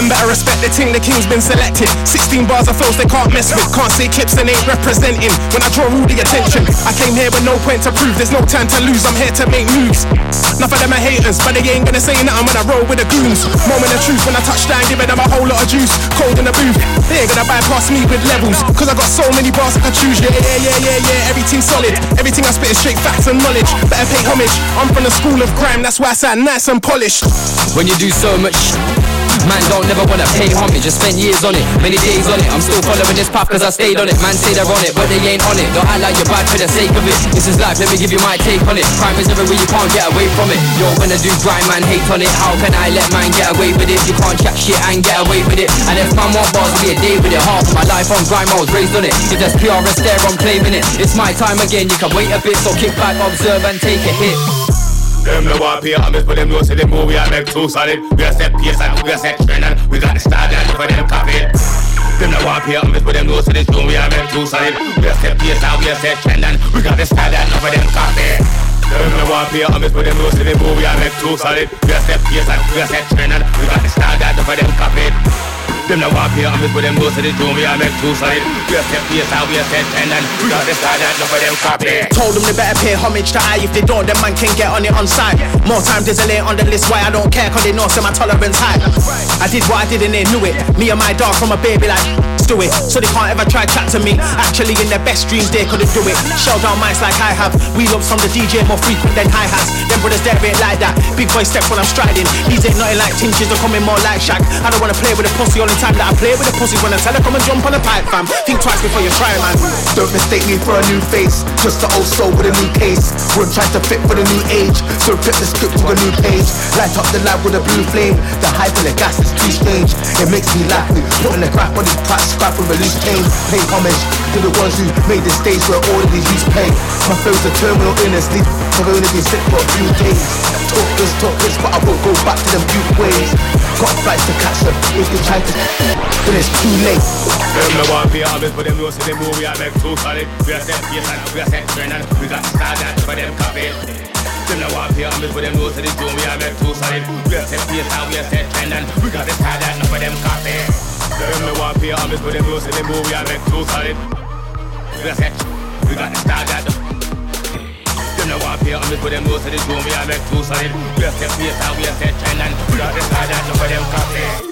Man, better respect the ting, the king's been selected. 16 bars of flows they can't mess with. Can't say clips and ain't representing. When I draw all the attention, I came here with no point to prove. There's no time to lose, I'm here to make moves. Enough of them are haters, but they ain't gonna say nothing when I roll with the goons. Moment of truth when I touch down, giving them a whole lot of juice. Cold in the booth, they ain't gonna bypass me with levels. Cause I got so many bars I can choose. Yeah, yeah, yeah, yeah, yeah, everything's solid. Everything I spit is straight facts and knowledge. Better pay homage. I'm from the school of crime, that's why I sound nice and polished. When you do so much Man don't never wanna pay homage, just spend years on it, many days on it. I'm still following this path cause I stayed on it. Man say they're on it, but they ain't on it. Don't act like you're bad for the sake of it. This is life, let me give you my take on it. Crime is everywhere, you can't get away from it. You're gonna do grind, man, hate on it. How can I let man get away with it? You can't chat shit and get away with it. And if man want bars, be a day with it. Half of my life on grind, I was raised on it. If there's PRS there, I'm claiming it. It's my time again, you can wait a bit, so kick back, observe and take a hit. Them no want pay homage, but them know say the movie I make too solid. We are set pace and we are set trend and we got the style and for them copy. Them no want pay homage, but them know say the tune we are make too solid. We are set pace and we are set trend and we got the style and for them copy. Them no want pay homage, but them know say the movie I make too solid. We are set pace and we are set trend and we got the style and for them copy. Them no want pay homage, but them know say the we are make too solid. We are set pace and we are set and we got the style and for them copy. Told them they better pay homage to I. If they don't, then man can get on it on side. More time there's a lay on the list, why I don't care, cause they know say my tolerance high. I did what I did and they knew it. Me and my dog from a baby like do it. So they can't ever try chat to me. Actually, in their best dreams, they couldn't do it. Shell down mics like I have. We love from the DJ more frequent than hi hats. Them brothers there ain't like that. Big boy steps when I'm striding. These ain't nothing like tinges, they're coming more like Shaq. I don't wanna play with a pussy only time that I play with a pussy when I tell her come and jump on the pipe, fam. Think twice before you try, man. Don't mistake me for a new face, just the old soul with a new case. Won't try to fit for the new age, so flip the script to a new page. Light up the lab with a blue flame. The hype and the gas is too strange. It makes me laugh. Putting the crap on these tracks, scrap and release pain. Pay homage to the ones who made the stage where all of these youths pay. My flow's a terminal illness, these have only been sick for a few days. Talk this, talk this, but I won't go back to them few ways. Got flights to catch them, if they try to, then it's too late. Them no want pay homage, but them know say the movie I make too solid. We are set pace and we are set trend and we got style that for them copy. Them no want pay homage, but them know say the tune we are make too solid. We are set pace and we are set trend and we got the style that for them copy. Them no want pay homage, but them know say the movie I make too solid. We are set, we got the style that. Them no want pay homage, but them know say the tune we are make too solid. We are set we are set we got the style that for them.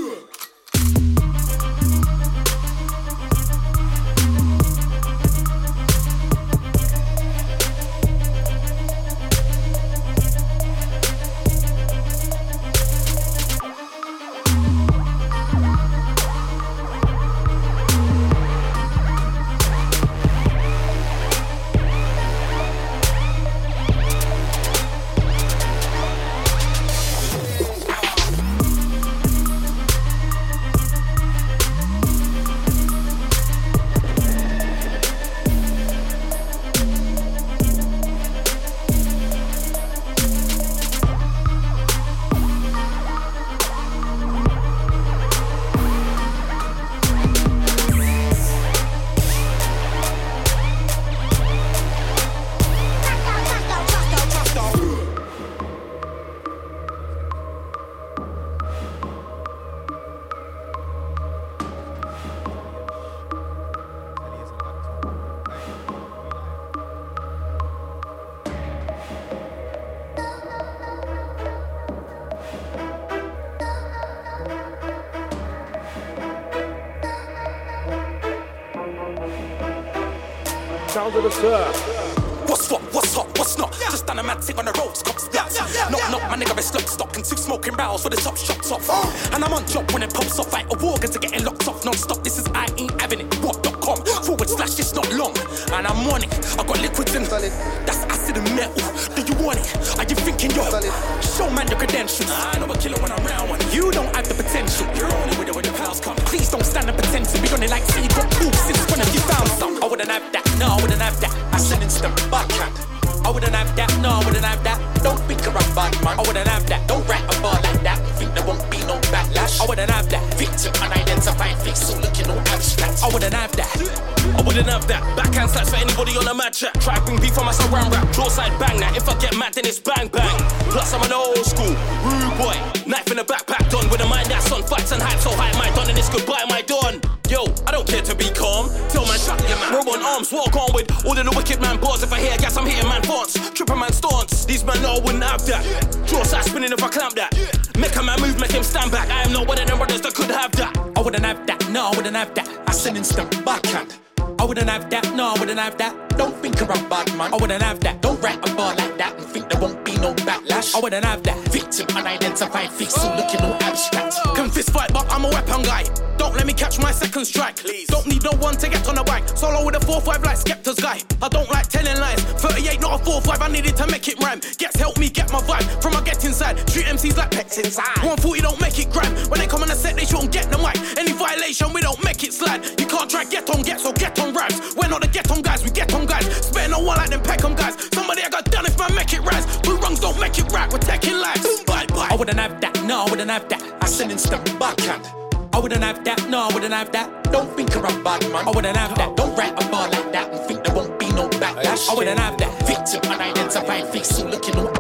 I wouldn't have that. Don't write a bar like that and think there won't be no backlash. I wouldn't have that. Victim unidentified face, so looking all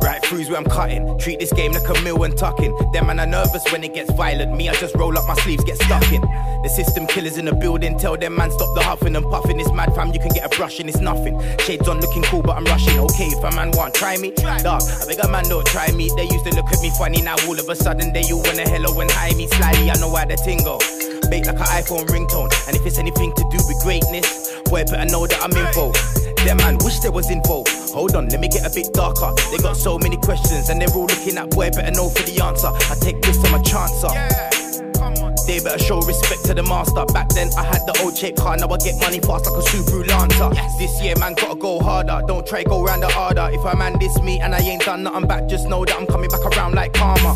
Right throughs where I'm cutting. Treat this game like a mill and tucking. Them man are nervous when it gets violent. Me, I just roll up my sleeves, get stuck in. The system killers in the building. Tell them man stop the huffing and puffing. It's mad fam, you can get a brush and it's nothing. Shades on looking cool, but I'm rushing. Okay, if a man want try me, dog. I beg a man don't try me. They used to look at me funny. Now all of a sudden they all wanna hello and high me slyly. I know why the tingle. Bait like an iPhone ringtone. And if it's anything to do with greatness, boy better know that I'm involved. Them man wish they was involved. Hold on, let me get a bit darker. They got so many questions and they're all looking at boy better know for the answer. I take this to my chancer. They better show respect to the master. Back then I had the old shape car, now I get money fast like a Subaru Lancer. Yes. This year man gotta go harder. Don't try go round the harder. If a man diss me and I ain't done nothing back, just know that I'm coming back around like karma.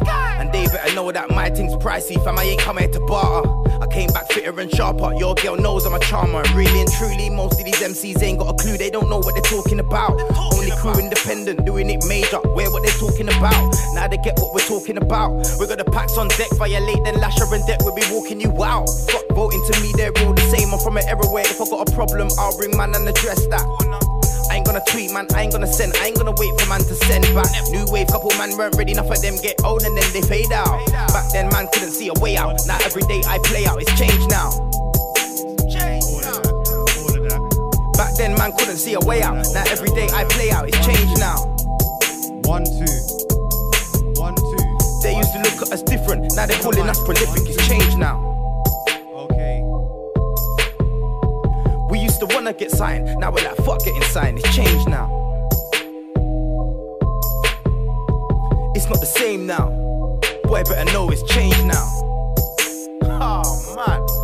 They better know that my thing's pricey, fam. I ain't come here to barter. I came back fitter and sharper. Your girl knows I'm a charmer. Really and truly, most of these MCs ain't got a clue. They don't know what they're talking about. Only crew independent, doing it major. Where what they're talking about. Now they get what we're talking about. We got the packs on deck, violate then lasher and deck. We'll be walking you out. Fuck voting to me, they're all the same. I'm from an era where if I got a problem, I'll ring man and address that. I ain't gonna tweet, man. I ain't gonna send. I ain't gonna wait for man to send back. New wave, couple man weren't ready enough of them get old and then they fade out. Back then, man couldn't see a way out. Now every day I play out, it's changed now. Back then, man couldn't see a way out. Now every day I play out, it's changed now. One, two. One, two. They used to look at us different. Now they're calling us prolific. It's changed now. Used to wanna get signed. Now we're like, fuck getting signed. It's changed now. It's not the same now. Boy, better know it's changed now. Oh man.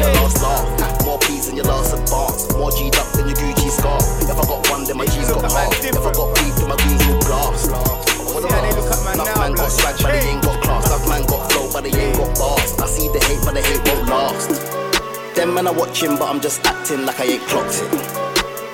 Now look who's got the last laugh. More P's than your last advance, more G'd up than your Gucci scarf. If I got one, then my G's got half. If I got beef, then my G's will blast. See how they look at man Enough man got swag, but they ain't got class. Enough man got flow, but they ain't got bars. I see the hate, but the hate won't last. Them man are watching, but I'm just acting like I ain't clocked it.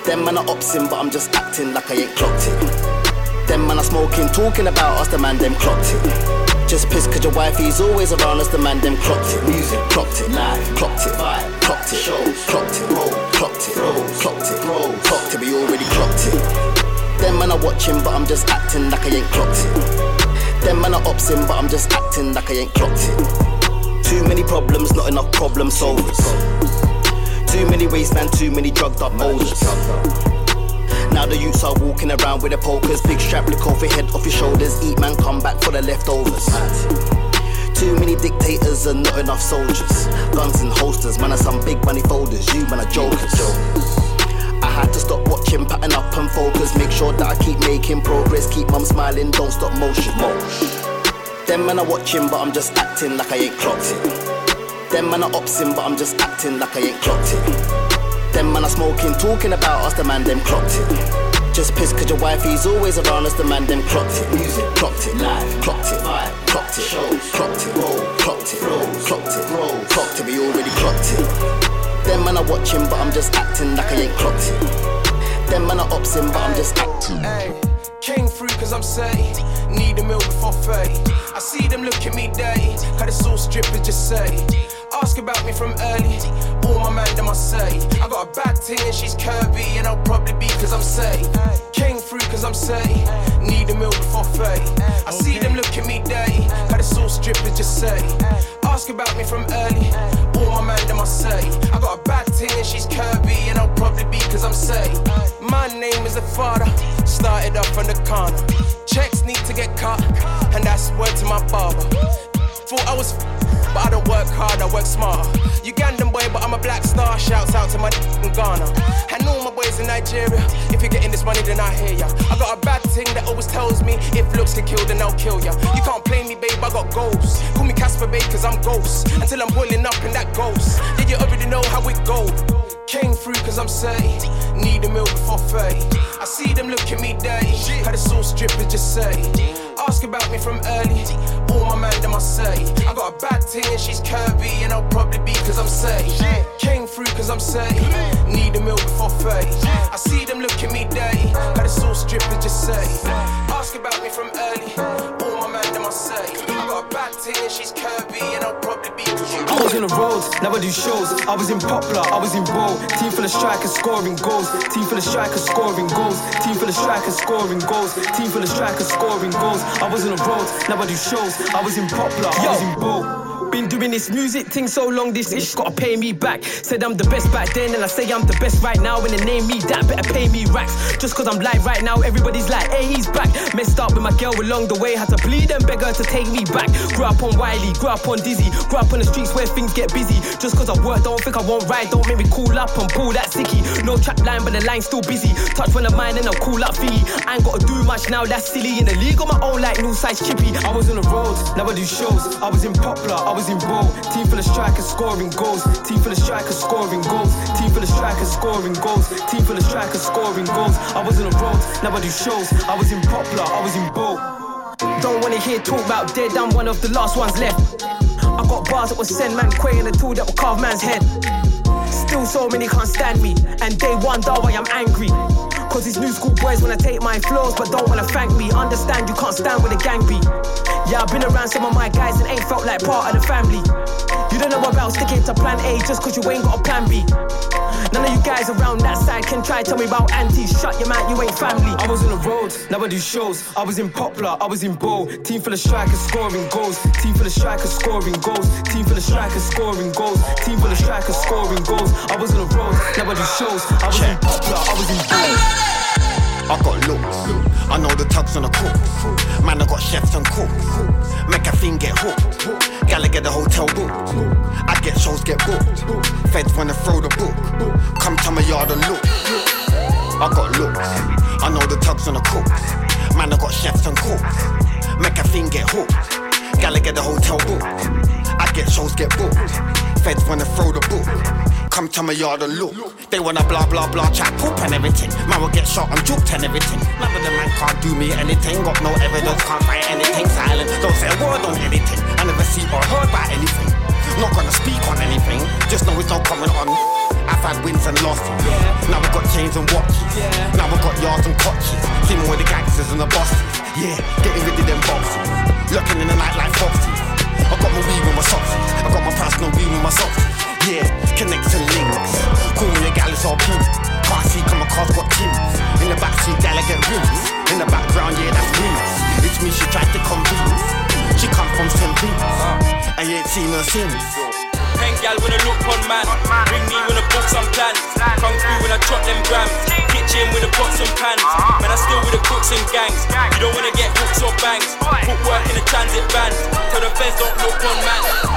Them man are opsing, but I'm just acting like I ain't clocked it. Them man are smoking, talking about us, the man them clocked it. Just pissed cause your wifey's always around us, the man them clocked it. Music, clocked it, live, clocked it, vibe, clocked it, shows, clocked it, roll, clocked it, roll, clocked it, roll, clocked it, we already clocked it. Them man are watching, but I'm just acting like I ain't clocked it. Them man are opsing, but I'm just acting like I ain't clocked it. Too many problems, not enough problem solvers. Too many waste man, too many drugged up olders. Now the youths are walking around with their pokers, big strap, lick off your head, off your shoulders. Eat man, come back for the leftovers. Too many dictators and not enough soldiers. Guns and holsters, man, are some big money folders. You man are jokers. I had to stop watching, pattern up and focus. Make sure that I keep making progress. Keep mum smiling, don't stop motion. Them man are watching, but I'm just acting like I ain't clocked it. Them man are opsing, but I'm just acting like I ain't clocked it. Them man are smoking, talking about us, the man them clocked it. Just pissed cause your wifey's always around us, the man them clocked it. Music, clocked it, live, clocked it, vibe, clocked it, shows, clocked it, roll, clocked it, roll, clocked it, roll, clocked it, we already clocked it. Them man are watching, but I'm just acting like I ain't clocked it. Them man are opsing, but I'm just acting. Hey, came through cause I'm 30. Need a meal before 30. I see them look at me dirty. Cause the sauce dripping just 30. Ask about me from early. All my man, them I say. I got a bad thing and she's curvy, and I'll probably be cause I'm 30. Came through cause I'm 30. Need a meal before 30. I see them look at me dirty. Cause the sauce dripping just 30. Ask about me from early. All my man, them I say. I got a bad thing and she's curvy, and I'll probably be cause I'm 30. My name is the father. Started up on the corner. Checks need to get cut, and that's word to my barber. Thought I was, hard, I work smarter. Ugandan boy, but I'm a black star. Shouts out to my in Ghana. And all my boys in Nigeria. If you're getting this money, then I hear ya. I got a bad thing that always tells me if looks can kill, then I'll kill ya. You can't play me, babe, I got goals. Call me Casper, babe, cause I'm ghost. Until I'm boiling up in that ghost. Yeah, you already know how it go. Came through cause I'm 30. Need a meal before 30. I see them look at me dirty. Had the sauce dripping just 30. Ask about me from early. All my man, them I say. I got a bad thing and she's curvy, and I'll probably be cause I'm 30. Came through cause I'm 30. Need a meal before 30. I see them look at me dirty. Had the sauce dripping just 30. Ask about me from early. Say. I got a bad thing and she's curvy, and I'll probably be I'm was on the roads, now I do shows. I was in Poplar, I was in Bow. Team full of strikers scoring goals. Team full of strikers scoring goals. Team full of strikers scoring goals. Team full of strikers scoring goals. I was on the roads, now I do shows. I was in Poplar, I was in Bow. Been doing this music thing so long, this ish gotta pay me back. Said I'm the best back then, and I say I'm the best right now. When they name me that, better pay me racks. Just cause I'm live right now, everybody's like, hey, he's back. Messed up with my girl along the way, had to bleed and beg her to take me back. Grew up on Wiley, grew up on Dizzy, grew up on the streets where things get busy. Just cause I work, don't think I won't ride, don't make me cool up and pull that sicky. No trap line, but the line's still busy. Touch one of mine and I'll cool up fee. I ain't gotta do much now, that's silly. In the league on my own, like new size chippy. I was on the roads, now I do shows. I was in Poplar, I was in Bow. Team full of strikers scoring goals. Team full of strikers scoring goals. Team full of strikers scoring goals. Team full of strikers scoring goals. I was on the roads, now I do shows. I was in Poplar, I was in Bow. Don't wanna hear talk about dead, I'm one of the last ones left. I got bars that will send man quay and a tool that will carve man's head. Still so many can't stand me, and they wonder why I'm angry. Cause these new school boys wanna take my flows, but don't wanna thank me. Understand you can't stand with a gang beat. Yeah, I've been around some of my guys and ain't felt like part of the family. You don't know about sticking to plan A just cause you ain't got a plan B. None of you guys around that side can try tell me about aunties. Shut your mouth, you ain't family. I was on the road, now I do shows. I was in Poplar, I was in Bow. Team full of strikers scoring goals. Team full of strikers scoring goals. Team full of strikers scoring goals. Team full of strikers scoring goals. I was on the road, now I do shows. I was in Poplar, I was in Bow. I got looks. I know the tugs on the cook. Man, I got chefs and cooks. Make a thing get hooked. Gala get the hotel booked. I get shows get booked. Feds wanna throw the book. Come to my yard and look. I got looks. I know the tugs on the cooks. Man, I got chefs and cooks. Make a thing get hooked. Gala get the hotel booked. I get shows get booked. Feds wanna throw the book. Come to my yard and look. They wanna blah blah blah chat poop and everything. Man will get shot and juked and everything. None of them man can't do me anything. Got no evidence, can't find anything. Silent, don't say a word on anything. I never see or heard about anything. Not gonna speak on anything. Just know it's not coming on. I've had wins and losses. Now we got chains and watches. Now we got yards and coaches. Teaming with the gangsters and the bosses. Yeah, getting rid of them boxes. Looking in the night like foxes. I got my weed with my socks. I got my personal weed with my socks. Yeah, connects and links. Call me a gal, it's all pink. Car seat, come across, got tins. In the backseat, gal, I get rims. In the background, yeah, that's rims. It's me, she tried to convince. She come from St. I ain't seen her since. Pen gal when I look on man. Ring me when I book some plans. Kung fu when I chop them grams. Kitchen don't look on man.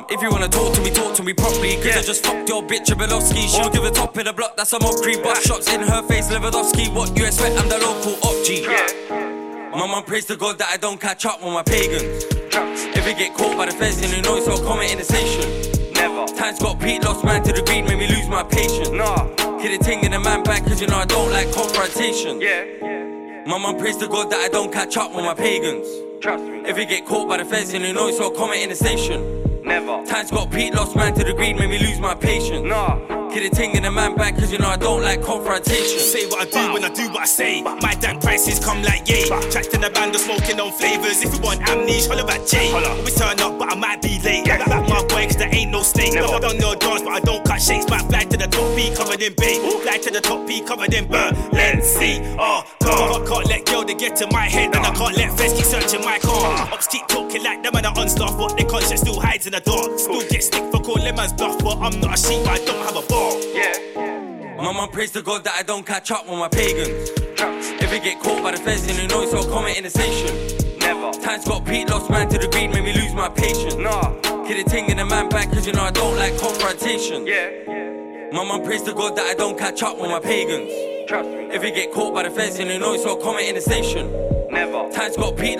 Calm. If you wanna talk to me, talk to me properly. Cause I just fucked your bitch, a. She'll give a top in the block, that's a mockery. Butt shots in her face, Lewandowski. What you expect? I'm the local op G. My mum prays to God that I don't catch up with my pagans. If we get caught by the feds, then you know it's all comment in the station. Never. Times got Pete, lost man to the green, made me lose my patience. Nah. Hit a ting in the man back, cause you know I don't like confrontation. Yeah. My mum prays to God that I don't catch up with my pagans. Trust me. If we get caught by the feds, then you know it's all comment in the station. Never. Times got Pete, lost man to the green, made me lose my patience. Nah. Get a ting in the man back, cause you know I don't like confrontation. Say what I do when I do what I say. My damn prices come like yay. Tracked in the band, of smoking on flavors. If you want amnesia, holler at Jay. Always turn up, but I might be late. Back my boy, cause there ain't no snake. Never done no dance, but I don't cut shakes. Might fly to the top B, covered in bait. Fly to the top B, covered in burn. Let's see. Oh, God. Can't let go to get to my head, and I can't let Fez keep searching my car. Ops keep talking like them and I unstaffed, but their conscience still hides in the dark. Still get stick for calling man's bluff, but I'm not a sheep, I don't have a bar. Yeah. My mum prays to God that I don't catch up with my pagans. If we get caught by the feds, then you know it's all comment in the station. Never. Times got Pete, lost man to the green, made me lose my patience. Nah. Get a ting in the man back, cause you know I don't like confrontation. Yeah. My mum prays to God that I don't catch up with my pagans. Trust me. If we get caught by the feds, then you know it's all comment in the station. Never. Times got Pete,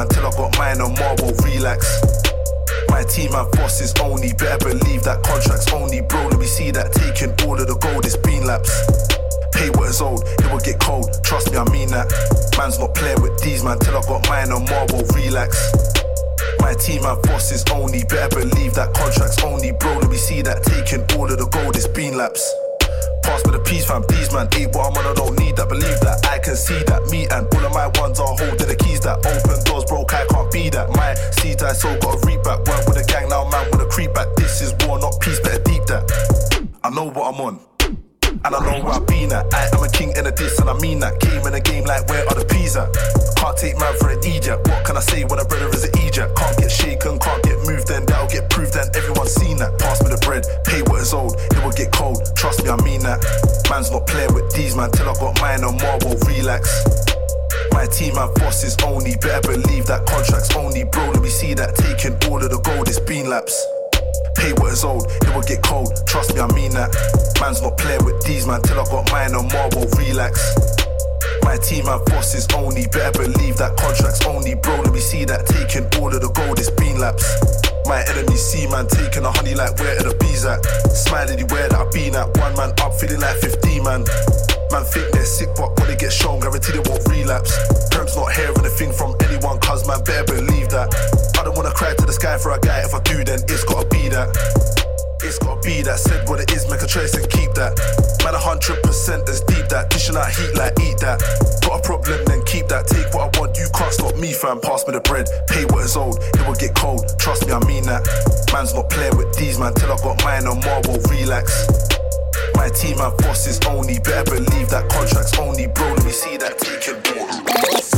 man, till I got mine on won't relax. My team and bosses only, better believe that contracts only, bro. Let me see that taking all of the gold, it's been laps. Pay what is old, it will get cold. Trust me, I mean that. Man's not playing with these, man, till I got mine on won't relax. My team and bosses only, better believe that contracts only, bro. Let me see that taking all of the gold, it's been laps. Peace, fam, please, man. Ain't what I'm on, I don't need that. Believe that, I can see that. Me and all of my ones are holding the keys that open doors, broke. I can't be that. My seeds I so got a reap back. Work with a gang, now man with a creep back. This is war, not peace, better deep that. I know what I'm on. And I know where I've been at. I am a king in a diss, and I mean that. Came in a game like where are the peas at? Can't take man for an Egypt. What can I say when a brother is an Egypt? Can't get shaken, can't get moved, then that'll get proved, then everyone's seen that. Pass me the bread, pay what is old, it will get cold. Trust me, I mean that. Man's not playing with these, man, till I got mine more, will relax. My team and bosses only, better believe that contracts only, bro. Let me see that taking all of the gold, it's been laps. Pay what is old, it will get cold. Trust me, I mean that. Man's not playing with these, man, till I got mine more, will relax. My team and bosses only, better believe that contracts only, bro. Let me see that taking all of the gold, it's been laps. My enemies see man taking a honey like where are the bees at? Smiling where that I been at. One man up, feeling like 15 man. Man think they're sick, but when they get shown, guarantee they won't relapse. Perm's not hearing anything from anyone, cause man better believe that. I don't wanna cry to the sky for a guy, if I do, then it's gotta be that. It's gotta be that. Said what it is, make a choice and keep that. Man, a hundred percent as deep that. Dishing out heat like eat that. Got a problem, then keep that. Take what I want, you can't stop me, fam. Pass me the bread, pay what is old, it will get cold. Trust me, I mean that. Man's not playing with these, man, till I got mine on more, relax. My team and bosses only, better believe that contracts only, bro. Let me see that taken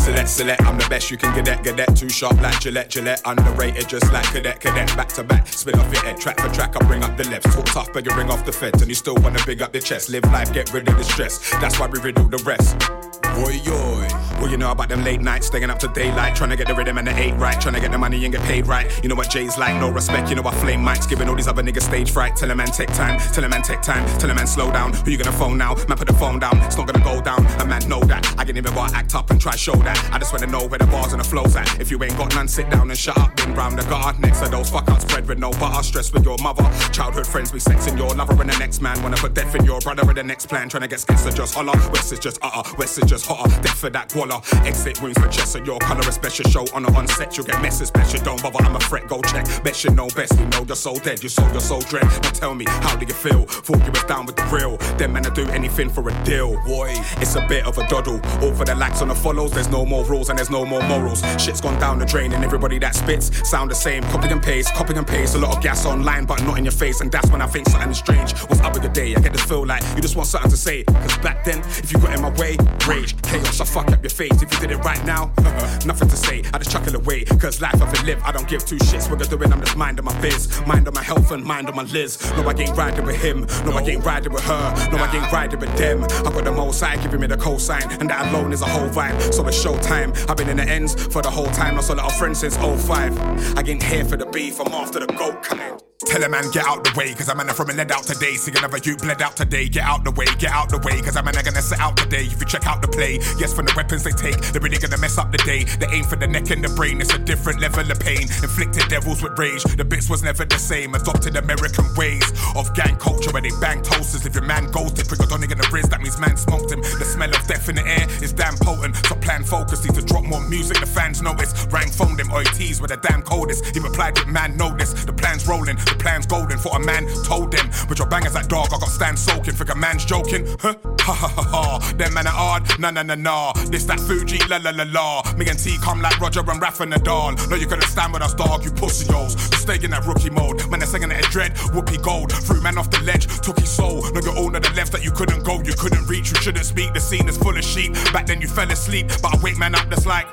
Select, select, I'm the best you can get that, get that. Too sharp like Gillette, Gillette. Underrated, just like cadet, cadet. Back to back, spin off your head, track for track. I bring up the left. Talk tough, but you ring off the feds. And you still wanna big up the chest. Live life, get rid of the stress. That's why we riddle the rest. Boy, yoy. What you know about them late nights, staying up to daylight, trying to get the rhythm and the eight right, trying to get the money and get paid right. You know what Jay's like, no respect. You know I flame mics, giving all these other niggas stage fright. Tell a man take time, tell a man take time, tell a man slow down. Who you gonna phone now? Man, put the phone down. It's not gonna go down. A man know that. I can even go act up and try show that. I just wanna know where the bars and the flows at. If you ain't got none, sit down and shut up. Been round the guard next to those fuck ups, bread with no butter. Stress with your mother. Childhood friends be sexing your lover and the next man. Wanna put death in your brother with the next plan. Trying to get skits to just holler. West is just uh uh. West is just Death for that walla. Exit wounds for chest of your colour. A special show on the on set. You'll get messes. Bet you don't bother. I'm a threat. Go check. Bet you know best. We know you're so dead. You sold your soul dread. Now tell me, how do you feel? Thought you was down with the real. Them men to do anything for a deal. Boy, it's a bit of a doddle. All for the likes on the follows. There's no more rules and there's no more morals. Shit's gone down the drain and everybody that spits sound the same. Copy and paste, copy and paste. A lot of gas online, but not in your face. And that's when I think something is strange. What's up with the day? I get this feel like you just want something to say. Cause back then, if you got in my way, rage, chaos, I fuck up your face. If you did it right now, nothing to say. I just chuck it away. Cause life I've lived, I don't give two shits what you're doing. I'm just minding my biz, mind on my health and mind on my Liz. No, I ain't riding with him. No, I ain't riding with her. No, I ain't riding with them. I got the most side giving me the cosign, and that alone is a whole vibe. So it's showtime. I've been in the ends for the whole time. A lot of friends since 05. I ain't here for the beef. I'm after the goat kind. Tell a man get out the way, cause I'm from a lead out today. See another you bled out today. Get out the way, get out the way, cause I'm gonna set out today. If you check out the play, yes, from the weapons they take, they're really gonna mess up the day. They aim for the neck and the brain, it's a different level of pain. Inflicted devils with rage, the bits was never the same. Adopted American ways of gang culture where they bang toasters. If your man ghosted, put your donic in the wrist, that means man smoked him. The smell of death in the air is damn potent. So plan focus, need to drop more music, the fans notice. Rang phone them OTs with the damn coldest. He replied with man notice. The plan's rolling, the plan's golden. For a man told them, but your bangers that dog, I got stand soaking. Think a man's joking, huh? Ha ha ha ha. Them man are hard, nah nah nah nah. This that Fuji, la la la la. Me and T come like Roger and Rafa Nadal. No, you couldn't stand with us, dog, you pussy. You stay in that rookie mode. Man, they're singing that dread, whoopee gold. Threw man off the ledge, took his soul. No, you own of the left that you couldn't go, you couldn't reach, you shouldn't speak. The scene is full of sheep. Back then you fell asleep, but I wake man up that's like.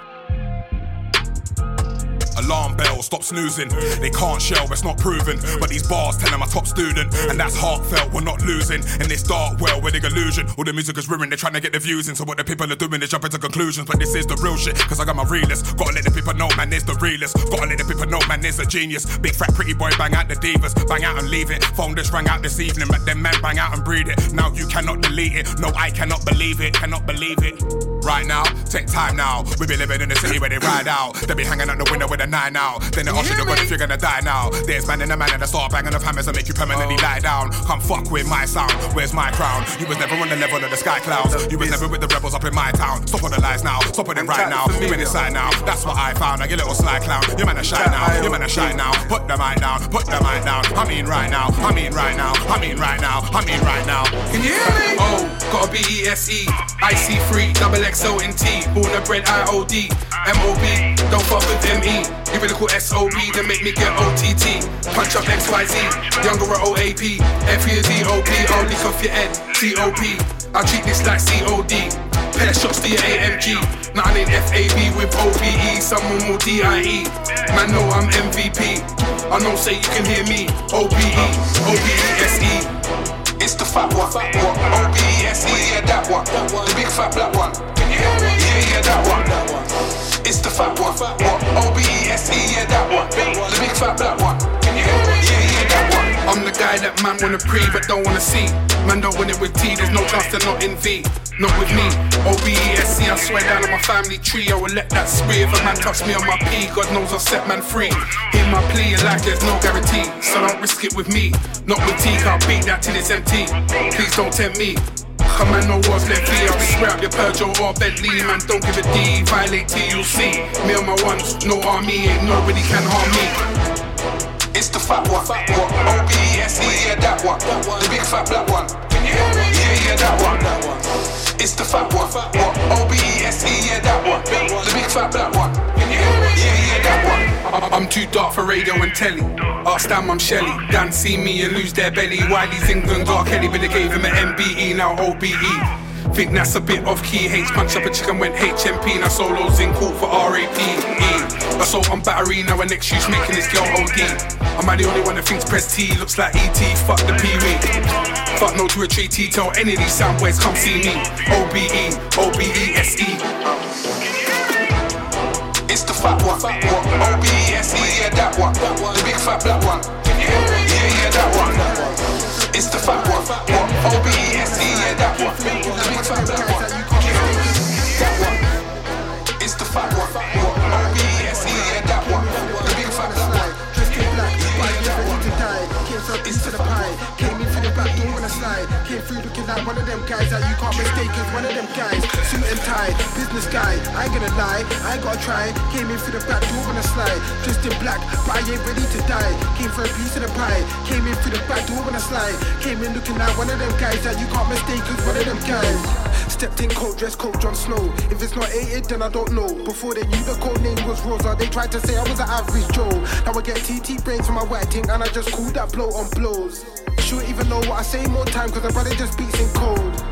Alarm bell, stop snoozing. They can't shell, it's not proven. But these bars tell them I'm top student. And that's heartfelt, we're not losing. In this dark world with the illusion. All the music is ruined, they're trying to get the views in. So what the people are doing is jumping to conclusions. But this is the real shit, cause I got my realist. Gotta let the people know, man, is the realist. Gotta let the people know, man, is a genius. Big fat pretty boy, bang out the divas. Bang out and leave it. Phone just rang out this evening, but then man bang out and breed it. Now you cannot delete it. No, I cannot believe it, cannot believe it. Right now, take time now. We be living in the city where they ride out. They be hanging out the window with a nine out. Then they you the god if you're gonna die now. There's man in a man and a start banging of hammers and make you permanently oh. lie down. Come fuck with my sound. Where's my crown? You was never on the level of the sky clouds. You was never with the rebels up in my town. Stop on the lies now. Stop on it right now. You in inside now. That's what I found. Like a little sly clown. You man a shine now. You man a shine now. Put the mic down. Put the mic down. I mean right now. I mean right now. I mean right now. I mean right now. Can you hear me? Oh, gotta be ESE. IC free, double XO in T. Born bred IOD. MOB, don't fuck with ME. Give it a cool SOB, then make me get OTT. Punch up XYZ, younger at OAP. F E Z O P, I'll lick off your head. Treat this like COD. Pair shots to your AMG. Nothing in FAB with OBE, someone more DIE. Man, know I'm MVP. I know, say you can hear me. OBE, OBESE. It's the fat one. O-B-E-S-E, yeah, that one. The big fat black one. Can you hear me? Yeah, yeah, that one. It's the fat one. What? O-B-E-S-E, yeah, that one. The big fat black one. I'm the guy that man wanna pre but don't wanna see. Man don't win it with T, there's no chance to not in V. Not with me. O-B-E-S-E, I swear down on my family tree. I will let that spree. If a man touch me on my P, God knows I'll set man free. Hear my plea, in life there's no guarantee. So don't risk it with me. Not with T, I'll beat that till it's empty. Please don't tempt me. Come man, no words left be. I'll scrap your Peugeot or Bentley. Man, don't give a D. Violate T, you'll see. Me on my ones, no army, ain't nobody can harm me. It's the fat one. What? O-B-E-S-E, yeah, that one. The big fat black one. Can you hear me? Yeah, yeah, that one. It's the fat one. What? O-B-E-S-E, yeah, that one. The big fat black one. Can you hear me? Yeah, yeah, that one. I'm too dark for radio and telly. Ask Dan, I'm Shelly. Dan see me and lose their belly. Wiley's England got Kelly, but they gave him an MBE, now OBE. Think that's a bit off key. H punch up a chicken went HMP. Now solos in court for RAPE. Assault on battery. Now an excuse making this girl OD. Am I the only one that thinks press T looks like ET? Fuck the Pee Fuck no to a treaty. Tell any of these sound boys come see me. OBE, OBESE. It's the fat one. O-B-E-S-E, yeah, that one. The big fat black one. One of them guys that you can't mistake is one of them guys. Suit and tie, business guy. I ain't gonna lie, I ain't gotta try. Came in through the back door when I slide. Dressed in black, but I ain't ready to die. Came for a piece of the pie. Came in through the back door when I slide. Came in looking like one of them guys that you can't mistake is one of them guys. Stepped in coat, dress code Jon Snow. If it's not 8 then I don't know. Before they knew the code name was Rosa, they tried to say I was an average Joe. Now I get TT brains from my white ting and I just call that blow on blows. Sure even know what I say more time cause the brother just speaks in code.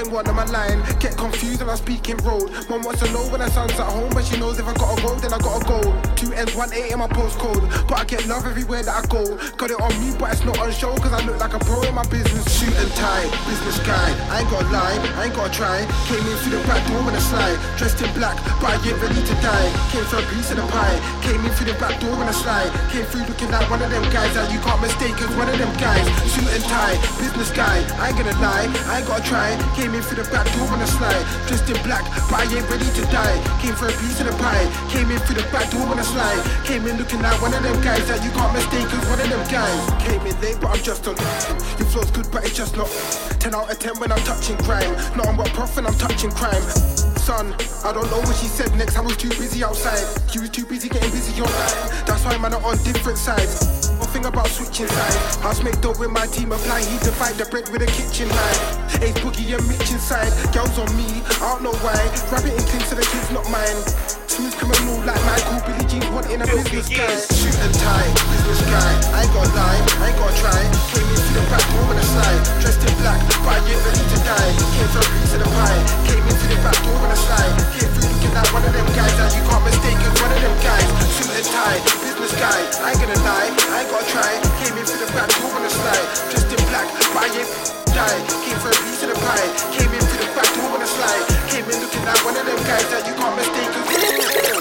Pen one on my line, get confused when I speak in road. Mom wants to know when her son's at home, but she knows if I gotta go, then I gotta go. Two N's, one eight in my postcode, but I get love everywhere that I go. Got it on me, but it's not on show, cause I look like a pro in my business. Suit and tie, business guy. I ain't gotta lie, I ain't gotta try. Came in through the back door when I slide, dressed in black, but I ain't ready to die. Came for a piece of the pie, came in through the back door when I slide. Came through looking like one of them guys that you can't mistake as one of them guys. Suit and tie, business guy. I ain't gonna lie, I ain't gotta try. Came in through the back door when I slide, dressed in black, but I ain't ready to die. Came for a piece of the pie, came in through the back door when I slide. Came in looking like one of them guys that you can't mistake as one of them guys. Came in late, but I'm just on. Your flow's good, but it's just not. 10 out of 10 when I'm touching crime. Not on what profit, I'm touching crime. Son, I don't know what she said next. I was too busy outside. You was too busy getting busy online. That's why man are on different sides. Thing about switching sides. House make dope with my team apply. He divide the bread with a kitchen knife. Ace Boogie and Mitch inside. Girls on me, I don't know why. Rabbit and clean so the kids not mine. Smooth criminal like Michael Billie Jean wanting a business guy. Shoot and tie, business guy. I ain't gonna lie, I ain't gonna try. Came in through the back door when I slide. Dressed in black, but I ain't ready to die. Came for a piece of the pie. Came in through the back door when I slide. Came through looking like one of them guys that you can't mistake as one of them guys. Suit and tie, business guy. I ain't gonna lie, I ain't gonna try. Came in through the back door when I slide. Dressed in black, but I ain't die. Came for a piece of the pie. Came in through the back door when I slide. Came in looking like one of them guys that you can't mistake yeah.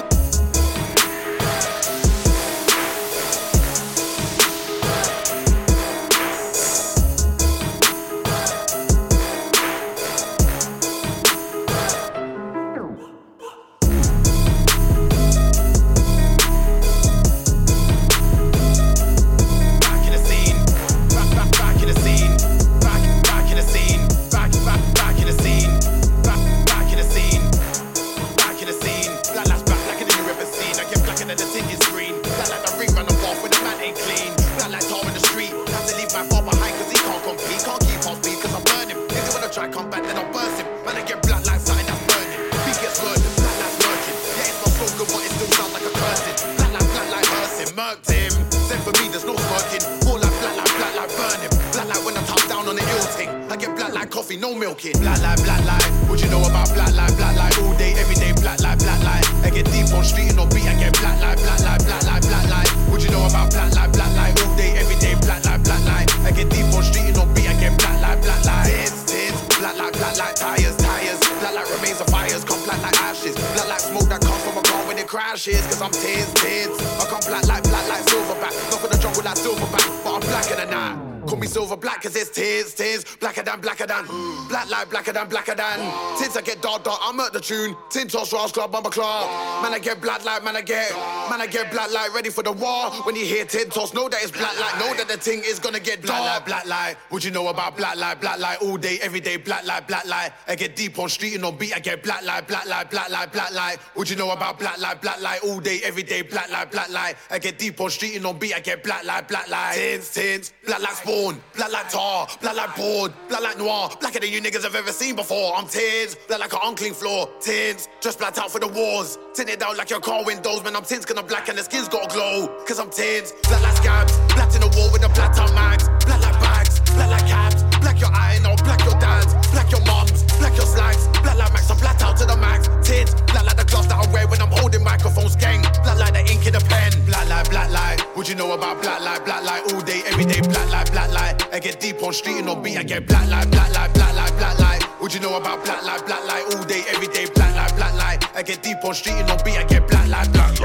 No milking. Black like, black like. What you know about black like, black like? All day, every day, black like, black like. I get deep on street and no beat. I get black like, black like, black like, black like. What you know about black like, black like? All day, every day, black like, black like. I get deep on street and no beat. I get black like, black like. Tits, tits. Black like, black like tires, tires. Black like remains of fires. Come black like ashes. Black like smoke that comes from a car when it crashes. Cause I'm tears, tears. I come black like, black like silverback. Not for the jungle like silverback, but I'm blacker than that. Call me silver black cause it's tears, tears. Blacker than, blacker than. Black light, blacker than, blacker than. Tints I get dark, dark, I'm at the tune. Tintos, Ross Club, Bumper Club. Man, I get black light, man, I get. Man, I get black light, ready for the war. When you hear Tintos, know that it's black light. Know that the thing is gonna get dark. Black light, black light. What you know about black light, black light? All day, every day, black light, black light. I get deep on street and on beat, I get black light, black light, black light, black light. What you know about black light, black light? All day, every day, black light, black light. I get deep on street and on beat, I get black light, black light. Tins, tins, black light spawn, black light tar, black light board, black light noir, blacker than you niggas have ever seen before. I'm tins, black like an unclean floor, tins, just blacked out for the wars. Tinted out like your car windows, man. I'm tins, gonna black and the skin's gotta glow. Cause I'm tins, black like scabs, black in the wall with the black out mags, black like bags, black like cabs, black your eye, no, black your dads, black your moms, black your slags, black like max, I'm blacked out to the max. Tins, black like the gloves that I wear when I'm holding microphones, gang, black like the ink in the pen, black light, black light. What you know about black light, black light all day, every day, black light, black light. I get deep on street and on beat, I get black light, black light, black light, black light. What you know about black light, black light all day, every day, black light, black light. I get deep on street and on beat, I get black light, black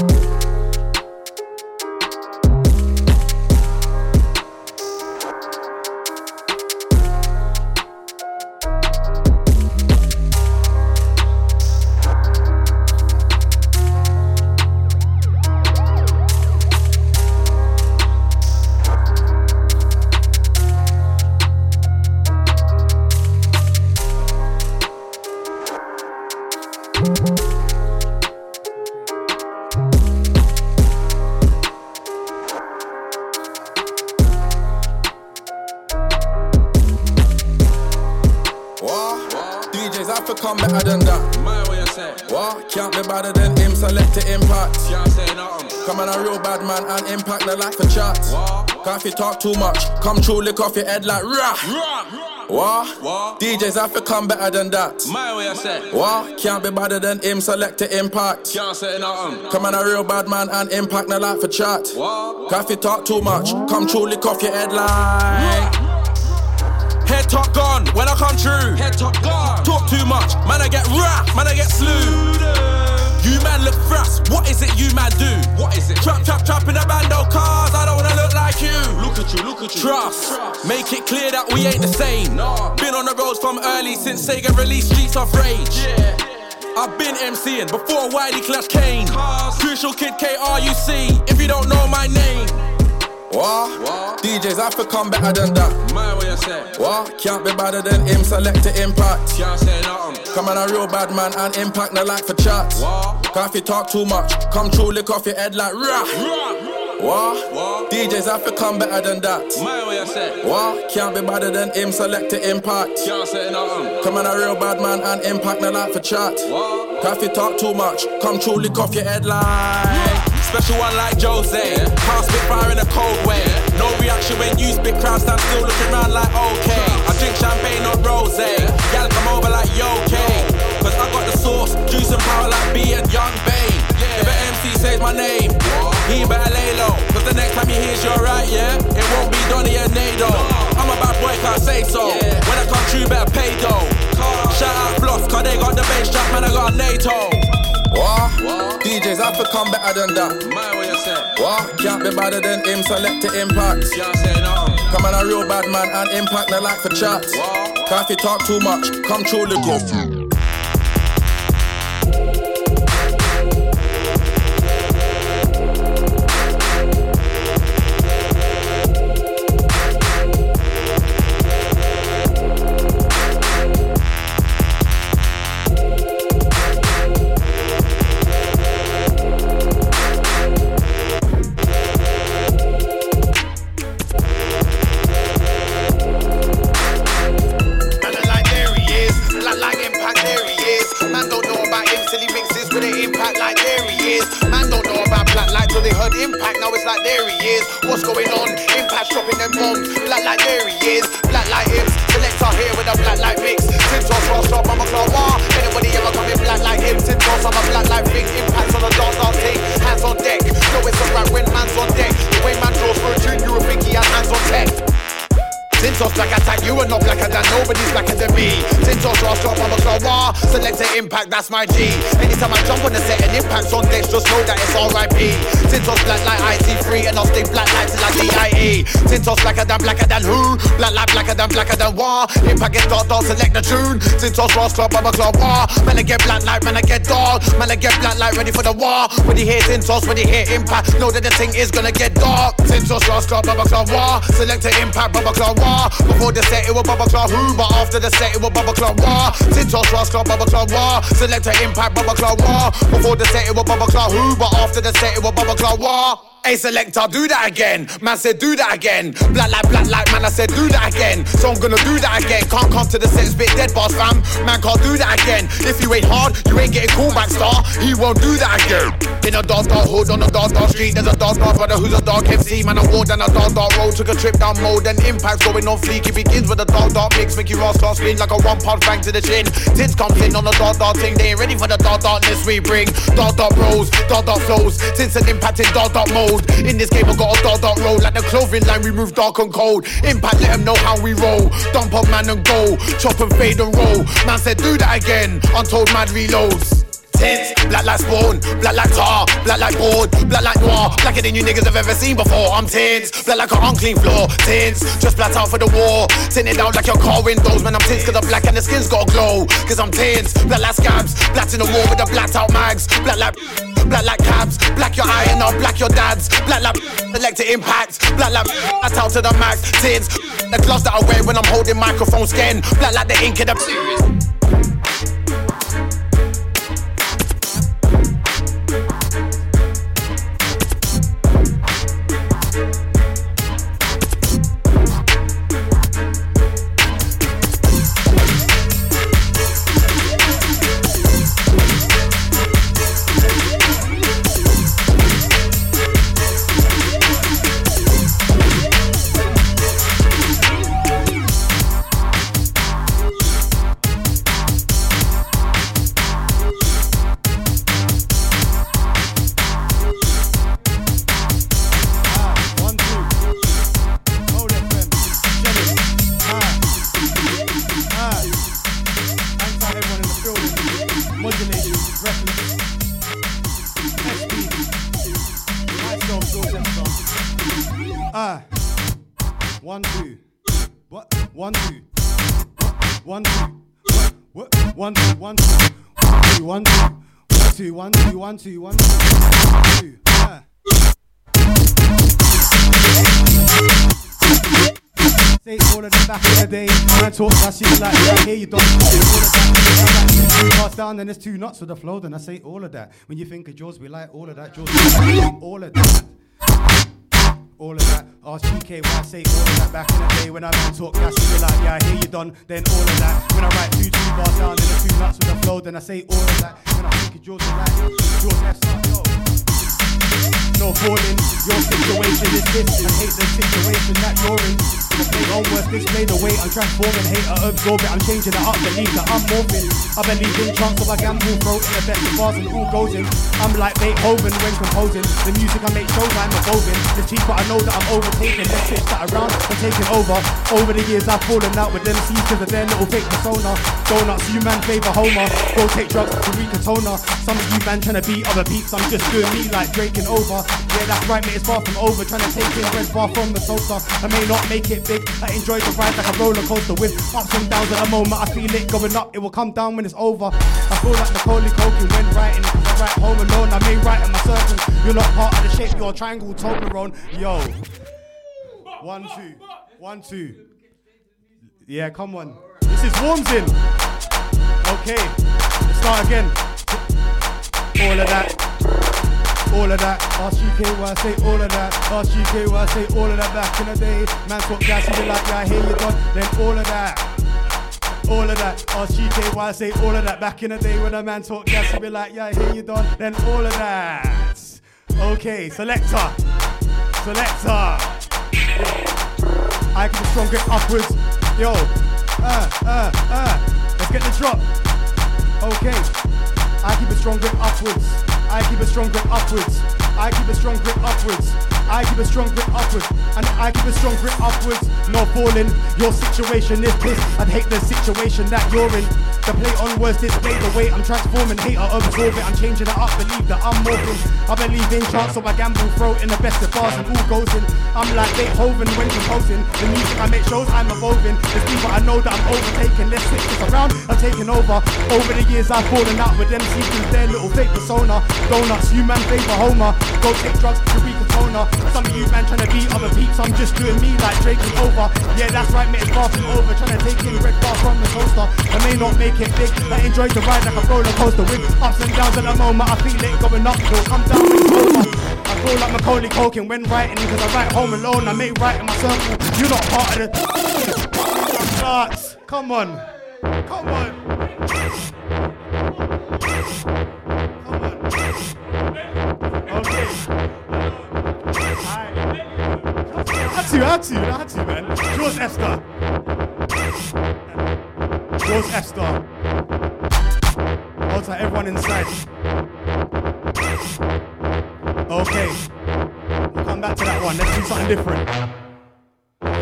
light. If you talk too much, come true, lick off your head like rah. What? What? DJs have to come better than that. My way you say. What? Can't be better than him, Selecta Impact. Can't say nothing. Come on, a real bad man and impact the life for chat. What? Cause if you talk too much, come true, lick off your head like. Head top gone when I come true. Head top gone. Talk too much, man I get rap, man I get slew. You man look fast, what is it you man do? What is it? Trap, trap, trap in the bando cars, I don't wanna look like you. Look at you, look at you. Trust, make it clear that we ain't the same. No. Been on the roads from early since Sega released Streets of Rage. Yeah. I've been MCing before Wiley Clash Kane. Cars. Crucial Kid KRUC, if you don't know my name. What? What? DJs have to come better than that. My way you say. What? Can't be better than him, Selecta Impact. Can't say nothing. Come on, a real bad man and impact the life for chat. What? If you talk too much, come true, lick off your head like rah. What? What? DJs have to come better than that. My way you say. What? Can't be better than him, Selecta Impact. Can't say nothing. Come on, a real bad man and impact the life for chat. What? If you talk too much, come true, lick off your head like. Special one like Jose. Can't spit fire in a cold way. No reaction when you spit, crowd stand still looking around like okay. I drink champagne, not rose. Gal come over like yo, okay. Cause I got the sauce, juice and power like B and Young Bane. If an MC says my name, he better lay low. Cause the next time he hears you're right, yeah, it won't be Donny and Nado. I'm a bad boy, can't say so. When I come true, better pay though. Shout out Floss, cause they got the bass strap, man, I got a NATO. What? DJs have to come better than that. My way you say. What? Can't be better than him, select to impact. Can't say nothing. Come on, a real bad man and impact the like for chat. What? Cause if you talk too much, come true, lick impact, that's my G. Anytime I jump on the set and impacts on decks, just know that it's RIP. Tintos black like IT3 and I'll stay black like till I DIE. Tintos blacker than blacker than who? Black like blacker than blacker than wah. Impact get dark, dark, select the tune. Tintos Ross club, the club, wah. Man, I get black like, man, I get dark. Man, I get black like ready for the war. When you hear Tintos, when you hear impact, know that the thing is gonna get dark. Tintos Ross club, Bubba Club, wah. Select the impact, Bubba Club, wah. Before the set, it was Bubba Club, who? But after the set, it was Bubba Club, wah. Tintos Ross club, Bubba Club, ah. Wah. Select an impact, Bubba Club, wah. Before the set, it was Bubba Club, who? But after the set, it was Bubba Club, wah. Hey selector, do that again. Man said do that again. Black like black like man, I said do that again. So I'm gonna do that again. Can't come to the set, spit dead boss fam. Man can't do that again. If you ain't hard, you ain't getting cool back star. He won't do that again. In a dark dark hood on a dark dark street, there's a dark dark brother who's a dark MC. Man, I walked down a dark dark road, took a trip down mode, and impacts going on fleek. It begins with a dark dark mix, make you rascal spin like a one pound bang to the chin. Tins comes in on a dark dark thing, they ain't ready for the dark darkness we bring. Dark dark bros, dark dark flows, and impact in dark dark mode. In this game, I got a dark dark roll like the clothing line. We move dark and cold. Impact, let them know how we roll. Dump up man and go, chop and fade and roll. Man said do that again. Untold mad reloads. Tints, black like spawn, black like tar, black like board, black like noir, blacker than you niggas have ever seen before. I'm tints, black like an unclean floor, tints, just blacked out for the war, tinted out like your car windows. Man, I'm tints cause I'm black and the skin's got a glow. Cause I'm tints, black like scabs, blacked in the wall with the blacked out mags, black like. Black like cabs, black your eye and I'll black your dad's. Black like electric impact, black like that's out to the max. Tins, the gloves that I wear when I'm holding microphone skin. Black like the ink in the. Two. One, two, one, two, one, two. One, two. Ah. Say all of them back in the day. Man talk that shit like yeah, here you don't of that. Bars down, then there's two nuts with the flow. Then I say all of that. When you think of Jawdz, we like all of that. Jawdz, all of that. All of that. Ask GK why I say all of that back in the day when I man talk cash, be like, yeah, I hear you done. Then all of that. When I write two two bars down, then there's two nuts with the flow. Then I say all of that. When I think of we like start, yo. No falling, your situation is this. I hate the situation that you're in. The play onwards, display the way I'm transforming. Hate, I absorb it, I'm changing it up. Believe that I'm morphing. I believe in chance of a gamble, throat in the best of bars and all goes in. I'm like Beethoven when composing. The music I make shows I'm evolving. The cheap, but I know that I'm overtaking. Let's switch that around and taking over. Over the years I've fallen out with them C's cause of their little fake persona. Donuts, you man favour Homer. Go take drugs to read a toner. Some of you man trying to beat other beats. I'm just doing me like Drake and over. Yeah, that's right, mate, it's far from over. Trying to take in bread far from the sofa. I may not make it big. I enjoy the ride like a roller coaster with ups and downs at the moment. I feel it going up, it will come down when it's over. I feel like Macaulay Culkin when writing. I write home alone, I may write in my circle. You're not part of the shape, you're a triangle Toblerone. Yo. One, two. One, two. Yeah, come on. This is Warms in. Okay, let's start again. All of that. All of that, ask I say all of that, ask I say all of that back in the day. Man talk gas, you be like, yeah, I hear you done, then all of that. All of that, ask GK why I say all of that back in the day when a man talk gas, you be like, yeah, hear you done, then all of that. Okay, selector, selector. I can strong grip upwards. Yo, uh, uh, uh. Let's get the drop. Okay. I keep a strong grip upwards. I keep a strong grip upwards. I keep a strong grip upwards. I keep a strong grip upwards, and I keep a strong grip upwards. No falling, your situation is piss. I'd hate the situation that you're in. The play on words display the way I'm transforming. hate Hater absorb it, I'm changing it up. Believe that I'm morphing. I believe in chance, so I gamble, throw in the best of bars and all goes in. I'm like Beethoven when composing. The music I make shows I'm evolving. There's people I know that I'm overtaking. Let's switch this around, I'm taking over. Over the years I've fallen out with them seekers, their little fake persona. Donuts, you man favor Homer. Go take drugs, Eureka toner. Some of you man trying to beat other peeps, I'm just doing me like Drake is over. Yeah, that's right, mate, it's far from over. Trying to take in red bar from the coaster. I may not make it big, I enjoy the ride like a roller coaster with ups and downs at the moment. I feel it going up, it'll come down when it's over. I feel like Macaulay Culkin when writing, cause I write home alone, I make in my circle. You're not part of the. Come on. Come on. Had to, had to, had to, man. Star. Jawdz F star. Hold everyone inside. Okay. We'll come back to that one. Let's do something different.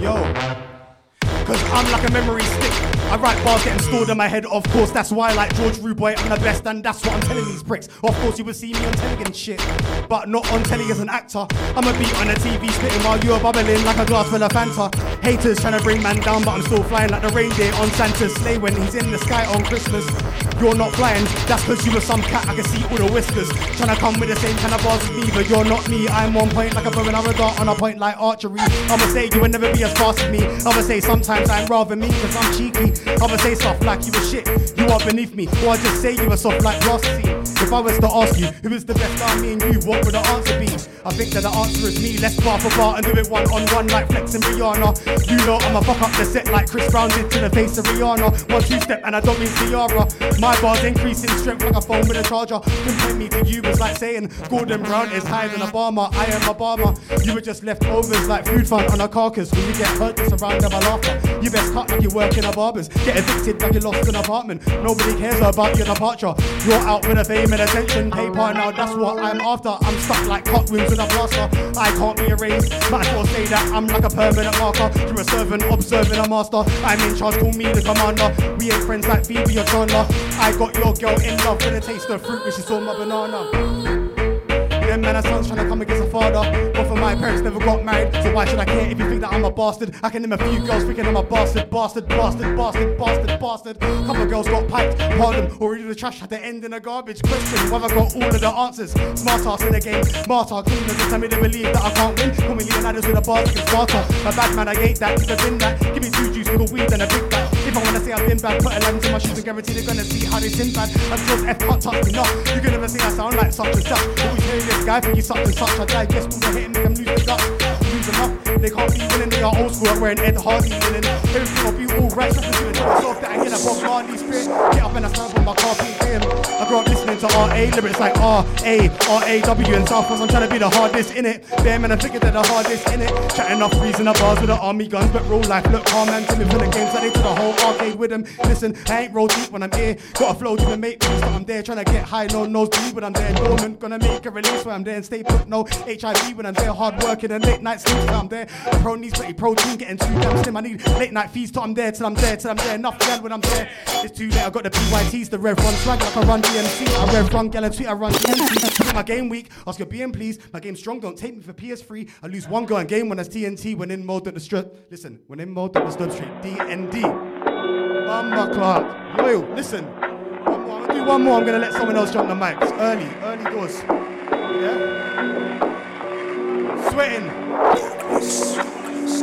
Yo. Cause I'm like a memory stick. I write bars getting stored in my head, of course. That's why, I like George Ruboy, I'm the best, and that's what I'm telling these pricks. Of course, you will see me on telly and shit, but not on telly as an actor. I'm a beat on the TV, spitting while you're bubbling like a glass full of Fanta. Haters trying to bring man down, but I'm still flying like the reindeer on Santa's sleigh when he's in the sky on Christmas. You're not flying, that's cause you were some cat, I can see all the whiskers. Trying to come with the same kind of bars as me, but you're not me. I'm on point like a bow and arrow dart on a point like archery. I'ma say you will never be as fast as me. I'ma say sometimes I'm rather me, cause I'm cheeky. I'ma say soft like you were shit, you are beneath me. Or I just say you were soft like sea. If I was to ask you who is the best out me and you, what would the answer be? I think that the answer is me. Let's bar for bar and do it one on one like Flex and Rihanna. You know I'ma fuck up the set like Chris Brown did to the face of Rihanna. One two step and I don't mean Ciara. My bars increase in strength like a phone with a charger. Comparing me to you was like saying Gordon Brown is higher than Obama. I am Obama. You were just leftovers like food fun on a carcass. When you get hurt, it's around of a laughter. You best cut like you work in a barber's. Get evicted like you lost an apartment. Nobody cares about your departure. You're out with a fame and attention. Paper now, that's what I'm after. I'm stuck like hot rooms with a blaster. I can't be erased. Might as well say that I'm like a permanent marker. You're a servant observing a master. I'm in charge, call me the commander. We ain't friends like Phoebe or Chandler. I got your girl in love with a taste of fruit when she saw my banana. Them man, son's trying to come against a father. But for my parents never got married, so why should I care if you think that I'm a bastard? I can name a few girls thinking I'm a bastard, bastard, bastard, bastard, bastard, bastard. Couple girls got piped, pardon, either the trash had to end in a garbage question. Whether I got all of the answers. Smart ass in the game, smarter. Cleaners just tell me they believe that I can't win. Call me Leonidas with a basket smarter. A bad man, I hate that, cause I've been that. Give me two juice, little weed, and a big bag. If I wanna say I've been bad, put a lens in my shoes and guarantee they're gonna see how they sin bad. I'm just F can't touch me, no. You can never say I sound like such and such. Always this guy think he's such and such. I digest all the hit and make them lose the guts. They can't be winning. They are old school, I'm wearing Ed Hardy winning. Everything will be all right, so I'm it myself that I get a Bob Marley spirit. Get up and I stand on my car, beat him. I grew up listening to RA, lyrics like R A R A W and South. I'm trying to be the hardest in it. Bare man, I figured they're the hardest in it. Chatting off reason the bars with the army guns, but real life look calm and timid for the games that they to the whole arcade with them. Listen, I ain't roll deep when I'm here. Got a flow to make moves, but I'm there trying to get high. No nose deep when I'm there. Dormant, gonna make a release when I'm there and stay put. No HIV when I'm there. Hard working and late night sleep till I'm there. Pro needs pretty protein, getting too damn slim. I need late night feeds till I'm there, till I'm there, till I'm there. Enough gal when I'm there. It's too late. I got the PYTs, the Rev Run swag like I run DMC. I Rev Run gal and tweet, I run DMC. my game weak, ask your BM please. My game strong, don't take me for PS3. I lose one goal in game when that's TNT. When in mode strut. Listen, when in mode stud street. DND. Bumba Clark. Yo, listen. One more. I'm gonna do one more. I'm gonna let someone else jump the mic. It's early, early doors. Yeah? Sweating.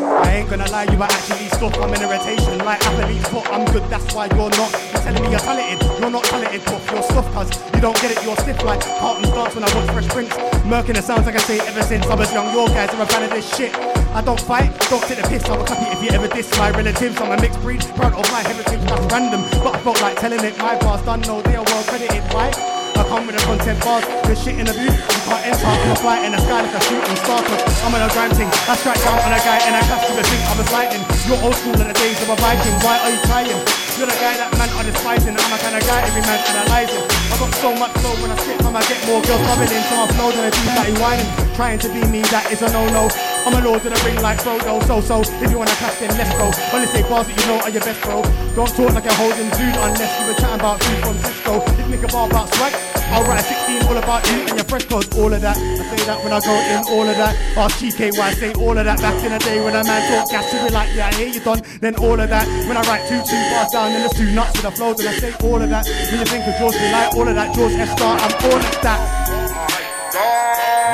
I ain't gonna lie, you are actually stuck. I'm in irritation like athlete's foot. I'm good, that's why you're not. You're telling me you're talented, you're not talented, but you're stuff, cuz you don't get it, you're stiff like Carlton's dance when I watch Fresh Prince. Murking the sounds like I say ever since I was young. Your guys are a fan of this shit. I don't fight, don't take the piss. I will happy if you ever diss my relatives. I'm a mixed breed, proud of my heritage, that's random. But I felt like telling it, my past done, no, they are well credited. Why? I come with the content bars, the shit in the booth. You can't enter, I'm a in the sky like a shooting star. I'm on a grind thing. I strike down on a guy and I catch you the thing I'm a fighting. You're old school in the days of a Viking. Why are you trying? You're the guy that man are despising. I'm a kind of guy every man analyzing. I got so much flow when I spit, man, I get more girls coming in. So I flow than a dude that he whining. Trying to be me, that is a no-no. I'm a lord of the ring like Frodo. So so, if you wanna catch then let's go. Only say bars that you know are your best, bro. Don't talk like a holding dude unless you were chatting about food from Cisco. If nigga a bar about swag, I'll write a 16 all about you and your fresh clothes, all of that. I say that when I go in, all of that. Ask why say all of that. Back in the day when a man talk gas to be like, yeah, I hear you done. Then all of that. When I write two, two bars down, then there's two nuts with the flows, and I say all of that. When you think of George, be like all of that. George S. Star, I'm all of that.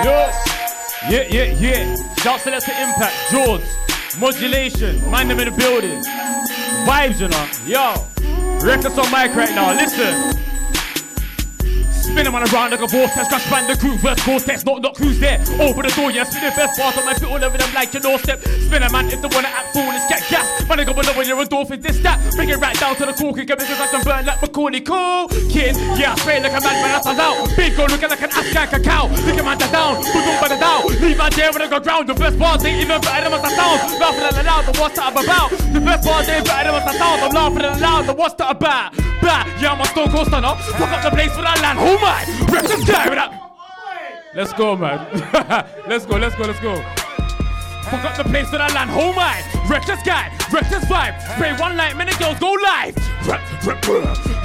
Yo. Yeah, yeah, yeah. Shout select to impact. Jawdz. Modulation. Mind them in the building. Vibes, you know. Yo. Records on mic right now. Listen. Spin them on around like a vortex, Crash Bandicoot, verse cortex, not not who's there. Open the door, yeah, spin the best part of my feet all over them like your doorstep. Spin a man if they wanna act foolish, get gas. Man, I go below when you're a dolphin, this that. Bring it right down to the core, kick it because I can burn like Macaulay. Cool, kid, yeah, I spray like a man, but that's out. Big go looking like an Afghan cacao. Look at that down, put on by the down. Leave my there when I go ground. The best part ain't even better than I sound. Laughing at the loud, the what's that I'm about. The best part ain't better than I sound. I'm laughing at the loud, the what's that about. Bah, yeah, I'm a stone cold stunner. Fuck up the place for that land. Who that. Let's go, man. let's go, let's go, let's go. Up the place for I land. Am I? Reckless guy, reckless vibe. Spray one light, many girls go live.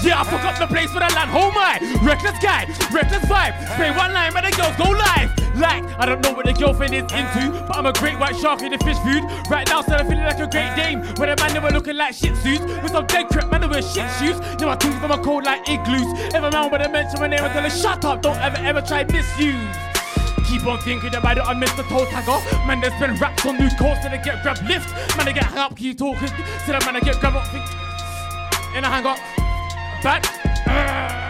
Yeah, I up the place for I land. Am I? Reckless guy, reckless vibe. Spray one light, many girls go live. Like, I don't know what the girlfriend is into, but I'm a great white shark in the fish food. Right now, still I'm feeling like a great dame. When a man they were looking like shit suits. With some dead crap, man, they wear shit shoes. Now my tools them are cold like igloos. If a man would have mentioned my name, I tell her, shut up, don't ever, ever try misuse. Keep on thinking about it, I missed the toe tagger. Man, there's been raps on new course, so they get grab lift. Man, they get hung up, keep talking. So that man, I get grab up, think. In a hang up. Back.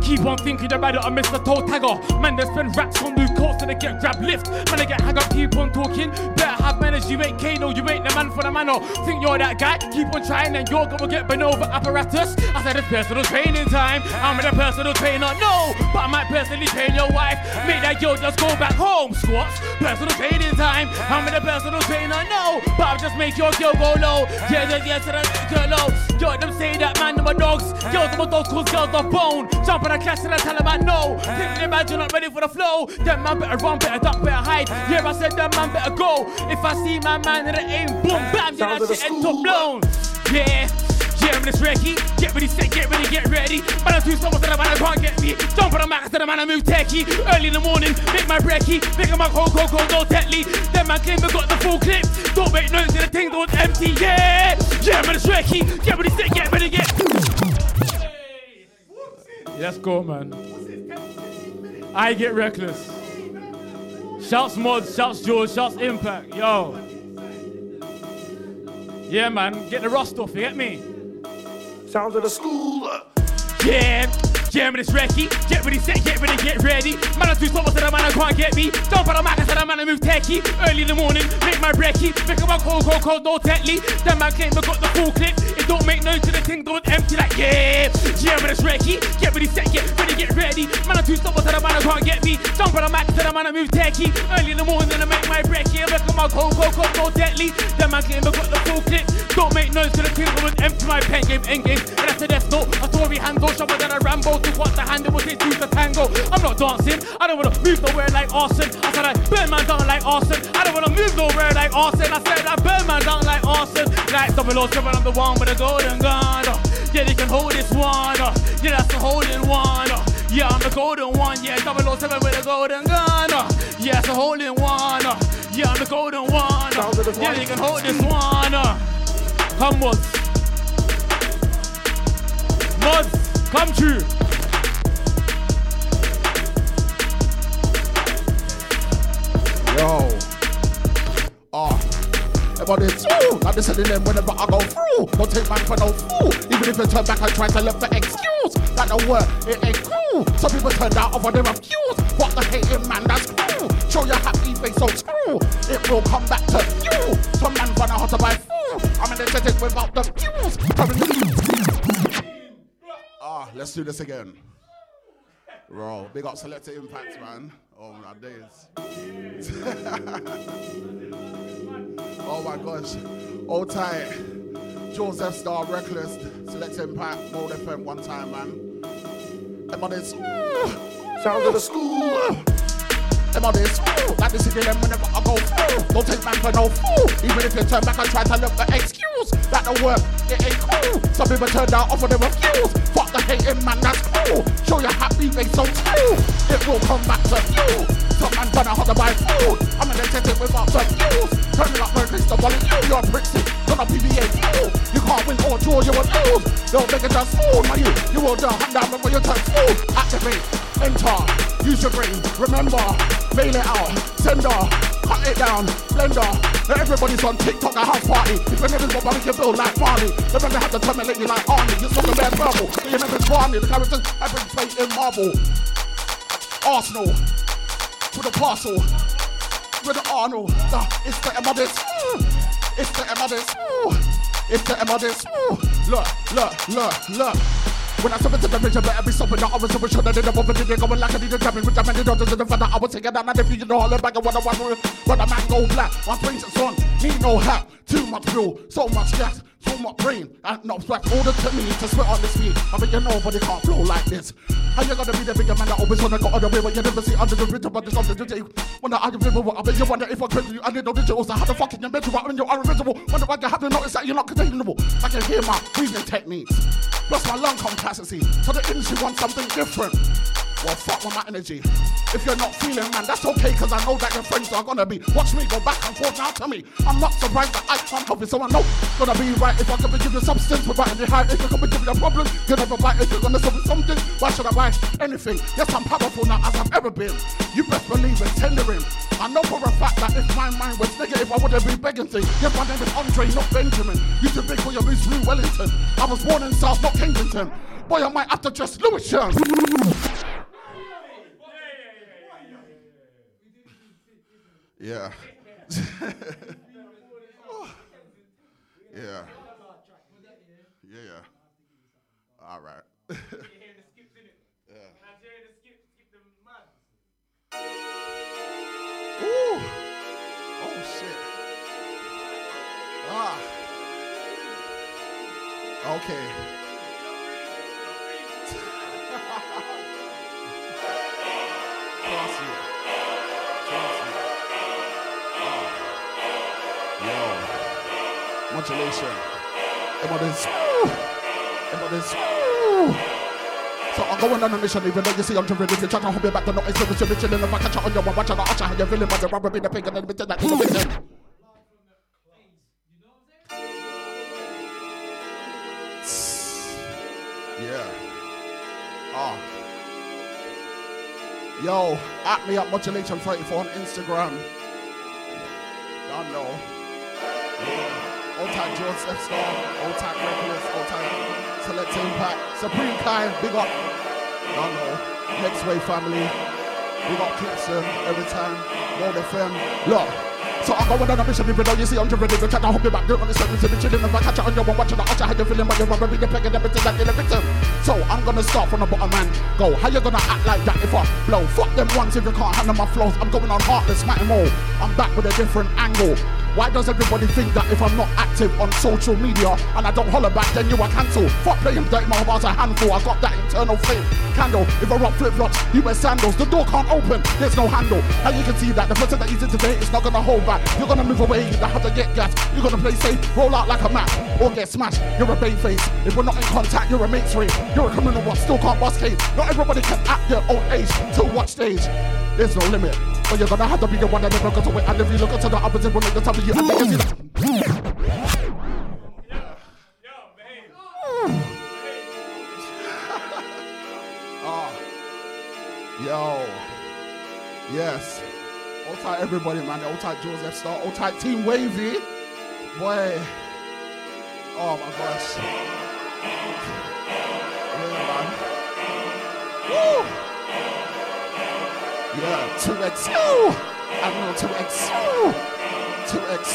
Keep on thinking about it, I missed the toe tagger. Man, there's been raps on new course, so they get grab lift. Man, they get hang up, keep on talking. Better have manners, you ain't Kano, you ain't the man for the manor. Think you're that guy, keep on trying, and you're gonna get bent over apparatus. I said it's personal training time. I'm in a personal trainer, no, but I might personally train your wife. Make that girl just go back home. Squats, personal training time. I'm in a personal trainer, no, but I'll just make your girl go low. Yeah, yeah, yeah, to the girl low. Yo, them say that man, them are dogs. Girls, them are dogs, cause girls are bone. Jump on a clash and I tell them I know. Thinking about you're not ready for the flow. Them man better run, better duck, better hide. Yeah, I said them man better go. If I see my man in the aim, boom, bam, yeah, that shit end top blown. Yeah. Yeah, I'm this Recky. Get ready, set, get ready, get ready. But I'm too slow, so the man can't get me. Jump on the max, to the man I move techie. Early in the morning, make my brekkie. Make my cold, cold, cold, no Tetley. Them man claim got the full clip. Don't make noise, the thing was empty. Yeah, yeah, I'm this Recky. Get ready, set, get ready, get. Let's go, man. I get reckless. Shouts mods, shouts George, shouts impact. Yo. Yeah, man. Get the rust off, you get me? Sounds of the school. Yeah. Jam this Recky, get ready, set, get ready, get ready. Man, I'm too slow, so the man I can't get me. On the mic, I said, man, I move techie. Early in the morning, make my brekkie. Make my cold, cold, cold, no Tetley. That man claim I got the full clip. It don't make noise to the thing, don't empty like, yeah. Jam this Recky, get ready, set, get ready, get ready. Man, I'm too slow, so the man I can't get me. On the mic, I said, man, I move techie. Early in the morning, then I make my brekkie. Make up my cold, cold, cold, no Tetley. That man claim I got the full clip. Don't make noise to the thing, don't empty my pen game, end game. And that's a death note. A Tory handle, sharper than a Rambo. To what the handle was it to tango. I'm not dancing. I don't wanna move nowhere like arson. I said I burn man down like arson. I don't wanna move nowhere like arson. I said I burn man down like arson. Like double O seven, I'm the one with a golden gun. Uh, Yeah, they can hold this one. uh, Yeah, that's the holding one. uh, Yeah, I'm the golden one. Yeah, double O seven with a golden gun. Yeah, it's a holding one. Yeah, I'm the golden one. uh, Yeah, they can hold this one. uh. Come mods. Mods, come true. Yo. Ah. Everybody too. Like this in them whenever I go through. Don't take man for no fool. Even if you turn back and try to look for excuse. That don't work. It ain't cool. Some people turn out over their views. What the hating man, that's cool. Show your happy face so true. It will come back to you. Some man run out to buy food. I'm energetic without the views. Ah. let's do this again. Bro, big up Selecta Impact, man. Oh my days. oh my gosh. Hold tight. Joseph Star, Reckless, Selecta Impact, Mode FM one time, man. Them on this. Sounds of the school. Them on this. Like this again, whenever I go through. Don't take man for no fool. Even if you turn back and try to look for excuse. That don't work, it ain't cool. Some people turn down off of the refuse. Fuck the hating man, that's cool. Show your happy face so true. It will come back to you. Some man gonna hug by food. I'm take it without the use. Turn it up, Mercury, the one you. You're a prick, gonna PBA you. You can't win or draw, you will lose. Don't make it just fool, man. You, you will down, hand down before you turn fool. Activate, enter, use your brain. Remember, mail it out, sender, cut it down, blender. Everybody's on TikTok, a house party. Want to make you feel like Marley, they're gonna have to terminate you like Arnie. You're talking about verbal, but your Barney. The characters have been in marble. Arsenal, with a parcel, with an Arnold. Uh, it's the this. Mm. It's the this. Mm. It's the this. Mm. Look, look, look, look. When I step into the I better be stopping. I was super sure that they never did it. Going like I need a jumping, which I meant to do to the father. I was taking that, not if you know, all back and what I want. But a man go black, My brings it on. Need no hat, too much fuel, so much gas. So much brain, and not swag order to me to spit on this beat. I bet you nobody can't flow like this. How you gonna be the bigger man that always wanna go other way when you never see under the bridge but there's something to take? Wonder how you feel, I bet you wonder if I could you. I need no digitals, so how the fuck can you mental when you're unoriginal? Wonder why you haven't noticed that you're not containable. I can hear my breathing techniques, plus my lung capacity. So the industry wants something different. Well, fuck with my energy. If you're not feeling, man, that's okay, cause I know that your friends are gonna be. Watch me go back and forth now to me. I'm not surprised that I can't help it, so I know gonna be right if I can give you substance without any hype. If you're gonna give you a problem, you're never right. If you're gonna solve something, why should I buy anything? Yes, I'm powerful now as I've ever been. You best believe in tendering. I know for a fact that if my mind was negative, I wouldn't be begging things. Yes, my name is Andre, not Benjamin. You too big for your Blue Wellington. I was born in South, not Kensington. Boy, I might have to dress Lewisham. Yeah. yeah. Yeah, yeah. All right. yeah. Oh shit. Ah. Okay. Modulation. Everybody's. Everybody's. So I'm going on a mission, even though you see I'm driven. If you try to hold me back, the noise is you're chilling. If I catch you on your one, watch out, watch out you're. But the rubber be the pig and then bit that the victim. Yeah. Ah. Yo, at me at modulation 34 on Instagram. Y'all know. Yeah. Old time Joseph Star, old time Reckless, old time Selecta Impact, Supreme Ky, big up. Y'all. Next Wave family. We got Clipson every time. Mode FM. Look. So I'm going on a mission, even though you see I'm driven, even trying to hold me back. Don't understand, you're chilling. If I catch you on your one, watching the archer, how you feeling, but you're rubbing the peg everything that you're a victim. So I'm gonna start from the bottom and go. How you gonna act like that if I blow? Fuck them ones if you can't handle my flows. I'm going on heartless, smack 'em all. I'm back with a different angle. Why does everybody think that if I'm not active on social media and I don't holler back, then you are cancelled? Fuck playing dirty, my heart's a handful. I got that internal flame candle. If I rock flip flops, you wear sandals. The door can't open, there's no handle. And you can see that the person that you did today is not gonna hold back. You're gonna move away, you have to get gas. You're gonna play safe, roll out like a map, or get smashed. You're a bait face. If we're not in contact, you're a mate's ring. You're a criminal, but still can't bust case. Not everybody can act their old age till what stage? There's no limit. But you're gonna have to be the one that never goes away. And if you look into the opposite, will make the top of you. Then you see that. Ah, yo. Yes. All tight everybody, man. All tight Joseph Star. All tight Team Wavy. Boy. Oh my gosh. Yeah, man. Woo! Yeah, 2x. Admiral 2x. 2x.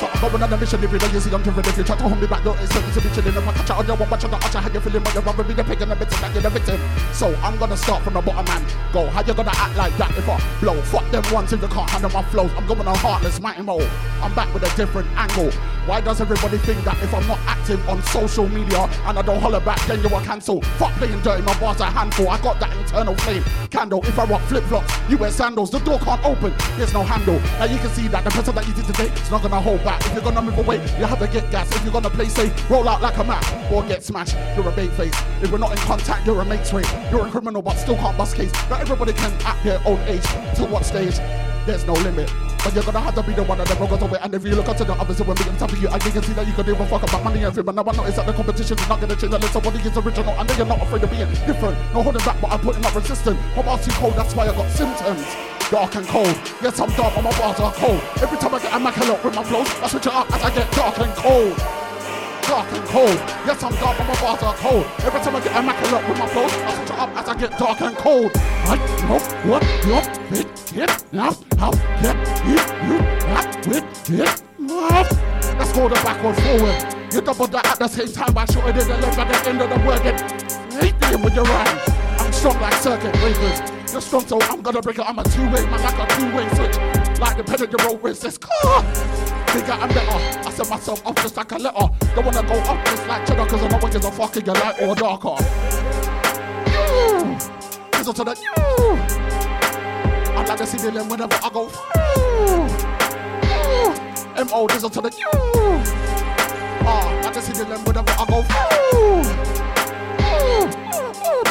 So I'm going on a mission every day. You see, I'm driven. If you try to hold me back, you're expecting to be chilling. If I catch you on your one, watch on the archer, how you feeling? But you're rather be the pig and the victim, that you're the victim. So I'm gonna start from the bottom and go. How you gonna act like that if I blow? Fuck them ones if you can't handle my flows. I'm going on heartless, mighty mode. I'm back with a different angle. Why does everybody think that if I'm not active on social media and I don't holler back, then you are cancelled? Fuck playing dirty, my bars are handful. I got that internal flame candle. If I rock flip flops, you wear sandals. The door can't open, there's no handle. Now you can see that the person that you did today is not gonna hold back. If you're gonna move away, you have to get gas. If you're gonna play safe, roll out like a map or get smashed. You're a bait face. If we're not in contact, you're a mate's rate. You're a criminal, but still can't bust case. Not everybody can act their old age. To what stage? There's no limit. But you're gonna have to be the one that never goes away. And if you look onto the opposite when being tough for you, and you can see that you can even fuck about money and fame. But now I notice that the competition is not gonna change unless somebody is original. And then you're not afraid of being different. No holding back, but I'm putting up resistance. My bars too cold, that's why I got symptoms. Dark and cold. Yes, I'm dark, but my bars are cold. Every time I get a immaculate with my flows, I switch it up as I get dark and cold dark and cold. Yes, I'm dark, but my bars are cold. Every time I get immaculate with my flows, I switch it up as I get dark and cold. I know what you're thinking. Now, how can you, act with it? Let's go the backward forward. You double that at the same time by shooting in the left at the end of the word. Hate me with your rhyme. I'm strong like circuit breakers. You're strong, so I'm gonna break it. I'm a two-way man, like a two-way switch. Like the of your road this car. Bigger and better. I set myself up just like a letter. Don't wanna go up just like cheddar, cause I know what is a fucking your light or darker. You. Listen to the you. I like to see the whenever I go. M.O. Listen to the you. Ah, I like to see the whenever I go.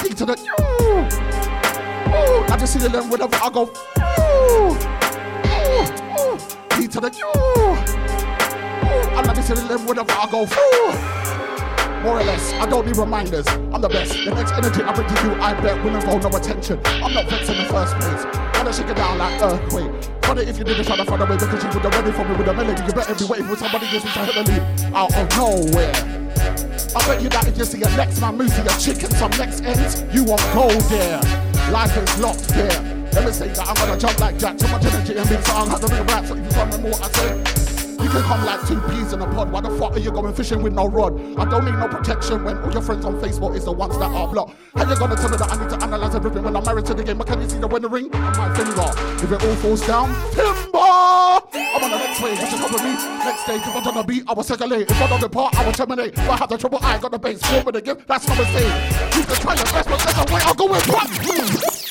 P to the you. I just see the whenever I go. P to the you. I like to the whenever I go. More or less, I don't need reminders. I'm the best. The next energy I bring to you, I bet will involve no attention. I'm not vexed in the first place. Wanna shake it down like earthquake. Funny if you didn't try to find a way because you would have ready for me with a melody. You better be waiting for somebody else who's heavily out of nowhere. I bet you that if you see a next man move to your chicken, some next ends, you won't go there. Life is locked there. Let me say that I'm gonna jump like Jack. Too much energy in me, so I'm having to rap. So you can't remember what I said. You can come like two peas in a pod. Why the fuck are you going fishing with no rod? I don't need no protection when all your friends on Facebook is the ones that are blocked. How you gonna tell me that I need to analyze everything when I'm married to the game? But can you see the wedding ring on my finger? If it all falls down, timber! I'm on the next wave, is cover me. Next day, if I'm on the beat, I will circulate. If I don't depart, I will terminate. If I have the trouble, I got the base. The gift, that's my mistake. You can try your best, but there's a way I'll go with what?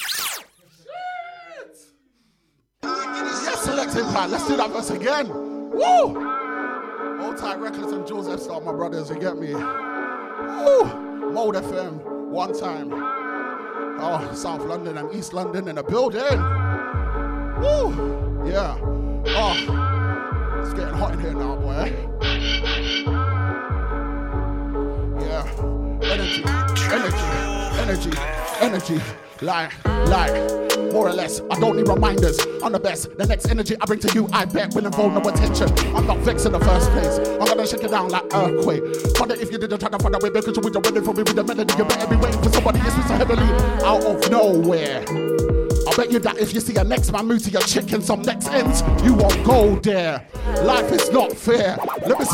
Selective plan. Let's do that verse again. Woo! Old time Reckless and Jules F. My brothers, you get me? Woo! Mode FM, one time. Oh, South London and East London in the building. Woo! Yeah. Oh, it's getting hot in here now, boy. Yeah. Energy, energy, energy, energy. Like, like, more or less, I don't need reminders. I'm the best. The next energy I bring to you, I bet will involve no attention. I'm not vexed in the first place. I'm gonna shake it down like earthquake. Wonder if you didn't try to find a way because you were ready for me with the melody. You better be waiting for somebody else so heavily out of nowhere. I bet you that if you see a next man move to your chicken, some next ends, you won't go there. Life is not fair. Let me.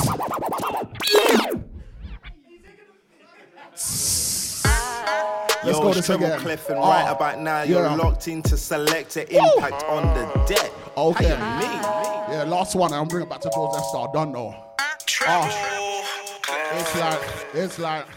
S- Let's Yo, go it's this Treble again. Clef and Oh, right about now you're yeah. locked into Selecta Impact on the deck. Okay. How you mean? Yeah, last one. I'm bringing it back to George F. Star. Done though. Ah, it's like, it's like,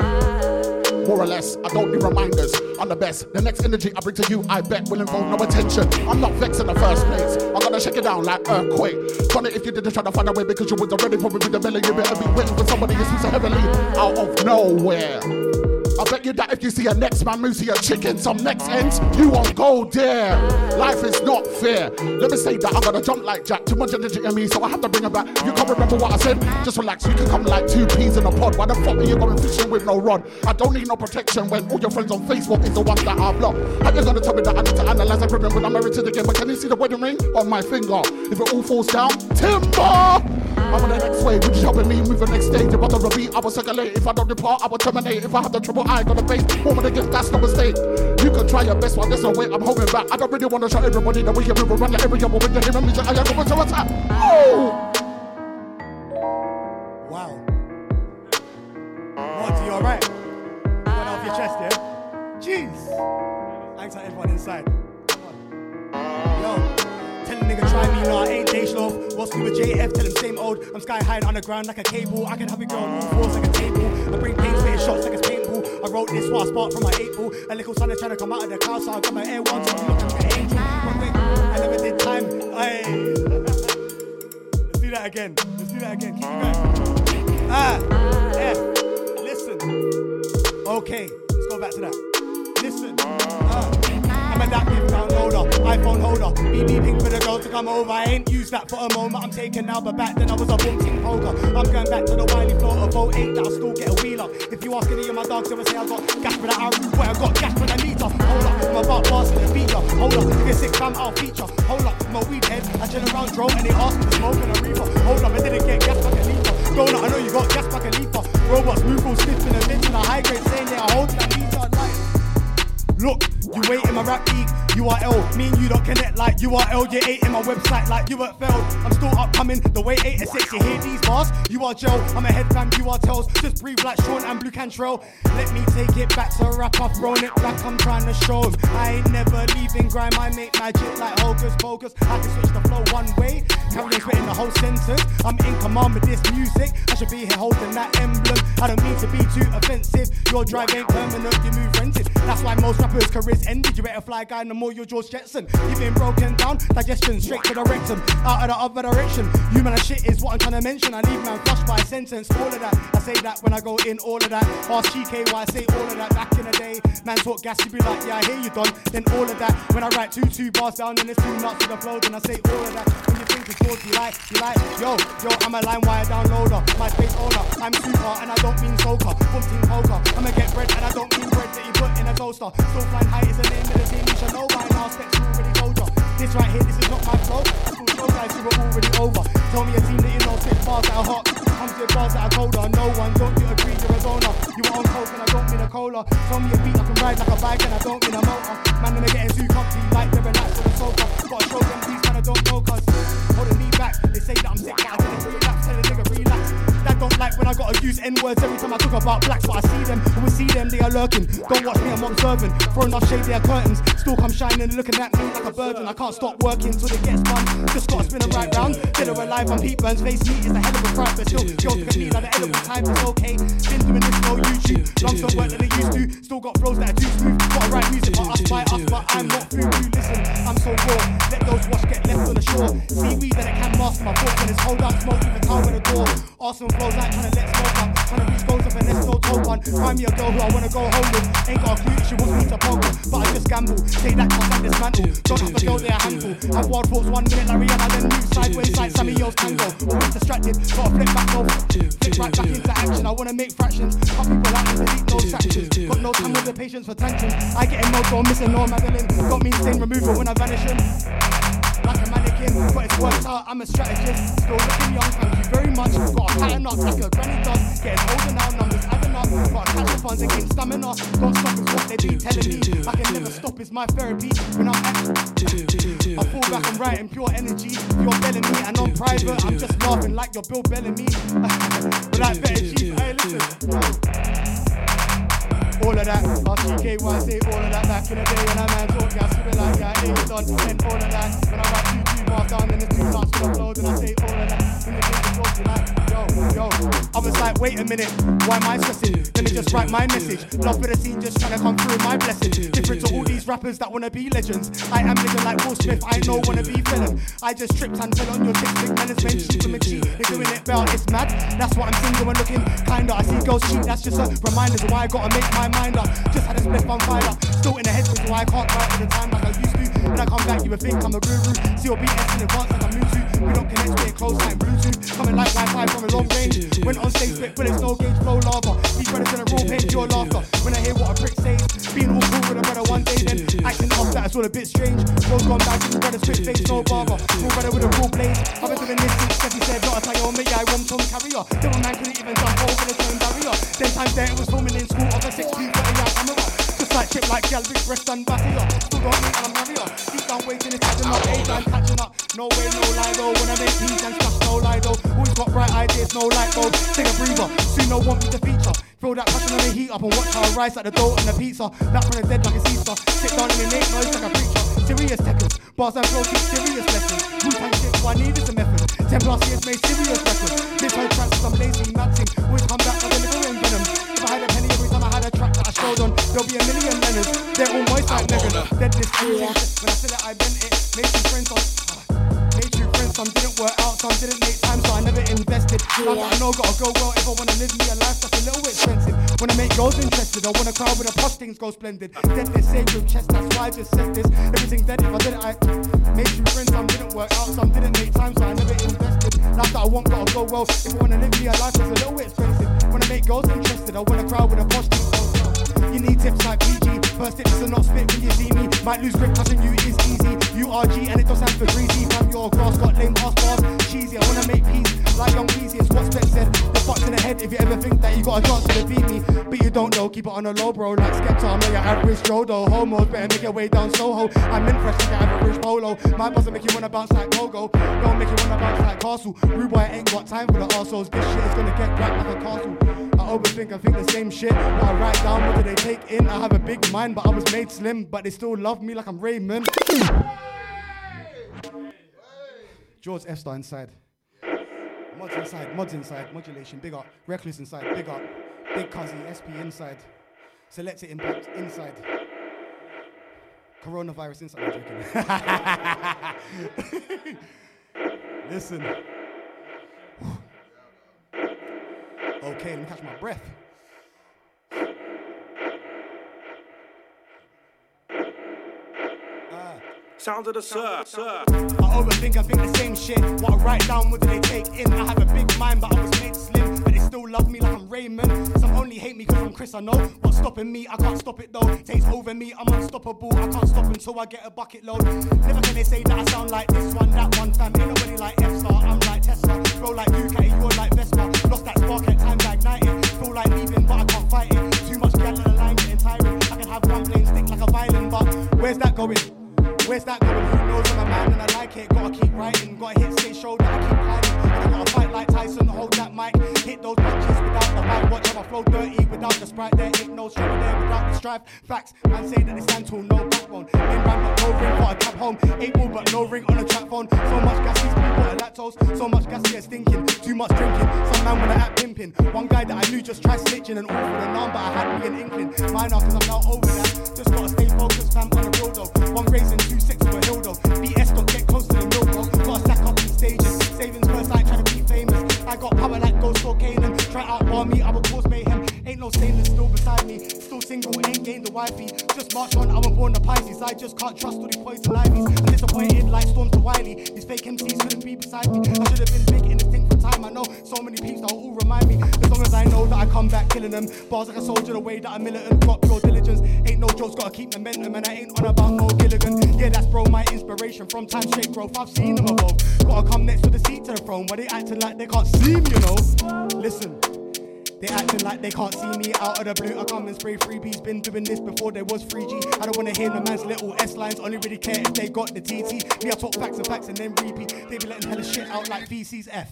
more or less, I don't need reminders. I'm the best. The next energy I bring to you, I bet will involve no attention. I'm not vexed in the first place. I'm gonna shake it down like earthquake. Funny if you didn't try to find a way because you was already probably with the belly. You better be waiting for somebody who's so heavily out of nowhere. I bet you that if you see a next man move to your chicken, some next ends, you won't go there. Life is not fair. Let me say that I'm gonna jump like Jack. Too much energy in me, so I have to bring it back. You can't remember what I said? Just relax. You can come like two peas in a pod. Why the fuck are you going fishing with no rod? I don't need no protection when all your friends on Facebook is the ones that are blocked. How you gonna tell me that I need to analyze everything when I'm married to the game? But can you see the wedding ring on my finger? If it all falls down, timber! I'm on the next wave, would you helping me move the next stage? I don't repeat, I will circulate. If I don't depart, I will terminate. If I have the trouble, I got a base. Form of the gift, that's no mistake. You can try your best, but there's no way I'm holding back. I don't really want to show everybody the way you move around the area, but when you hear me, I am going to attack. Oh! Wow. Monty, you alright? One off your chest, yeah? Jeez. Thanks to everyone inside. Yo. Tell a nigga try me, nah, I ain't day slow. What's new with JF? Tell him same old. I'm sky high underground like a cable. I can have it go on all fours like a table. I bring pain, spitting shots like it's paintball. I wrote this while I spark from my eight ball. A little sun is trying to come out of the car, so I got my air one, so I'm looking like an angel. I never did time. Aye. Let's do that again. Let's do that again. Keep it going. Ah, F. Listen. Okay, let's go back to that. I'm that gift downloader, iPhone holder. BB ping for the girl to come over. I ain't used that for a moment. I'm taking now, but back then I was a boom ting poker. I'm going back to the wily floor of 08 that'll still get a wheeler. If you ask any of my dogs, they will say I got gas for that arrow. Boy, I got gas for the meter. Hold up, my butt bars for the feature. Hold up, if you're fam, I'll feature. Hold up, my weed head. I chill around drone and they asked me to smoke and a reefer. Hold up, I didn't get gas back a leaper. Donut, I know you got gas back a leaper. Robots move all stiff in a bitch in a high grade saying they are holding that meter like. Look, you wait in my rap league, are Me and you don't connect like you are L. You ain't in my website like you weren't failed. I'm still upcoming, the way 8 to 6. You hear these bars? You are Joe, I'm a head fam, you are tails. Just breathe like Sean and Blu Cantrell. Let me take it back to rap, I've thrown it back, I'm trying to show. I ain't never leaving grime, I make magic like Hocus Pocus. I can switch the flow one way, carry on spitting the whole sentence. I'm in command with this music, I should be here holding that emblem. I don't mean to be too offensive, your drive ain't permanent, you move rented. That's why most rappers' careers ended. You better fly guy, no more you're George Jetson. You've been broken down, digestion straight to the rectum, out of the other direction. Human shit is what I'm trying to mention. I leave man flushed by a sentence, all of that. I say that when I go in, all of that. Ask GK why I say all of that back in the day. Man talk gas, you be like, yeah, I hear you done. Then all of that. When I write two, two bars down and it's two nuts to the flow, then I say all of that. When you like, you like, yo, yo, I'm a line wire downloader, my space owner. I'm super and I don't mean soca, team poker. I'ma get bread and I don't mean bread that you put in a toaster. Still flying high is the name of the team, you should know by now. Specs already. This right here, this is not my flow. Show guys who are already over. Tell me a team that you know spit bars that are hot. I'm to bars that are colder. No one, don't you agree, you're a donor. You are on coke and I don't mean a cola. Tell me a beat I can ride like a bike and I don't mean a motor. Man, them are getting too comfy, like they're relaxed on the sofa. Gotta show them these man I don't know, cause holding me back. They say that I'm sick, but I relax. Tell a. That don't like when I gotta use N words every time I talk about blacks, but I see them. When we see them, they are lurking. Don't watch me, I'm observing. Throwing off shade, they are curtains. Still come shining, looking at me like a burden. I can't stop working till it gets done. Just gotta spin it right round. Dead or alive, I'm Pete Burns. Face meat is a hell of a fright, but still, girls look at me like the end of time. It's okay. Been doing this no YouTube. Lungs don't work than they used to. Still got flows that are too smooth. Gotta write music for us by us, but I'm not through you. Listen, I'm so raw. Let those wash get left on the shore. See, Seaweed that it can mask my thoughts when it's hold up. Smoke even tower with the door. Arsenal flows like trying to let smoke up. Trying to reach goals up and there's no toe one. Find me a girl who I wanna go home with. Ain't got a clue she wants me to poke her, but I just gamble. Say that cause I'm dismantle. Don't have a girl, they a handful. Have wild thoughts one minute, Larry and I then move sideways like Sammy Yo's tango. Always distracted, gotta flip back over. Flip right back into action. I wanna make fractions. Cut people out and delete no tractions. Got no time with the patience for tension. I get emotional, missing no Madeline. Got me stain removal when I vanishing like a mannequin, but it's worked out. I'm a strategist, still looking young. Thank you very much. Got a pattern up like a granny does. Getting older now, numbers adding up. Got catch the funds and gain stamina. Don't stop is what they be telling me. I can never stop is my therapy. When I'm at, I fall back and writing pure energy. You're belling me and on private, I'm just laughing like you're Bill Bellamy. but like better chief, hey listen. All of that, GK1 say all of that back in the day when I man talk gas, you be like, yeah, ain't done, and all of that. When I rap two, two bars down in the two to the flow, then I say all of that. When the think it's talking like, yo, yo. I was like, wait a minute, why am I stressing? Let me just write my message. Love for the scene, just trying to come through my blessing. Different to all these rappers that wanna be legends. I am living like Will Smith, I know wanna be felon. I just tripped and fell on your chick, big management, cheat from a cheat. They're doing it well, it's mad. That's what I'm single and looking kinda. I see girls cheat, that's just a reminder of why I gotta make my mind up. Just had a split on fire. Still in the head, so I can't write all the time like I used to. When I come back, you would think I'm a guru. See your BS in advance like I'm Bluetooth. We don't connect, stay close like Bluetooth. Coming like Wi-Fi from a long range. Went on stage, spit bullets, no gauge, flow lava. These brothers in a raw pain, pure laughter. When I hear what a prick says, being all cool with a brother one day, then acting off that is all a bit strange. Rose gone back, you brother spit face, no barber. Cool brother with a raw blade. I've been doing this since Steffi said, not a you, mate, I want some carrier. Then one man couldn't even jump over the same barrier. Then times there it was filming in school of a 6 feet 30 yard camera. Tight chip like gal, big breast and batty up. Still don't meet and I'm her. Deep down waiting, it's catching up. Age and catching up. No way, no lie though. When I make peace and splash, no lie though. Always got bright ideas, no light bulb. Take a breather. Soon no one me to feature. Throw that passion on the heat up and watch I rise like the dough and the pizza. That from the dead like a Caesar. Sit down and make noise like a preacher. Serious techers. Bars and flow teach serious lessons. Wu-Tang shit, what I need is a method. Ten plus years made serious records. This whole track I'm lazy, nothing. Always come back with a living venom. If I had a penny a track that I showed on, there'll be a million Leonards. They're all moist like niggas. Deadless, yeah. When I said that I bent it, made some friends on. Made two friends, some didn't work out, some didn't make time, so I never invested. Life that I know gotta go well if I wanna live me a life that's a little bit expensive. Wanna make girls interested, I want a crowd with a posh things go splendid. Deadless, sacred chest, that's why I just said this. Everything's dead if I did it, I made two friends, some didn't work out, some didn't make time, so I never invested. Life that I want gotta go well if I wanna live me life that's a little bit expensive. Wanna make girls interested, I want a crowd with a posh. You need tips like PG. First tips are not spit when you see me. Might lose grip, touching you is easy. URG and it does stand for greasy. Fam, your grass got lame ass bars. Cheesy, I wanna make peace. Like young Weezy, it's what Spec said. The fuck's in the head if you ever think that you got a chance to defeat me. But you don't know, keep it on a low, bro. Like Skepta, I'm not your average though. Homos better make your way down Soho. I'm in fresh like an average polo. My boss will make you wanna bounce like Gogo. Don't make you wanna bounce like Castle. Rude boy ain't got time for the arseholes. This shit is gonna get wrapped like a castle. I overthink, I think the same shit. I write down, what do they take in? I have a big mind, but I was made slim. But they still love me like I'm Raymond. Jawdz F star inside. Mods inside, mods inside, modulation, big up. Reckless inside, big up. Big Cuzzy, SP inside. Selecta Impact inside. Coronavirus inside. I'm joking. Listen. Okay, let me catch my breath. Sounds of the surf, surf. I overthink, I think the same shit. What I write down, what do they take in? I have a big mind, but I was made slim. But they still love me like I'm Raymond. Some only hate me because I'm Chris, I know. What's stopping me? I can't stop it though. Takes over me, I'm unstoppable. I can't stop until I get a bucket load. Never can they say that I sound like this one, that one, time. Ain't nobody like F star, I'm like Tesla. Flow like Ducati, you're like Vespa. Lost that spark at times like ignited. Feel like leaving, but I can't fight it. Too much gal in the line, getting tiring. I can have one plane stick like a violin, but where's that going? Where's that going? Who knows? I'm a man and I like it. Gotta keep writing. Gotta hit stay show that I keep climbing. And I gotta fight like Tyson. Hold that mic. Hit those punches without the mic. Watch how I flow dirty without the sprite. There ain't no struggle there without the strife. Facts. Man say that they stand tall, no backbone. Name rhyme but no ring. Got a cab home. Eight but no ring on a trap phone. So much gas these people are lactose. So much gas get stinking. Too much drinking. Some man wanna act pimping. One guy that I knew just tried snitching and all for the numb, but I had me an inkling. Mine off cause I'm now over that. Just gotta stay focused, fam, on the road though. One grazing, two six for a hill though. BS don't get close to the mill though. Gotta stack up in stages. Savings first, I trying to be famous. I got power like ghost cocaine and try out bar me, I will cause mayhem. Ain't no stainless still beside me. Still single, ain't gained the wifey. Just march on, I was born a Pisces. I just can't trust all these poison ivies. I'm disappointed like Storm to Wiley. These fake MCs couldn't be beside me. I should have been big in this thing for time. I know so many peeps that all remind me. As long as I know that I come back killing them. Bars like a soldier, the way that I'm militant. Drop your diligence. Ain't no jokes, gotta keep momentum. And I ain't on about no Gilligan. Yeah, that's bro, my inspiration from time straight growth. I've seen them evolve. Gotta come next to the seat to the throne. Where they acting like they can't see me, you know. Listen. They acting like they can't see me out of the blue. I come and spray freebies. Been doing this before there was 3G. I don't wanna hear no man's little S lines. Only really care if they got the TT. Me, I talk facts and facts and then repeat. They be letting hella shit out like VC's F.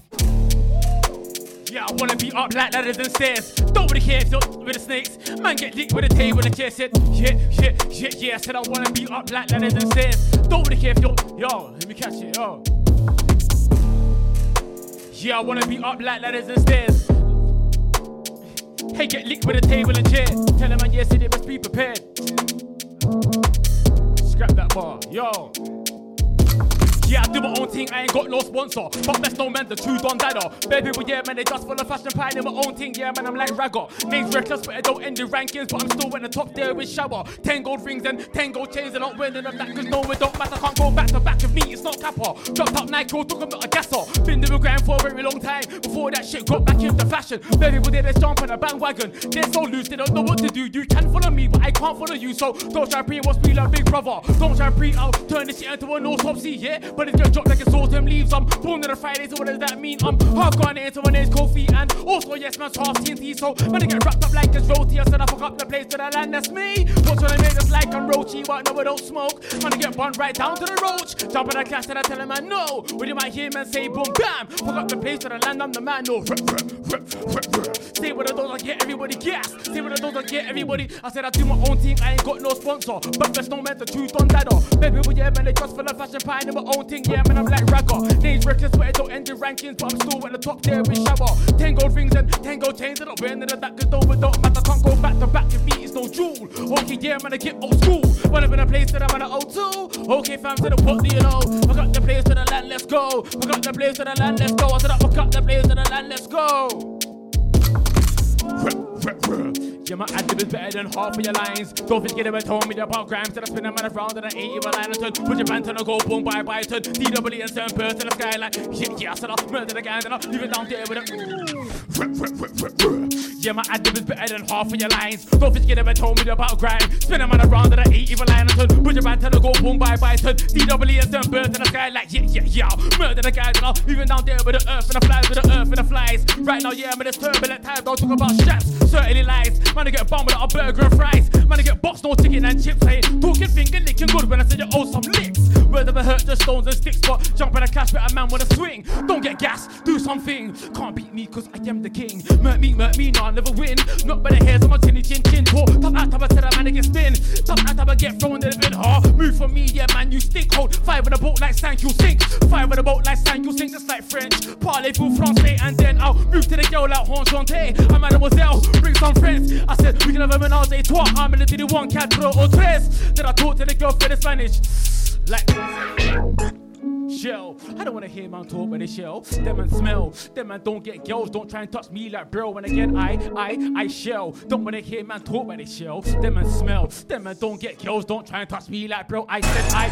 Yeah, I wanna be up like ladders and stairs. Don't really care if you're with the snakes. Man, get licked with a table and chair said, yeah, yeah, yeah, yeah. I said I wanna be up like ladders and stairs. Don't really care if you're, yo, let me catch it, yo. Yeah, I wanna be up like ladders and stairs. Hey, get licked with a table and chair. Tell them, man, yes, they must be prepared. Scrap that bar, yo. Yeah, I do my own thing, I ain't got no sponsor. But that's no man, the two done dada. Bare people, yeah, man, they just full of fashion pie in my own thing, yeah, man, I'm like ragger. Names reckless, but I don't end the rankings, but I'm still in the top there with shower. Ten gold rings and ten gold chains, and not winning them that, cause no, it don't matter. Can't go back to back with me, it's not capper. Dropped up Nike, took them not a gasser. Been doing grind for a very long time, before that shit got back into fashion. Bare people, they just jump on a bandwagon. They're so loose, they don't know what to do. You can follow me, but I can't follow you, so don't try and pre what's me like big brother. Don't try and pre out, turn this shit into an autopsy, yeah? But it's gonna drop like it's autumn leaves. I'm born on a Friday, so what does that mean? I'm half gone into my name's Kofi, and also, yes, man's half TNT, so when I get wrapped up like it's roti, I said I fuck up the place to the land, that's me. What's when I make this like I'm roachy, but no, I don't smoke. Man, I get burned right down to the roach. Jump in the class and I tell him I know. When you might hear man say boom, bam, fuck up the place to the land, I'm the man, no. Say what I don't, I get everybody gas. Say what I don't, I get everybody. I said I do my own thing, I ain't got no sponsor. But there's no meant the truth on that. Baby, well, yeah, man, they just for the fashion pie, my own thing, yeah, man, I'm like ragger. Names reckless, but don't end in rankings, but I'm still at the top there with shower. Ten gold rings and ten gold chains, and I'm wearing the that cause over, don't matter, can't go back to back if beat is no jewel. Okay, yeah, man, I get old school. When I'm in a place that I'm at an O2. Okay, fam, to the what do you know? I got the place to the land, let's go. I got the place to the land, let's go. I said, I got the place to the land, let's go. Yeah, my adlib is better than half of your lines. Don't forget about told me about grams that I spin man around and I ain't even line turn. Put your band on a go boom bye bye turn. DW and turn bird to the sky like yeah, yeah, I said I'll murder the gang and I'll leave it down there with a. Yeah, my adlib is better than half of your lines. Don't forget about told me about grime. Spin man around and I ain't even line turn. Put your band on a go boom bye bye turn. DW and turn bird to the sky like yeah, yeah, yeah. Murder the guys and I'll leave down there with the earth and the flies with the earth and the flies. Right now, yeah, I'm in this turbulent time. Don't talk about straps. Certainly lies. Man, I get bummed without a burger and fries. Man, I get boxed, no chicken and chips. Ain't talking finger licking good when I say you owe some licks. Words ever hurt just stones and sticks, but jump in a cash, a man with a swing. Don't get gas, do something. Can't beat me, cause I am the king. Murk me, murk me, no, I'll never win. Not by the hairs on my chinny chin chin talk. Top out, top, I said a man, get spin. Top out, top, I get thrown in a bit hard. Move for me, yeah, man, you stick. Hold five in a boat like sank, you sink. Five in a boat like sank, you sink, just like French. Parlez-vous français, and then I'll move to the girl like Enchanté. I'm mademoiselle, bring some friends. I said, we can have a menage a trois. I'm in the one, quatre or tres. Then I talk to the girl for the Spanish. Like. Shell. I don't wanna hear man talk when they shell. Them man smell. Them man don't get girls. Don't try and touch me like bro. When again I I I shell. Don't wanna hear man talk when they shell. Them man smell. Them man don't get girls. Don't try and touch me like bro. I said I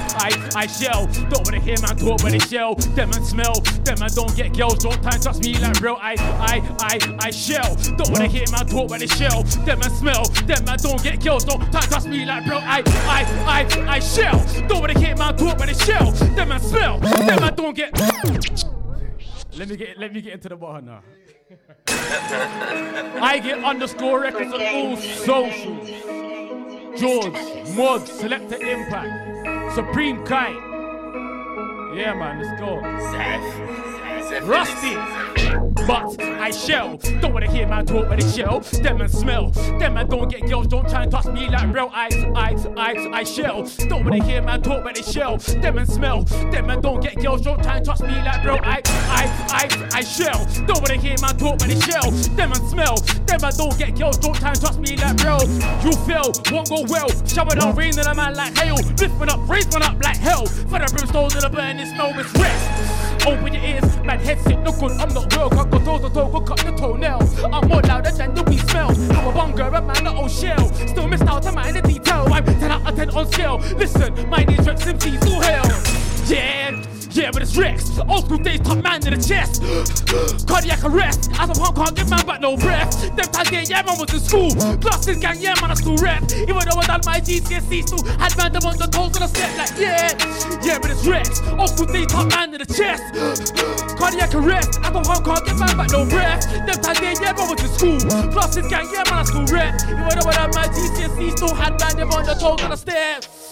I I shell. Don't wanna hear man talk when they shell. Them man smell. Them man don't get girls. Don't try and touch me like bro. I I I I shell. Don't wanna hear man talk when they shell. Them man smell. Them man don't get girls. Don't try and touch me like bro. I I I I shell. Don't wanna hear man talk when they shell. Them man smell. Them man don't get. Let me get let me get into the bar now. I get underscore records on all socials. Jawdz, Mod, Selecta Impact, Supreme Ky. Yeah man, let's go. Rusty. But I shell. Don't wanna hear man talk when they shell. Them and smell. Them man don't get girls. Don't try and touch me like real eyes. I, I, I shell. Don't wanna hear man talk when they shell. Them and smell. Them man don't get girls. Don't try and touch me like real I, I, I, I shell. Don't wanna hear man talk when they shell. Them and smell. Them man don't get girls. Don't try and touch me like real. You feel won't go well. Shower down rain in a man like hail. Lift one up, raise one up like hell. For the brimstone to the burning snow is rest. Open your ears, man, headset, look good. I'm not real, cut go toe to toe, go cut the toenails. I'm more louder than the weed smells. I'm a bunker, a man, an old shell. Still missed out on my the detail. I'm 10 out of 10 on scale. Listen, my name's Rex MC, so hell. Yeah. Yeah, but it's Rex. Old school days, top man in the chest. Cardiac arrest. As a punk, can't give man back no breath. Them times, yeah, yeah, man was in school. Classes gang, yeah, man, I school rep. Even though I done my GCSE, still had man them on the toes of the step. Like, yeah, yeah, but it's Rex. Old school days, top man in the chest. Cardiac arrest. As a punk, can't give man back no breath. Them times, yeah, yeah, man was in school. Classes gang, yeah, man, I school rep. Even though I done my GCSE, still had man them on the toes of the steps.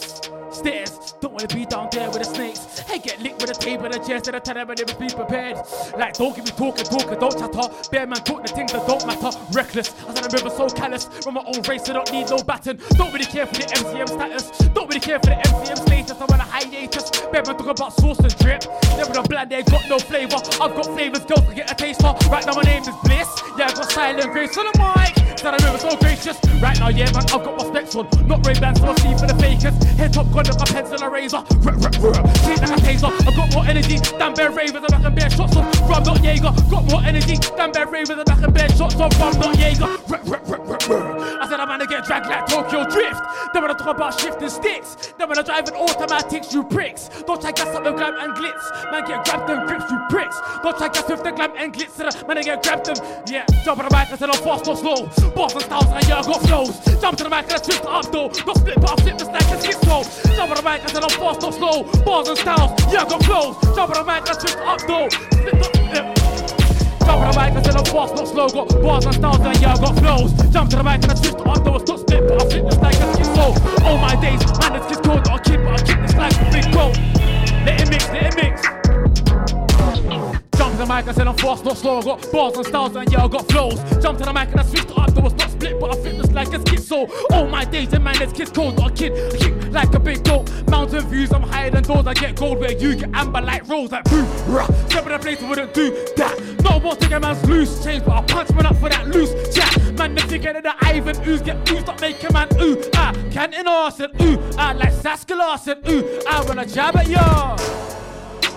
Stairs, don't wanna be down there with the snakes. Hey, get licked with a table and a chest and I tell them never be prepared. Like, don't give me talking, talking, don't chatter. Bear man talk the things that don't matter. Reckless, I said I'm ever so callous. From my own race, I don't need no baton. Don't really care for the MCM status. Don't really care for the MCM status. I'm on a hiatus. Bear man talk about sauce and drip. Never a bland, they ain't got no flavor. I've got flavors, girls can get a taster. Right now, my name is Bliss. Yeah, I got silent grace on the mic. Said I'm ever so gracious. Right now, yeah, man, I've got my specs on. Not Ray Bans, so I see for the fakers. Head top gun, like a pencil and razor. See like a taser. I've got more energy than bear ravers and I can bear shots of rum, not Jaeger. Got more energy than bear ravers and I can bear shots of rum, not Jaeger. I said I'm gonna get dragged like Tokyo Drift. Then when I talk about shifting sticks, then when I drive an automatics, you pricks. Don't try gas up the glam and glitz. Man, get grabbed and grips, you pricks. Don't try gas with the glam and glitz. Man, I get grabbed them. Yeah, jump on the mic, I said I'm fast or slow. And styles, and yeah, I got flows. Jump to the mic and I twist up though. Got split, but I flip this like a schizo. Jump on the mic, I said I'm fast, not slow. Bars and styles, yeah, I got flows. Jump on the mic, I it up though. Jump on the mic, I said I'm fast, not slow. Got bars and styles, and yeah, I got flows. Jump to the mic and I it up though. It's not split, but I flip this like a schizo. All my days, man, this kid's cold, not a kid, but I kick this like a big bro. Let it mix, let it mix. Mic, I said I'm fast, not slow. I got bars and styles, and yeah, I got flows. Jump to the mic and I switched it up. There was not split, but I fit this like a so. All my days, and man, this kid's cold, not a kid. I kick like a big goat. Mountain views, I'm higher than doors. I get gold where you get amber like rose, like boom, rah. Step in a place I wouldn't do that. No more to get man's loose change, but I punch man up for that loose jack. Man, the figure that the Ivan ooze get oozed up, making man ooh ah. Canton arse ooh ah like Sascalas and ooh ah when I jab at ya.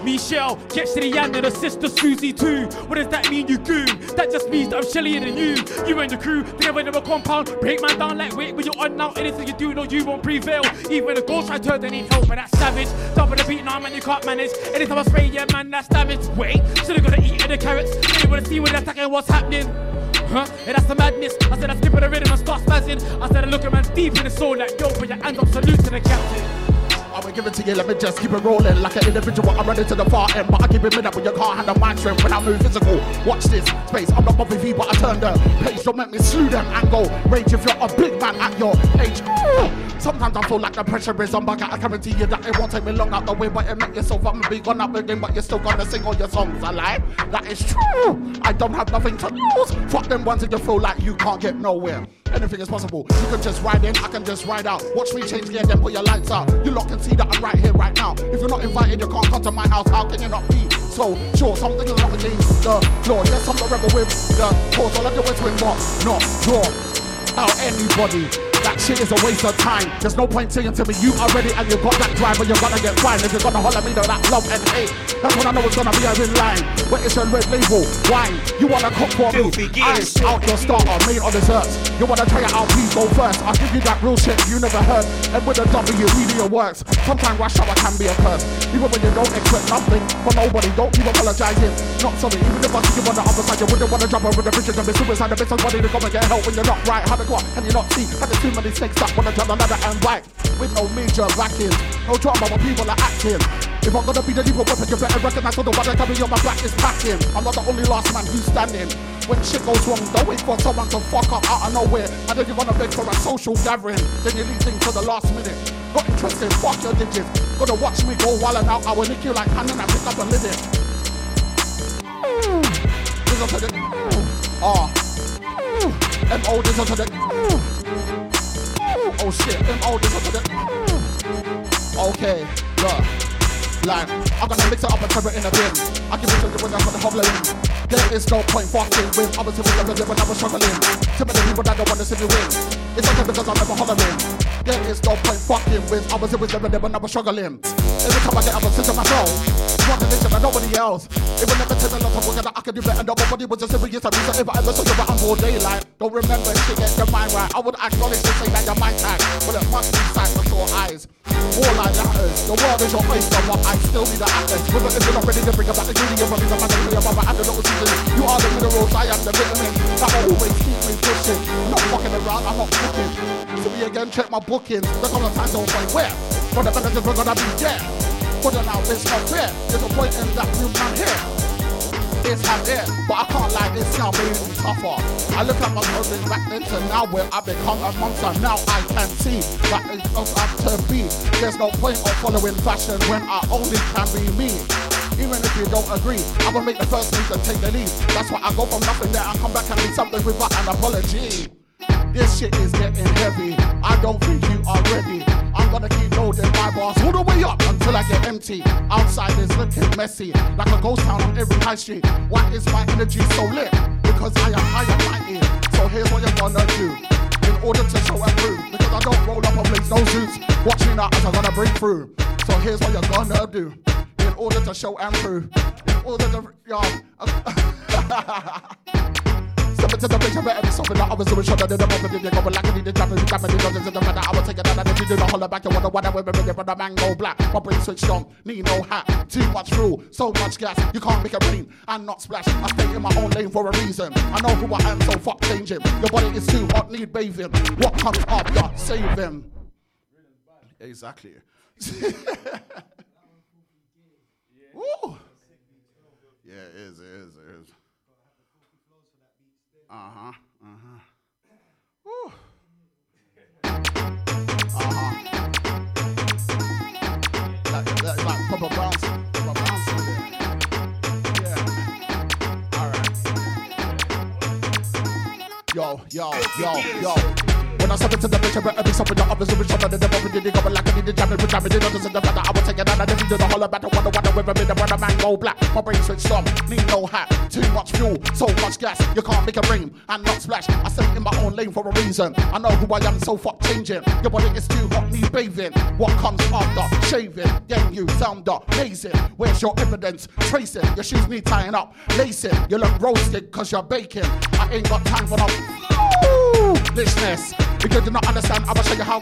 Michelle gets to the of the sister Susie too. What does that mean, you goon? That just means that I'm shellier than you. You and the crew, together in a compound. Break man down like weight when you're on now. Anything you do, no, you won't prevail. Even the ghost try to, they need help, but that's savage. Of the beat, nah, man, you can't manage. Anytime I spray, yeah, man, that's damage. Wait, should've gotta eat in the carrots. They wanna see what they're attacking what's happening. Huh? Yeah, that's the madness. I said I skip the rhythm and start spazzing. I said I look at man deep in the soul like yo, put your hands up, salute to the captain. I will give it to you, let me just keep it rolling like an individual. I'm running to the far end, but I keep it mid up when you can't handle my strength when I move physical. Watch this space, I'm not Bobby V, but I turn the page. Don't make me slew them and go rage if you're a big man at your age. Sometimes I feel like the pressure is on, but I guarantee you that it won't take me long out the way. But it make yourself up and be gone up again, but you're still gonna sing all your songs. alive. that is true. I don't have nothing to lose. Fuck them ones that you feel like you can't get nowhere. Anything is possible. You can just ride in, I can just ride out. Watch me change gear, then put your lights out. You lot can see that I'm right here, right now. If you're not invited, you can't come to my house. How can you not be? So sure, something is wrong against the floor. Yes, I'm the rebel with the cause. All I do is win, but not draw out anybody. That shit is a waste of time. There's no point saying to me, you are ready and you got that drive, but you're gonna get fine. If you're gonna holler me, though, that love and hate. That's when I know it's gonna be a in line. Where it's your red label, wine. You wanna cook for me? I'm out your starter, main or desserts. You wanna try it out, please go first. I'll give you that real shit you never heard. And with a W, media works. Sometimes rush hour can be a curse. Even when you don't expect nothing from nobody, don't keep apologizing. Not sorry, even if I see you on the other side, you wouldn't wanna jump over the bridges and be suicide. The best body to come and get help when you're not right. How to go and you're not see? Had too another and. With no major backing, no drama when people are acting. If I'm gonna be the lethal weapon, you better recognize all the coming on my back is packing. I'm not the only last man who's standing. When shit goes wrong, don't wait for someone to fuck up out of nowhere. And then you're gonna beg for a social gathering. Then you leave things to the last minute. Not interested, fuck your digits. Gonna watch me go wild and out. I will nick you like hand and I pick up a live it. Listen to the. Ah. M.O. listen to the. Oh shit, M.O. listen to the. Okay, look. Like, I'm gonna mix it up and throw it in a bin. I can picture the when I'm gonna hovering. There is no point fucking with. I was with the when I was struggling. Too many people that don't wanna see me win. It's okay because I'm never hollering. There is no point fucking with. I was with the when I was struggling. Every time I get up, I sit to One condition and nobody else. It will never take a lot of work that I could do better. Nobody was just serious. Reason if I ever saw you around all daylight. Don't remember shit, get your mind right. I would acknowledge to say that you're my tag. But it must be sight for sure eyes. All I matters. The world is your oyster, but I still need the atlas. If you're not ready to bring about the ingredient, but because I'm not ready about add a little seasoning. You are the minerals, I am the vitamin. That will always keep me pushing. Not fucking around, I'm not cooking. To me again, check my bookings. The couple of times don't find where. For the benefits, we're gonna be there. But now it's not fair. There's a point in that room man here. It's had there, but I can't lie, it's now me tougher. I look at my clothing back then to now where I become a monster. Now I can see that it's not up to be. There's no point of following fashion when I only can be me. Even if you don't agree, I will make the first move and take the lead. That's why I go from nothing there and come back and need something without an apology. This shit is getting heavy. I don't think you are ready. Gonna keep loading my bars all the way up until I get empty. Outside is looking messy, like a ghost town on every high street. Why is my energy so lit? Because I am high and mighty. So here's what you're gonna do. In order to show and prove, because I don't roll up and blaze no suits. Watch me now as I'm gonna break through. So here's what you're gonna do. In order to show and prove. In order to, y'all. 17 to the I better be something that I was doing. Shut up, the moment you go like I need the jamming, the jamming, the jamming, the matter. I will take it out, and if you do the holler back, you wonder why that women with it, but the man go black. My brain switched on, need no hat, too much fuel, so much gas, you can't make it rain and not splash. I stay in my own lane for a reason. I know who I am, so fuck changing. Your body is too hot, need bathing. What comes up, you save them. Exactly. Woo. Yeah, it it is, it is. Uh huh, uh huh. Woo. Uh-huh. That, that, like proper bounce, proper bounce. Yeah. All right. Yo, yo, yo, yo. When I step into the I better be something that others will be shot at the devil. Did you go like I need to jam it, jam it, it doesn't the fact I will take it out. And if you do the holler back, I wonder the river made the man go black. My brain switched on, need no hat, too much fuel, so much gas, you can't make a rain and not splash. I stay in my own lane for a reason. I know who I am, so fuck changing. Your body is too hot, need bathing. What comes after shaving? Then you sound amazing. Where's your evidence? Trace it. Your shoes need tying up, lace it. You look roasted cause you're baking. I ain't got time for no foolishness. If you do not understand, I'ma show you how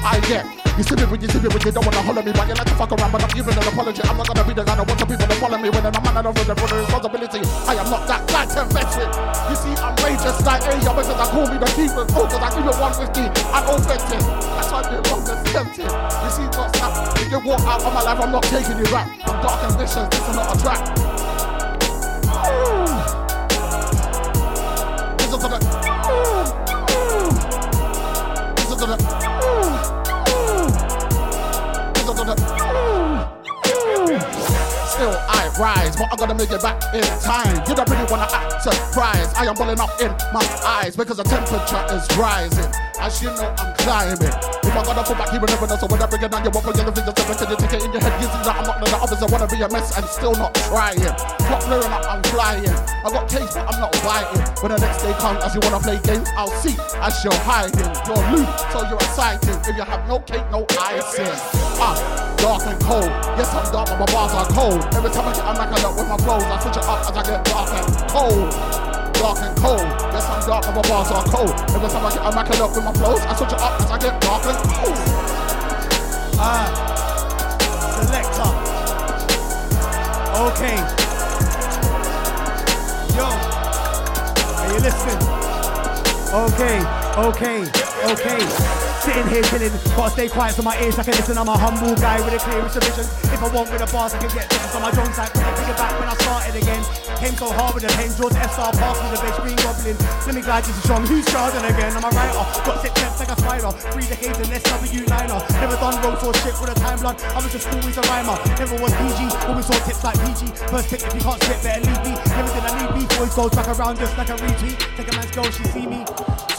I get. You see me when you see me when you don't wanna holler me, but you like to fuck around, but I'm giving an apology. I'm not gonna be the guy that wants people to follow me when I'm a man of the responsibility. I am not that guy to mess with. You see, I'm raging like A, your because I call me the demon. Oh, cause I give you 150 and authentic. That's why I'm wrong and tempted. You see what's up? If you walk out of my life, I'm not taking you back. I'm dark and vicious, this is not a trap. Ooh. This is a. Still I rise, but I'm gonna make it back in time. You don't really wanna act surprised. I am bulling up in my eyes because the temperature is rising. As you know, I'm climbing. If I'm gonna fall back, you will never know. So when I bring it down, you won't forget the fingers. So when you take it in your head, you see that I'm not the officer. Wanna be a mess and still not trying. Not blurring up, I'm flying. I got taste, but I'm not biting. When the next day comes, as you wanna play games, I'll see as you're hiding. You're loose, so you're excited. If you have no cake, no icing. Ah, dark and cold. Yes, I'm dark, but my bars are cold. Every time I get a mac up with my flows, I switch it up as I get dark and cold. Dark and cold. Yes, I'm dark, but my bars are cold. Every time I get a mac up with my flows, I switch it up as I get dark and cold. Ah, selector. Okay. Yo, are you listening? Okay, okay, okay. Sitting here chilling, gotta stay quiet so my ears I can listen. I'm a humble guy with a clear vision. If I want with the bars, I can get this. On my side, put it back when I started again. Came so hard with the pen, F star pass me the best green goblin. Let me glide just to show who's charging again. I'm a writer, got six steps like a spider. Three decades in SW liner. Never done road or shit for the time blood. I was just always a rhymer. Never was PG, always saw tips like PG. First tip, if you can't spit, better leave me. Never did I need beef, always goes back around just like a retweet. Take a man's girl, she see me.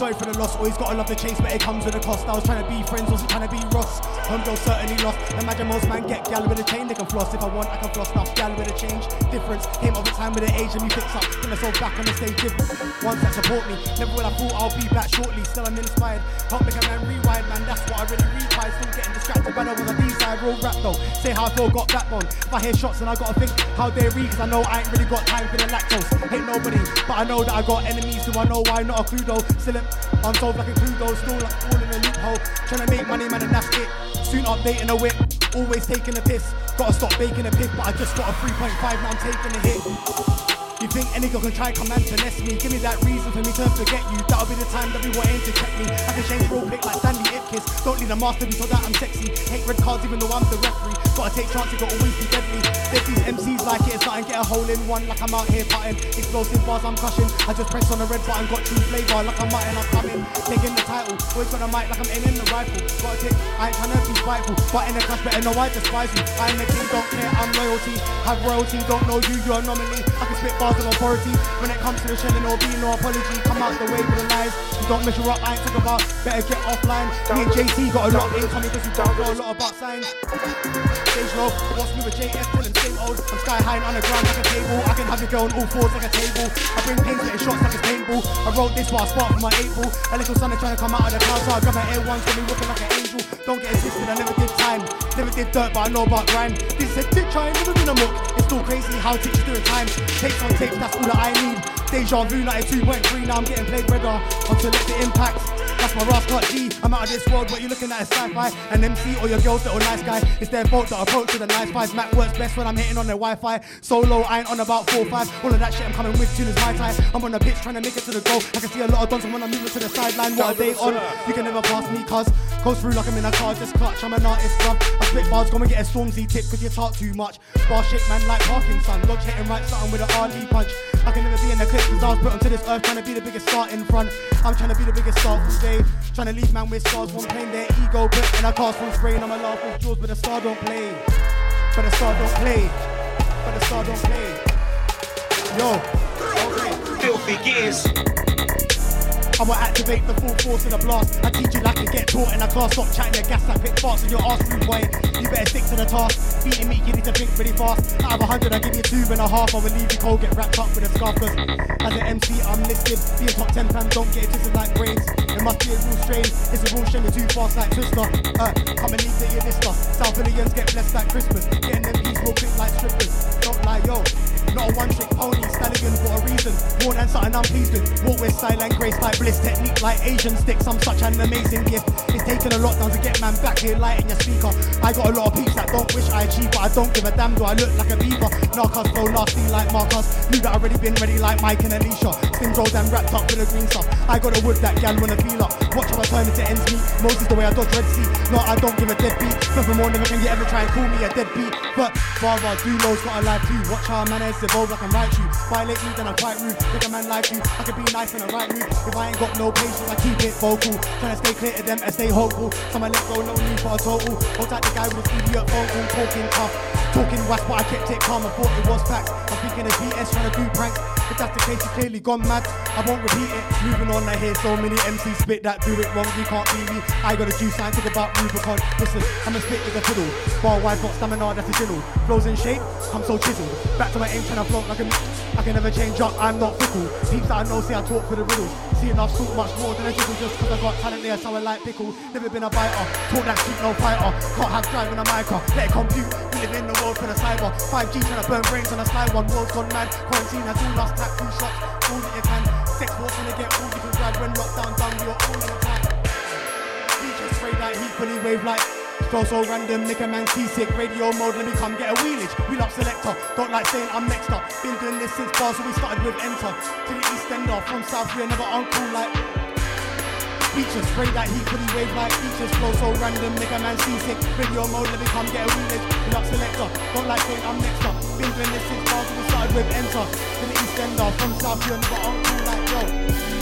Sorry for the loss, always gotta love the chase, but it comes with a cost. I was trying to be friends, wasn't trying to be Ross. Homegirl certainly lost. Imagine most man get gal with a chain, they can floss. If I want, I can floss enough gal with a change. Difference came over time with the age and me fix up. Put myself back on the stage different. Ones that support me, never will I thought I'll be back shortly. Still I'm inspired. Help make a man rewind, man. That's what I really retried. Still getting distracted, but I was a B-side real rap though. Say how I feel, got backbone. If I hear shots, then I gotta think how they read, cause I know I ain't really got time for the lactose. Hate nobody, but I know that I got enemies. Do I know why? Not a clue though. Still unsolved like a clue though. Still like all in a loophole. Trying to make money, man, and that's it. Soon updating a whip, always taking a piss. Gotta stop baking a pig, but I just got a 3.5, now I'm taking a hit. You think any girl can try come and finesse me? Give me that reason for me to forget you. That'll be the time that we were aim to check me. I can change real quick like Stanley Ipkiss. Don't need a master so that I'm sexy. Hate red cards even though I'm the referee. Gotta take chances, gotta always be deadly. There's these MCs like it, it's nothing. Get a hole in one like I'm out here putting. Explosive bars, I'm crushing. I just press on the red button, got true flavor like I'm Martin, I'm coming. Taking the title, always got a mic like I'm aiming the rifle. Gotta take, I ain't trying to be spiteful. But in the clash, better know I despise you. I'm the king, don't care, I'm loyalty. Have royalty, don't know you, you're a nominee. I can spit bars of authority. When it comes to the shelling being no apology, come out the way with the lies. You don't measure up, I ain't talking about. Better get offline. Me and JT got a lot in common because you don't know a lot about signs. Stage low, what's me with tell him same old. I'm sky high and underground like a table. I can have your girl on all fours like a table. I bring pain, getting shots like a paintball. I wrote this while I spark my April. A little son trying to come out of the clouds, so I grab my air ones, got me looking like an angel. Don't get it twisted, I never did time. Never did dirt, but I know about grime. This is a dick try, never been a muck. It's still crazy how teachers doing time. Takes on tapes, that's all that I. Deja vu 92.3, now I'm getting played redder. Uh, on to let the impact. That's my Cut G. I'm out of this world, what you looking at is sci-fi. And MC or your girl's little nice guy. It's their fault that approach to the nice fives. Mac works best when I'm hitting on their Wi-Fi. Solo, I ain't on about four five. All of that shit I'm coming with tune is my tie. I'm on the pitch trying to make it to the goal. I can see a lot of dons when I'm moving to the sideline. What are they on? You can never pass me, cuz. Goes through like I'm in a car, just clutch. I'm an artist, bruv. I spit bars, go and get a Stormzy tip, cause you talk too much. Bar shake man like Parkinson. Dodge hitting right, something with an RD punch. I can never be in the clip, cause I was put onto this earth trying to be the biggest star in front. I'm trying to be the biggest star all day. Trying to leave man with stars, one playing their ego, but in a cast full spray, and I'm a laugh with jaws, but the star don't play. But the star don't play. But the star don't play. Yo, Filthy gears. I'ma activate the full force of the blast. I teach you like to get taught in a class. Stop chatting your gas I pick farts in your ass, rude boy. You better stick to the task. Beating me, you need to think pretty fast. Out of a hundred, I give you two and a half. I will leave you cold, get wrapped up with a scarf. Cause as an MC, I'm listed. Being top 10 fans don't get it twisted like brains. It must be a real strain. It's a real shame you're too fast like Twister. Uh, come and leave the year lister. South Indians get blessed like Christmas. Getting them real quick like strippers. Don't lie, yo. Not a one trick pony, stallion for a reason. Born and something I'm pleased with. Walk with style and grace like bliss. Technique like Asian sticks. I'm such an amazing gift. It's taken a lot now to get man back here, lighting your speaker. I got a lot of peeps that don't wish I achieved, but I don't give a damn. Do I look like a beaver? Narcos flow nasty like Marcus. Knew that already been ready like Mike and Alicia. Slim rolls and wrapped up with a green stuff. I got a wood that gal wanna feel up. Watch how I turn it to ends meet. Moses the way I dodge Red Sea. No, I don't give a dead beat. Nothing more never can you ever try and call me a deadbeat. But father, do knows what I like too. Watch how man heads evolve, I can write you. Violate me, then I'm quite rude. Make a man like you. I can be nice in the right mood. If I ain't got no patience, I keep it vocal. Trying to stay clear to them and stay hopeful. Some I let go, no need for a total. Hold tight the guy with the idiot phone talking tough. Talking whack, but I kept it calm. I thought it was facts. I'm thinking it's BS trying to do pranks. If that's the case, you clearly gone mad. I won't repeat it. Moving on, I hear so many MCs spit that do it wrong. You can't beat me. I got a juice, I talk about Rubicon. Listen, I'm a spit with a fiddle. Bar wide, got stamina, that's a diddle. Flows in shape, I'm so chiseled. Back to my aim, trying to float like a. I can never change up, I'm not fickle. Peeps that I know say I talk for the riddles. See enough talk much more than a jiggle just cause I got talent there, so I like pickle. Never been a biter, talk that shit, no fighter. Can't have drive in a micro, let it compute. We live in the world for the cyber. 5G trying to burn brains on a slide one, world's gone mad. Quarantine has all lost, two shots, all that you can. Sex force gonna get all you can grab when lockdown done, you're all in the time. DJ spray like heat, fully wave like Flow so random, make a man seasick. Radio mode, let me come get a wheelage. We love selector, don't like saying I'm next up. Been doing this since bars, so we started with enter. To the east end off, from south, we're never uncool like. Features, spray that heat, fully wave like features. Flow so random, make a man seasick. Radio mode, let me come get a wheelage. Wheel up selector, don't like saying I'm next up. Been doing this since bars, we started with enter. To the east end off, from south, we're never uncool like yo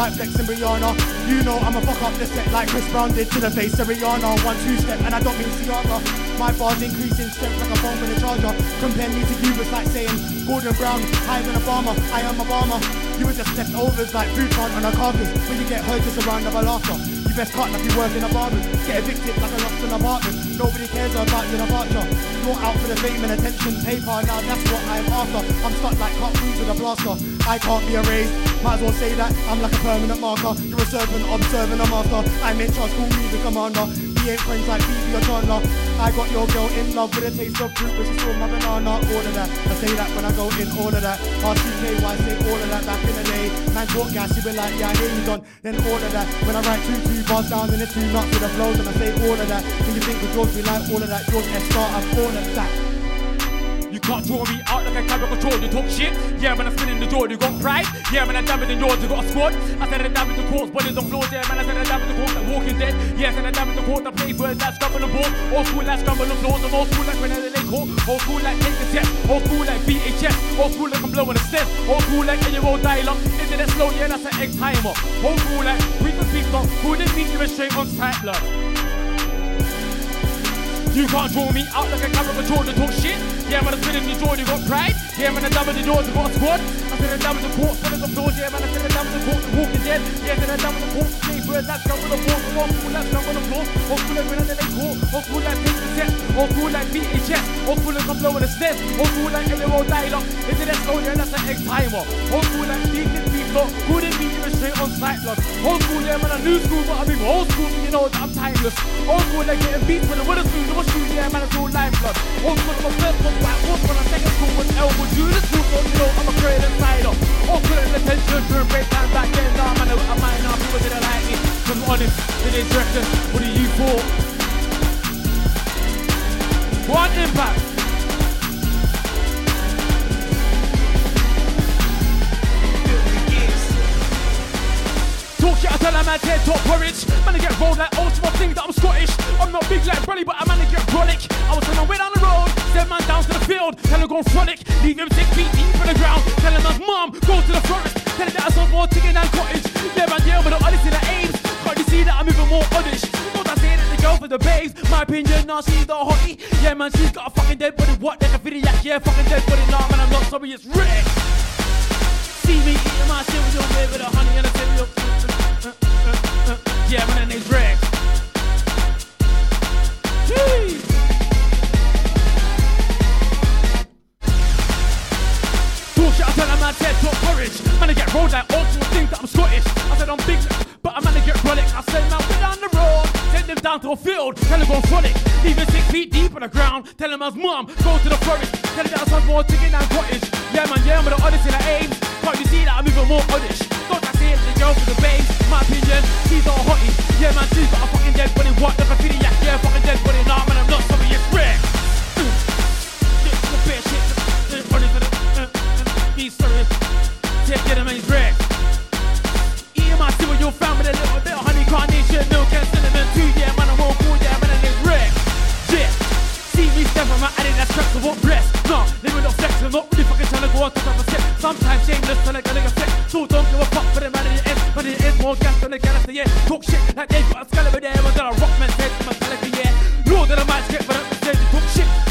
like Flex and Brianna. You know I'ma fuck up the set like Chris Brown did to the face of Rihanna. One two step, and I don't mean Ciara. My bars increase in strength like a phone with a charger. Compare me to you, it's like saying Gordon Brown, higher than Obama. I am Obama. You were just leftovers like food on a carcass. When you get hurt, just a round of a laughter. You best cut like you work in a barber. Get evicted like a lost in apartment. Nobody cares about your departure. You're out for the fame and attention, paper. Now that's what I'm after. I'm stuck like through with a blaster. I can't be erased. Might as well say that I'm like a permanent marker. You're a servant, observing a master. I'm in charge, call me the commander. We ain't friends like Phoebe or Chandler. I got your girl in love with a taste of fruit, but she's still my banana. All of that. I say that when I go in, all of that. RCKY say all of that back in the day. Man talk gas, you be like, yeah, I hear you done. Then all of that. When I write two, two bars down in the two nuts with the flows, and I say all of that. When you think of Jawdz, we like all of that. Jawdz S. Star, I'm all of that. Can't draw me out like a camera control. You talk shit. Yeah, man, I'm spinning the door. You got pride. Yeah, man, I'm damaging yours. You got a squad. I said I damage the courts. Bodies on floors. Yeah, man, I said I damage the courts. Like Walking Dead. Yeah, I said I damage the courts. I play birds that scramble the ball. Old school like scramble the floors. I'm old school like when I lay court. Old school like take the test. Old school like VHS. Old school like I'm blowing a step. Old school like any old dialogue. Internet slow. Yeah, that's an egg timer. Old school like we can speak up. Who did meet you straight on sight, blood? You can't draw me out like a camera control to talk shit. Yeah, man, I'm spinning the door, you got pride. Yeah, man, I double the doors, you got a squad. I said I double the court, full of the floors. Yeah, man, I said I double the court, the dead. Yeah, then I double the court, play birds, that's come on the floor. Old school, that's come the floor. School, like when I let it court. Old school, like the set. Old school, like VHS. Old school, like I'm blowing the steps. Old school, like old dialogue. Internet slow, yeah, that's an egg timer. Old school, like deep in deep beat music on Cyclops. Old school, yeah, man, I'm new school, but I've old school, you know, that I'm timeless. Old school, they're getting beat with a winner school, no shoes, yeah, man, it's all lime blood. Old school, I'm a first book, white wolf, when I second school was Elwood. You this school, you know, I'm a great insider. All good in attention during break time back then, nah, man, I might not, people didn't like me. Cause I'm honest, didn't reckon, what do you for? One impact. Head top porridge. Man, I get rolled like small thing that I'm Scottish. I'm not big like Broly, but I man to get brolic. I was on my way down the road, send man down to the field, tell him go frolic. Leave him six feet deep in the ground, tell him his mom, go to the forest. Tell him that I sold more chicken than cottage. Yeah, man, yeah, but the odyssey the aims. Can't you see that I'm even more oddish? Not I say that the girl for the babes. My opinion, nah, she's the hottie. Yeah, man, she's got a fucking dead body. What? Like a video, yeah, fucking dead body. Nah, man, I'm not sorry, it's Rick. See me eating my cereal a bit of honey and a cereal. Yeah. Jeez. Bullshit, rolled like all think that I'm Scottish. I said I'm big, but I'm to get frolic. I said, man, we're down the road. Them down to a field, tell him go frolic. Leave him six feet deep in the ground. Tell him as mum, go to the forest. Tell him that I sold more chicken than cottage. Yeah, man, yeah, I'm with the odyssey that aims. Can't you see that I'm even more oddish? Don't I say it, the girl for the babes? My opinion, she's all hottie. Yeah, man, she's got a fucking dead body. What? Like a video, yeah, yeah, fucking dead body. Nah, man, I'm not sorry, it's Rex. Shit, the bear shit. uh, Honey Eating my cereal found with a little bit of honey, carnation, milk and cinnamon too. Yeah, man, I'm all cool, yeah, man, and it's Rex. Yeah. See me step on my Adidas straps, I won't rest. Nah, living off flex, I'm not really fucking trying to go on top of a step. Sometimes shameless, trying to get a flex. So don't give a fuck for the man in the end. But it is more gas than the gas yeah. Talk shit like they've got a skeleton there, but then a rock man's head, mentality, yeah. Lord of the might skip, but I'm talk shit.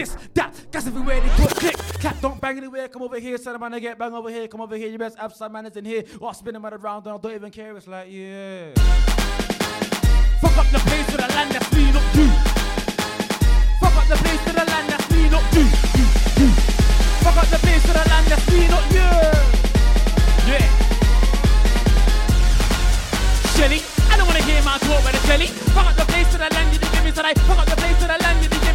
This, that. Gas everywhere, they talk click. Clap, don't bang anywhere, come over here, son of man, I get bang over here, come over here, you best have some manners in here. Or spin them around, and I don't even care, it's like, yeah. Fuck up the place for the land that's me, not you. Fuck up the place to the land that's me, not you. Fuck up the place to the land that's me, not you. Yeah. Shelly, I don't wanna hear my talk by the Shelly. Fuck up the place to the land you didn't give me today. Fuck up the place to the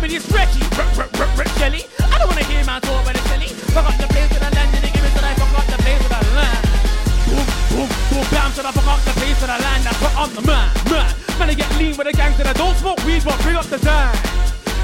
land you didn't give me this Recky. Shelly, I don't wanna hear my talk by the Shelly. Fuck up the place to the land you didn't give me today. Fuck up the place to the land. Boom, boom, boom, bam, so I fuck up the place to the land. That's what I'm the man, man. Man, I get lean with the gangster. I don't smoke weed, but bring up the dime.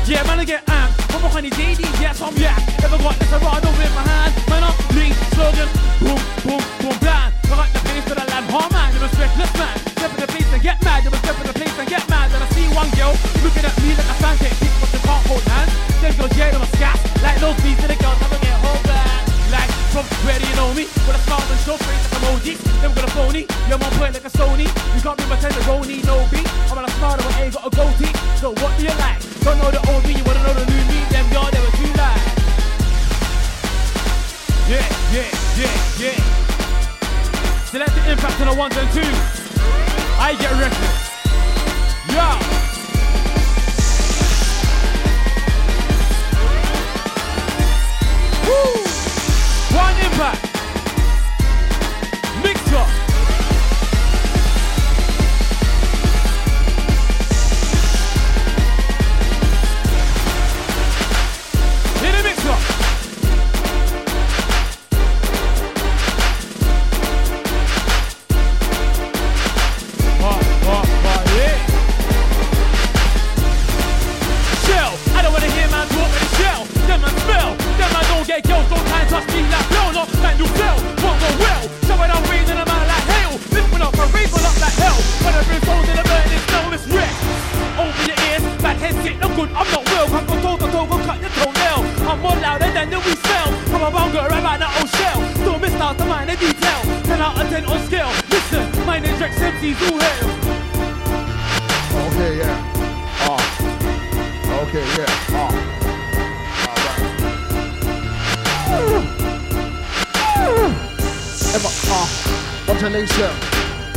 Yeah, man, I get amped. From behind the JD, yes, I'm yak. Never got this around with my hand. Man, I'm lean, slogan, boom, boom, boom, bland. I got the place to the land, oh man, you're a reckless man. Step in the place and get mad, you're a step in the place and get mad. And I see one girl looking at me like a fan cake, people but they can't hold hands. Them girls, yeah, them a scat. Like those beats to the girls, never get hold back. Like, from where do you know me? With a smile and show face like emoji. Never got a phony, you're my point like a Sony. You can't be my tenderoni, no beat. I'm on a smarter, but ain't got a goatee. So what do you like? Don't know the old me, you wanna know the new me? Them y'all never too light. Yeah, yeah, yeah, yeah. Select the impact on the ones and twos. I get reckless. Yeah. Woo! One impact. Don't get don't try and touch me like hell. No, man you fell, won't go well. So I don't rain in a man like hail. Lift one up, I raise one up like hell. When I bring souls in the burning snow, it's wreck. Open your ears, bad head shit, no good, I'm not well. Can't go toe to toe, go cut your toenail. I'm more louder than the we smell. I'm a bouncer about that old shell. Still missed out the minor detail. 10 out of 10 on scale. Listen, name's Rex MC's who hail. Ventilation.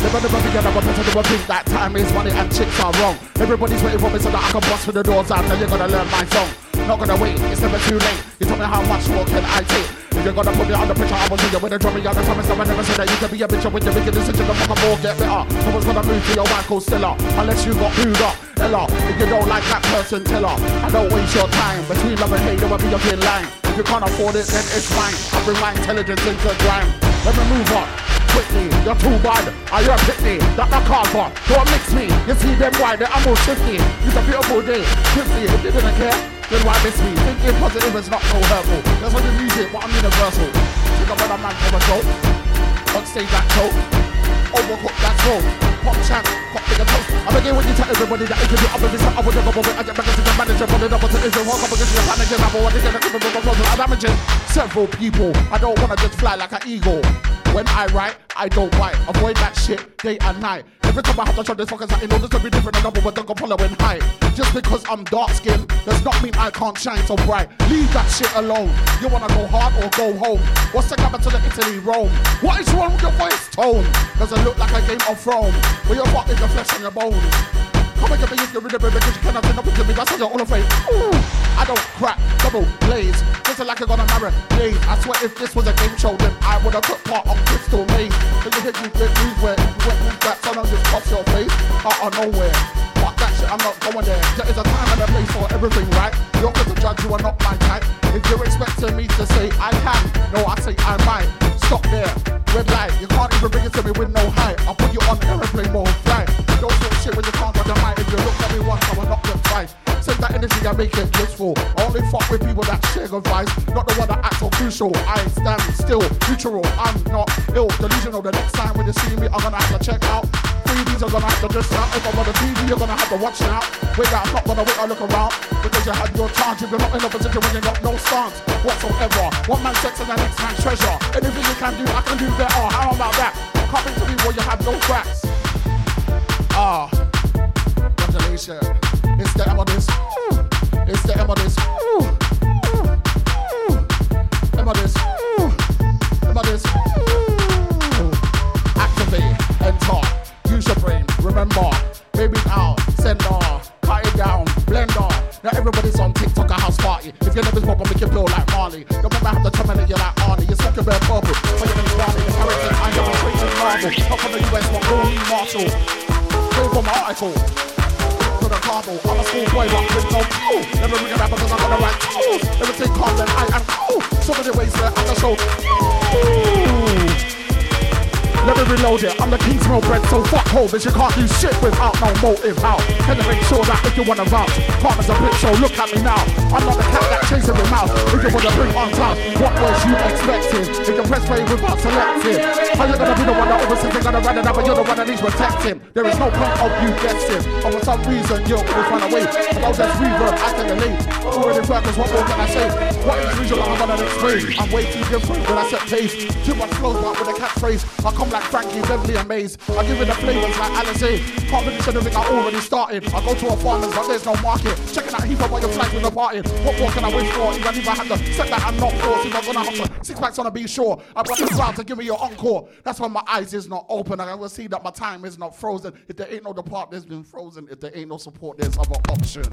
Never, never begin up, but never think that time is money and chicks are wrong. Everybody's waiting for me so that I can bust through the doors out and you're gonna learn my song. Not gonna wait, it's never too late. You tell me how much more can I take? If you're gonna put me under pressure, I will do you with a drum me on the time. I never said that you can be a bitch when you're making decisions. The fucking more get better. No one's gonna move to your Michael Stiller unless you got booed up. Ella, if you don't like that person, tell her. I don't waste your time. Between love and hate, there will be a thin line. If you can't afford it, then it's fine. I bring my intelligence into grind. Let me move on. Quickly, you're too bad. Are you a pitney? That not call for. Don't mix me. You see them why they are almost 50. It's a beautiful day. Quickly, if they didn't care, then why miss me? Thinking positive is not so hurtful. That's what the music, but I'm universal. About a man for a joke. On stage that choke. Overcooked, that's raw. Pop champ, got bigger toast. I begin when you tell everybody that it can be up with this. I would go with I get back to the manager, but the double to Israel. Walk up against the manager, I'm one again. I'm damaging several people. I don't wanna just fly like an eagle. When I write, I don't bite. Avoid that shit day and night. Every time I have to show this fuckers out in order to be different and double, but don't go following high. Just because I'm dark skinned does not mean I can't shine so bright. Leave that shit alone. You wanna go hard or go home? What's the capital of Italy, Rome? What is wrong with your voice tone? Does it look like a game of Rome? Where your fuck is your flesh and your bones? Come and get me if you're rid of it because you cannot turn up with me. That's how you're all afraid. Ooh, I don't crack, double blaze. Just like you're gonna marry days. I swear if this was a game show, then I would have took part on Crystal Maze. But you hit me good news where you went with that sun and just pops your face out of nowhere. Fuck shit, I'm not going there. There is a time and a place for everything, right? You're to judge, you are not my type. If you're expecting me to say I can, no, I say I might. Stop there, red light. You can't even bring it to me with no height. I'll put you on aeroplane mode, flight. Don't talk shit when you can't got the mic. If you look at me once, I will knock you twice. Save that energy and make it useful. Only fuck with people that share advice, not the one that acts so crucial. I stand still, neutral. I'm not ill, delusional. The next time when you see me, I'm gonna have to check out. Are gonna have to just out. If I'm on the TV, you're gonna have to watch now. Wait, I'm not gonna wait or look around because you had your chance. If you're not in a position when you got no stance whatsoever. One man's sex and the next man's treasure. Anything you can do, I can do better. How about that? Come into me where you have no cracks. Ah, congratulations. It's the M of this. It's the M of this. Of this. Of this. Your brain. Remember, baby now, sender, cut it down, blender. Now everybody's on TikTok a house party. If your is Bob, I'll make you blow like Marley. Don't remember have to terminate you like Arnie. You're such a bad purple. But your name's Barney. It's Harrison. I am a crazy marvel. Up from the US, what Rory Marshall. Came from an article. To the cardinal. I'm a schoolboy, but with no clue. Never ring a rap because I'm gonna write tools. Everything calm, then I am cool. So many ways where I'm the show. Ooh. Let me reload it. I'm the king's meal bread, so fuck holders. You can't do shit without no motive. How can you make sure that if you wanna vouch, partners a bitch, so look at me now. I'm not the cat that chases with mouth. If you wanna bring on time, what was you expecting? If you press play without selecting, how you gonna be the one that oversees they're gonna run it but you're the one that needs protecting? There is no point of you guessing. And for some reason, you're always run away. About this reverb, I can relate. Already workers, what more can I say? What is visual? I'm gonna explain. I'm way too different when I set pace. Too much flows, but with a catchphrase. I come like Frankie, Beverly, and Maze. I give it the flavors like Alice A. Competition of it, I already started. I go to a farmer's, but there's no market. Checking out heap of what your flags with the party. What more can I wish for? Even if I had to step back and not force, if I'm gonna have to six packs on a be sure. I got the crowd to give me your encore. That's when my eyes is not open. I will see that my time is not frozen. If there ain't no depart, there's been frozen. If there ain't no support, there's other options.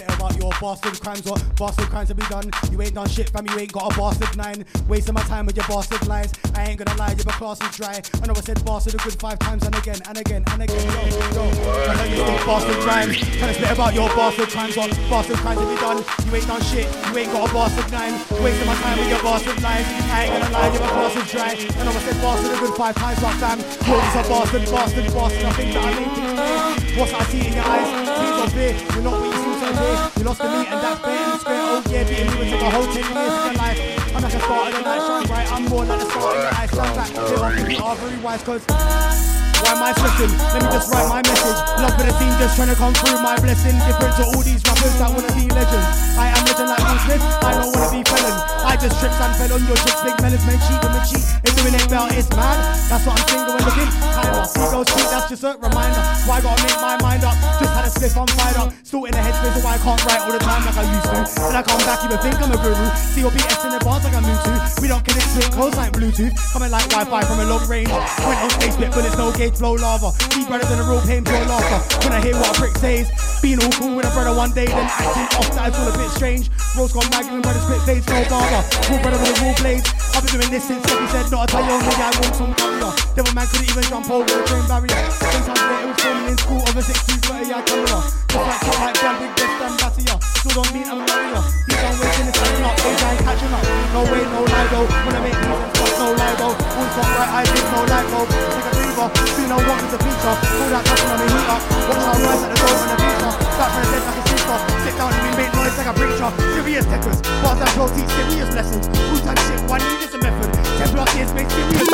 Bit about your bastard crimes or bastard crimes to be done. You ain't done shit, fam, you ain't got a bastard nine. Wasting my time with your bastard lies. I ain't gonna lie, your class is dry. I know I said bastard a good five times and again and again and again. Yo, yo, I heard you bastard crimes. Us a bit about your bastard crimes or bastard crimes to be done. You ain't done shit, you ain't got a bastard nine. Wasting my time with your bastard lies. I ain't gonna lie, your class is dry. I know I said bastard a good five times, but fam, you're just a bastard, bastard, bastard. I think that I made things clear. What's I see in your eyes? Things of fear. You're not what you to. You lost the meat and that's fair and square. Oh yeah, beating you took a whole 10 years of your life. I'm like a start of the night, shine bright. I'm more like the start of your eyes. Live off and you are very wise, cause why am I stressing? Let me just write my message. Love for the team, just trying to come through my blessing. Different to all these rappers that wanna be legends. I am legend like Will Smith, I don't wanna be felon. I just tripped and fell on your chicks, big melons, man, cheat and cheat. If doing it belt, it's mad. That's what I'm single and looking. Kinda see those cheat, that's just a reminder. Why I gotta make my mind up? Just had a spliff, I'm fired up. Still in the headspace, so I can't write all the time like I used to. Then I come back, even think I'm a guru. COBS in the bars like I'm new to. We don't connect with close like Bluetooth. Coming like Wi-Fi from a long range. Went on space, bit bullets, no gauge, flow lava. Deep better than a real pain, pure laughter. When I hear what a prick says, being all cool with a brother one day, then acting off that is all a bit strange. Rose gone mad, giving brother spit face, no barber. Cool brother with a raw blade. I've been doing this since he said, not a tell you only I want some barrier. Devil man couldn't even jump over the train barrier. Sometimes later it was filming in school of a 6 30 yard camera. Just like like big best and Batia. Still don't mean I'm a warrior. He's done waiting, it's coming up, age ain't catching up. No way, no lie though. When I make music, fuck no lie though. One song right, I did no light bulb. Take a breather, see no one with the future. Pull that cushion on the heater. Watch how rise at the door in the future. Back from the dead like a sister. Sit down and we make noise like a preacher. Serious techers. Bars and flow teach serious lessons. Wu-Tang shit, one need is a method. Ten plus years make serious.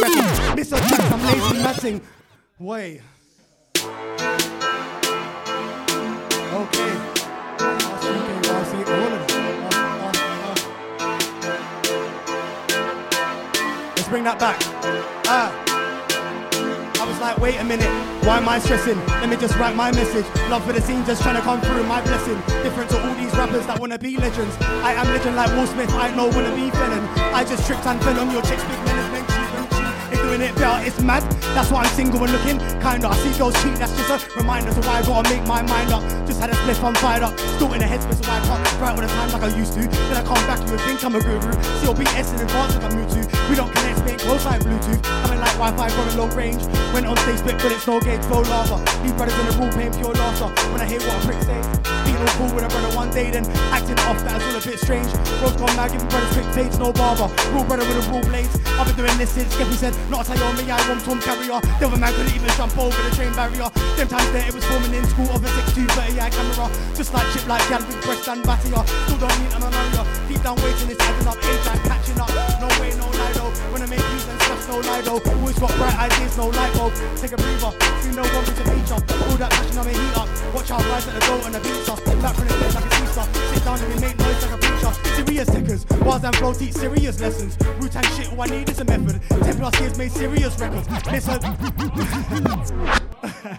Miss a tracks, I'm lazy matting. Wait. Okay. Let's bring that back. Ah. I was like, wait a minute, why am I stressing? Let me just write my message. Love for the scene, just trying to come through my blessing. Different to all these rappers that wanna be legends. I am legend like Will Smith, I know wanna be felon. I just tripped and fell on your chicks, big men is and doing it better, it's mad. That's why I'm single and looking kinda. I see girls cheat, that's just a reminder. So why I gotta make my mind up. Just had a spliff, I'm fired up. Still in the headspace, so I can't right all the time like I used to. Then I come back, you would think I'm a guru. CLBS in advance like I'm Mewtwo. We don't connect, staying close like Bluetooth. I Coming like Wi-Fi from a long range. Went on stage, spit bullets, no gauge, flow lava. These brothers in the room, paying pure laughter. When I hear what a prick say, all cool with a brother one day, then acting off, that's all a bit strange. Rose gone mad, giving brothers quick fades, no barber. Rule brother with a rule blades. I've been doing this since Skeppy said, not a me I want Tom Carrier. The other man couldn't even jump over the train barrier. Them times there, it was forming in school of a 6'2, 30 eye camera. Just like chip like with breast and battier. Still don't need area. Deep down waiting, it's adding up, age and catching up. No way, no lido. When I make beats and no lido. Always got bright ideas, no light bulb. Take a breather, see no one with a feature. All that passion, I'm a heat up. Watch out, rise at the door and the up. Back from the steps like a teacher. Sit down and we make noise like a preacher. Serious techers, bars and flow teach serious lessons. Wu-Tang shit, all I need is a method. Ten plus years made serious records. Listen.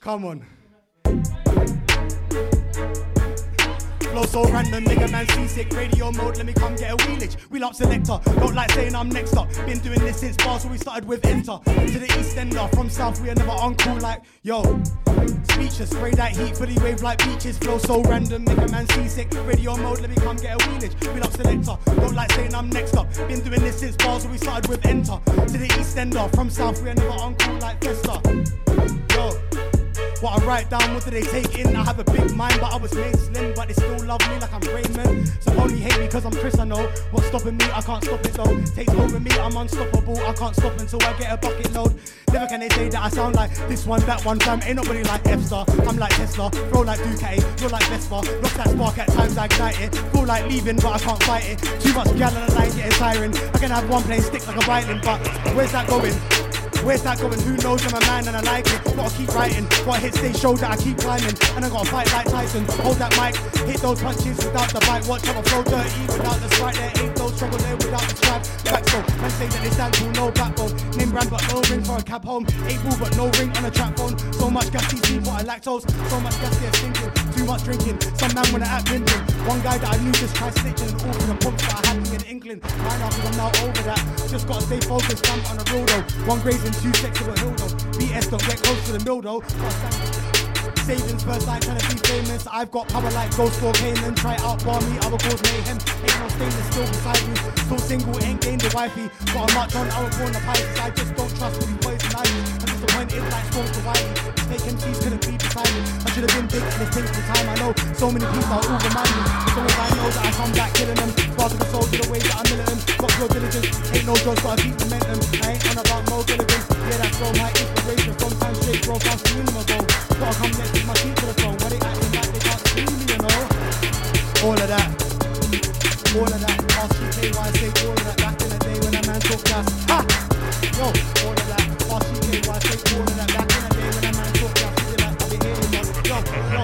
Come on. Flow so random, nigga man seasick. Radio mode, let me come get a wheelage. Wheel up selector, don't like saying I'm next up. Been doing this since bars, so we started with enter. To the east ender, uh, from south, we are never uncool like yo. Speeches, spray that heat, fully wave like beaches. Flow so random, nigga man seasick. Radio mode, let me come get a wheelage. Wheel up selector, don't like saying I'm next up. Been doing this since bars, so we started with enter. To the east ender, uh, from south, we are never uncool like Festa. Yo. What I write down, what do they take in? I have a big mind, but I was made slim, but they still love me like I'm Raymond. So only hate me cause I'm Chris, I know. What's stopping me? I can't stop it though. Takes over me, I'm unstoppable. I can't stop until I get a bucket load. Never can they say that I sound like this one, that one. Fam, ain't nobody like F-Star. I'm like Tesla, throw like Ducati, you're like Vespa. Lost that spark at times, I ignite it. Feel like leaving, but I can't fight it. Too much gal on the line, getting siren. I can have one playing stick like a violin, but where's that going? Where's that going? Who knows? I'm a man and I like it. Gotta keep writing. Gotta hit stage show that I keep climbing. And I gotta fight like Tyson. Hold that mic, hit those punches without the bite. Watch how I flow dirty without the sprite. There ain't no trouble there without the strap. So, man say that stand cool, no backbone. Name brand but no ring for a cab home. Eight ball but no ring on a trap phone. So much gas TC, but I lactose. So much gas here thinking. Too much drinking. Some man wanna act binging. One guy that I knew just tried snitching and all for the pumps that I had in England. Right up because I'm now over that. Just gotta stay focused, I'm on the road though. One grazing, two sex to a hill though. BS don't get close to the mill though. Savings first like trying to be famous. I've got power like ghost for Canaan. Try out bar me, I will cause mayhem. Ain't no stainless still beside me. Still single, ain't gained the wifey. Got march on, I was born the pipes. I just don't trust all these boys and I I'm disappointed like storms to Wiley. Fake MCs couldn't be beside me. I should have been big in this thing for time. I know so many people are all remind me. Long as I know that I come back killing them. Spark of the soul to the way that I'm militant. Got pure diligence. Ain't no drugs, gotta keep momentum. I ain't on about no diligence. Yeah, that's all my inspiration. From time straight, bro, past the minimum. Gotta come next with my feet to the throne. Where they acting like they can't see me, you know. All of that. All of that. Ask GKY, say all of that. Back in the day when a man took gas. Ha! Yo, all of that. Ask GKY, say all of that. Back in the day when a man took gas. You like, I've been hearing that. Yo, yo.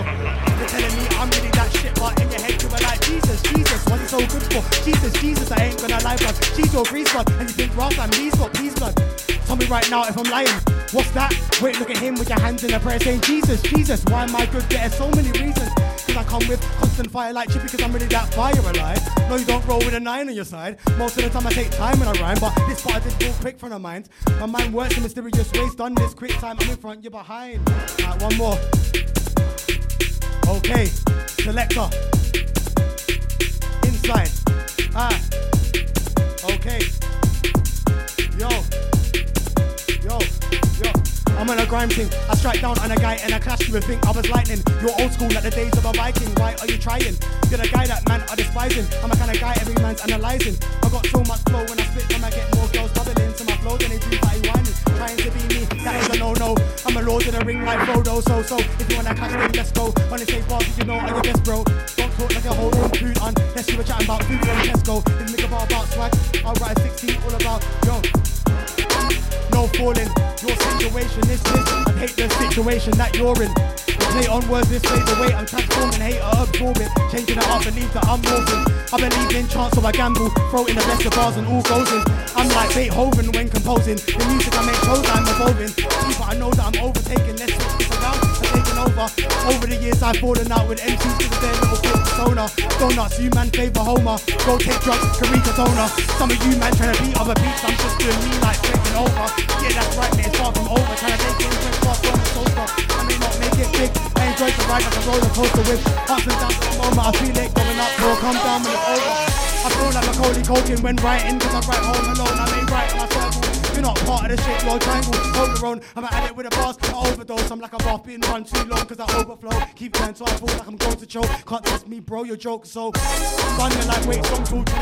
You're telling me I'm really that shit, but in your head you were like, Jesus, Jesus, what's it so good for? Jesus, Jesus, I ain't gonna lie, blood. She's your grease blood. And you think, Ross, I'm these blood, please blood. Tell me right now if I'm lying. What's that? Wait, look at him with your hands in a prayer saying, Jesus, Jesus, why am I good? There's so many reasons. Cause I come with constant fire like chippy because I'm really that fire alive. No, you don't roll with a nine on your side. Most of the time I take time when I rhyme, but this part I did real quick from the mind. My mind works in mysterious ways, done this quick time. I'm in front, you're behind. One more. Okay, selector. Inside. Ah. Okay. Yo. I'm on a grime thing. I strike down on a guy and I clash you and think I was lightning. You're old school like the days of a Viking. Why are you trying? You're the guy that man are despising. I'm a kind of guy every man's analyzing. I got so much flow when I spit, when I get more girls bubbling I'm a the ring like Frodo, so, so. If you wanna catch them, let's go. When they say bars, you know I'm your best, bro. Don't talk like a whole own food, unless you were chatting about food from Tesco. If you make a bar about swag, I'll write a 16 all about, yo. No falling, your situation is this. I hate the situation that you're in. Play on words this way, the way I'm transforming, hate or absorb it. Changing it up, believe that I'm morphing. I believe in chance, so I gamble. Throw in the best of bars and all goes in. I'm like Beethoven when composing. The music I make shows I'm evolving. People, I know that I'm overtaking. Let's switch this around. Over. Over the years, I've fallen out with MCs to their little bit persona. Donuts, you man favor Homer. Go take drugs, Karika toner. Some of you man trying to beat other beats. I'm just doing me like taking over. Yeah, that's right, man. It's far from over. Trying to take it in fast on the sofa. I may not make it big. I enjoy the ride like a roller coaster with ups and downs at the moment. I feel it going up, or come down when it's over. I feel like Macaulay Culkin when writing, cause I write home alone. I may write my circle. You're not part of the shit, you're a triangle. Hold your own. I'm at it with a bars, I overdose. I'm like a bath being run too long, cause I overflow. Keep going, so I feel like I'm going to choke. Can't test me, bro, your joke. So, run your like wait, songs all to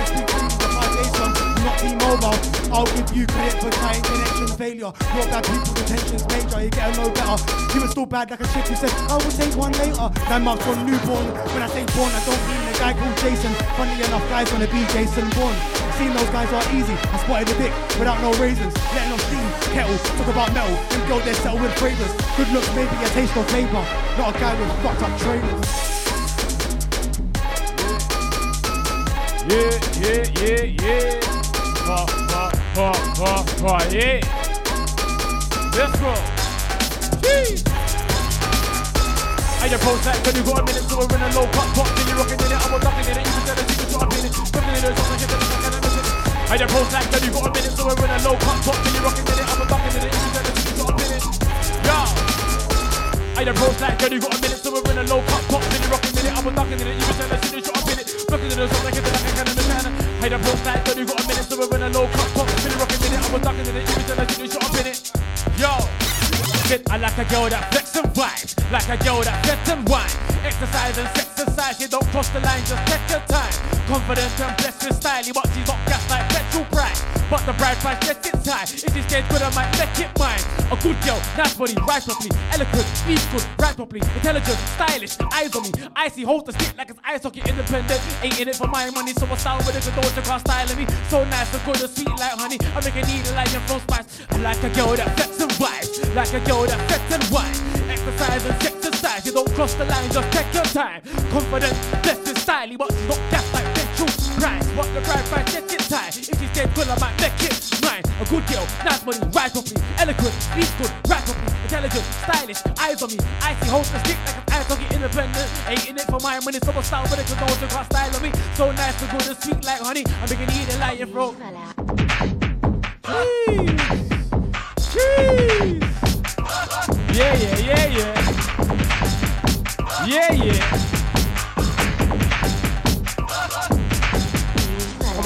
son. I'm not T-Mobile. I'll give you credit for trying connection failure. Your bad people, intentions major, you get a no better. You were still bad like a chick who said, I will take one later. Nine months on newborn. When I say born, I don't mean guy called Jason. Funny enough, guys wanna be Jason Bourne. Seen those guys are easy. I spotted a dick without no raisins. Letting off steam, kettle, talk about metal. And go there settle with flavors. Good looks, maybe a taste of flavor. Not a guy with fucked up trainers. Yeah, yeah, yeah, yeah. Pa, pa, pa, pa, pa, yeah. Let's go. Jeez. I post that, cause you got a minute, so we're in a low pop, pop, then you rockin' in it, I'm ducking in it, you can tell the secret shot in it, fucking in it, back and miss it. I post that, cause you got a minute, so we're in a low pop, pop, then you rockin' in it, I'm ducking in it, you can tell the secret shot in it. Yo! I that, cause you got a minute, so we're in a low pop, pop, then you rockin' in it, I'm ducking in it, you can the secret shot in it, fucking in it, back and miss it. I that, cause you got a minute, so we're in a low pop, pop, then you rockin' in it, I'm ducking in it, you can tell the secret shot in it. Yo! I like a girl that flex and vibes, like a girl that flex and wine. Exercise and sex society, don't cross the line, just take your time. Confident and blessed with style, but she's not gas like petrol price. But the bride price gets it tight. If she's dead good, I might make it mine. A good girl, nice body, right properly, eloquent, speaks good, right properly, intelligent, stylish, eyes on me. Icy, hold the stick like it's ice hockey, independent. Ain't in it for my money, so I style with don't check out styling me. So nice and good and sweet like honey. I make a needle like your from spice. I like a girl that flex and vibes, like a girl that flex and wine. Exercise and exercise, you don't cross the line, just take your time. Confident, blessed and stylish, but she's not gas like petrol price. What the bride price gets it tight. If she's dead good, I might make it mine. A good girl, nice money, right properly, eloquent, speaks good, right properly, intelligent, stylish, eyes on me. Icy, hold the stick like an ice hockey, independent. Ain't in it for my money, so I style with it, no one can style on me. So nice and good and sweet like honey. I'm making eat it like your throat. Jeez. Jeez. Yeah, yeah, yeah, yeah. Yeah, yeah.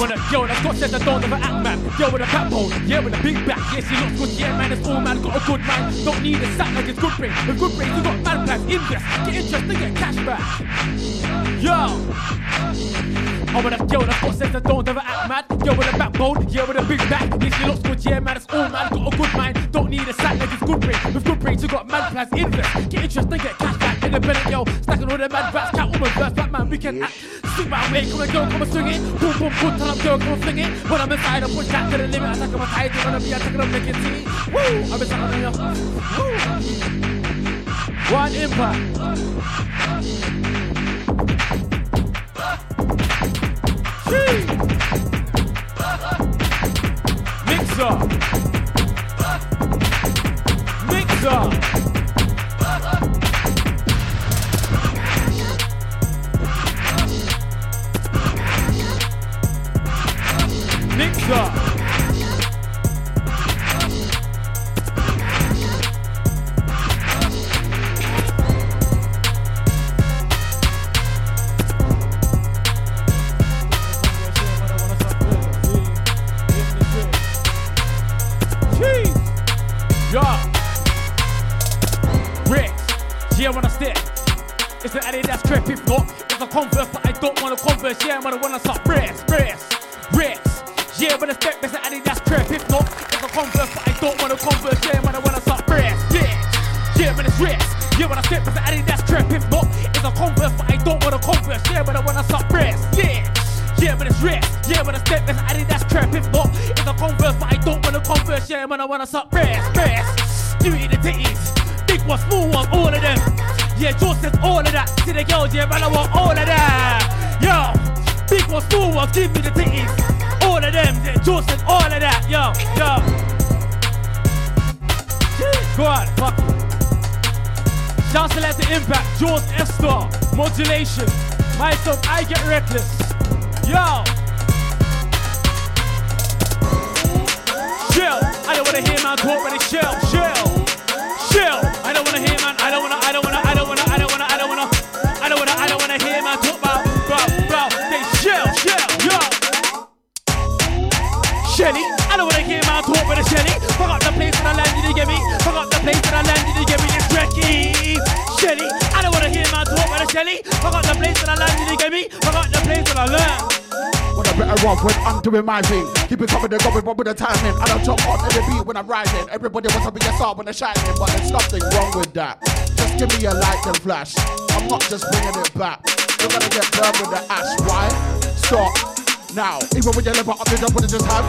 Want a girl that's got sense, I don't ever act man. Girl with a backbone, yeah, with a big back. Yeah, she looks good, yeah, man, it's all man, got a good mind. Don't need a sack like it's good brain. With good brains, you got man plans, invest, get interest, and get cash back. Yo! I want a girl that's got sense, I don't ever act mad. Girl with a backbone, yeah, with a big back. Yeah, she looks good, yeah, man, it's all man, got a good mind. Don't need a sack like it's good brain. With good brains, you got man plans, invest, get interest, and get cash back. Independent, yo, stacking all the mad rats, we can act. Swing my way, come on, girl, come and swing it. Boom, boom, boom, tell up, girl, come and fling it. When I'm inside, I push that to the limit. I take my tight, you wanna be, I up, make it. Woo, I'm inside, I'm Woo. One impact. Jeez. Mixer. Mixer. George Esther, modulation. Myself, I get reckless. Yo. Chill. I don't wanna hear man talk, but it's chill, chill, chill. I don't wanna hear man. I don't wanna. I don't wanna. I don't wanna. I don't wanna. I don't wanna. I don't wanna. I don't wanna hear man talk about, about, about. They chill, chill, yo. Shelly, I don't wanna hear man talk, but it's Shelly. Fuck up the place that I landed, you get me? Fuck up the place that I landed, you get me? It's Recky. Shelly. Fuck up the place that I landed, you get me? Fuck up the place that I learned. When I'm better off when I'm doing my thing. Keep it coming and going, but with the timing. I don't jump on every beat when I'm riding. Everybody wants to be a star when they're shining, but there's nothing wrong with that. Just give me a light and flash. I'm not just bringing it back. You're gonna get burned with the ash. Why? Stop now. Even when you live up, you don't wanna just have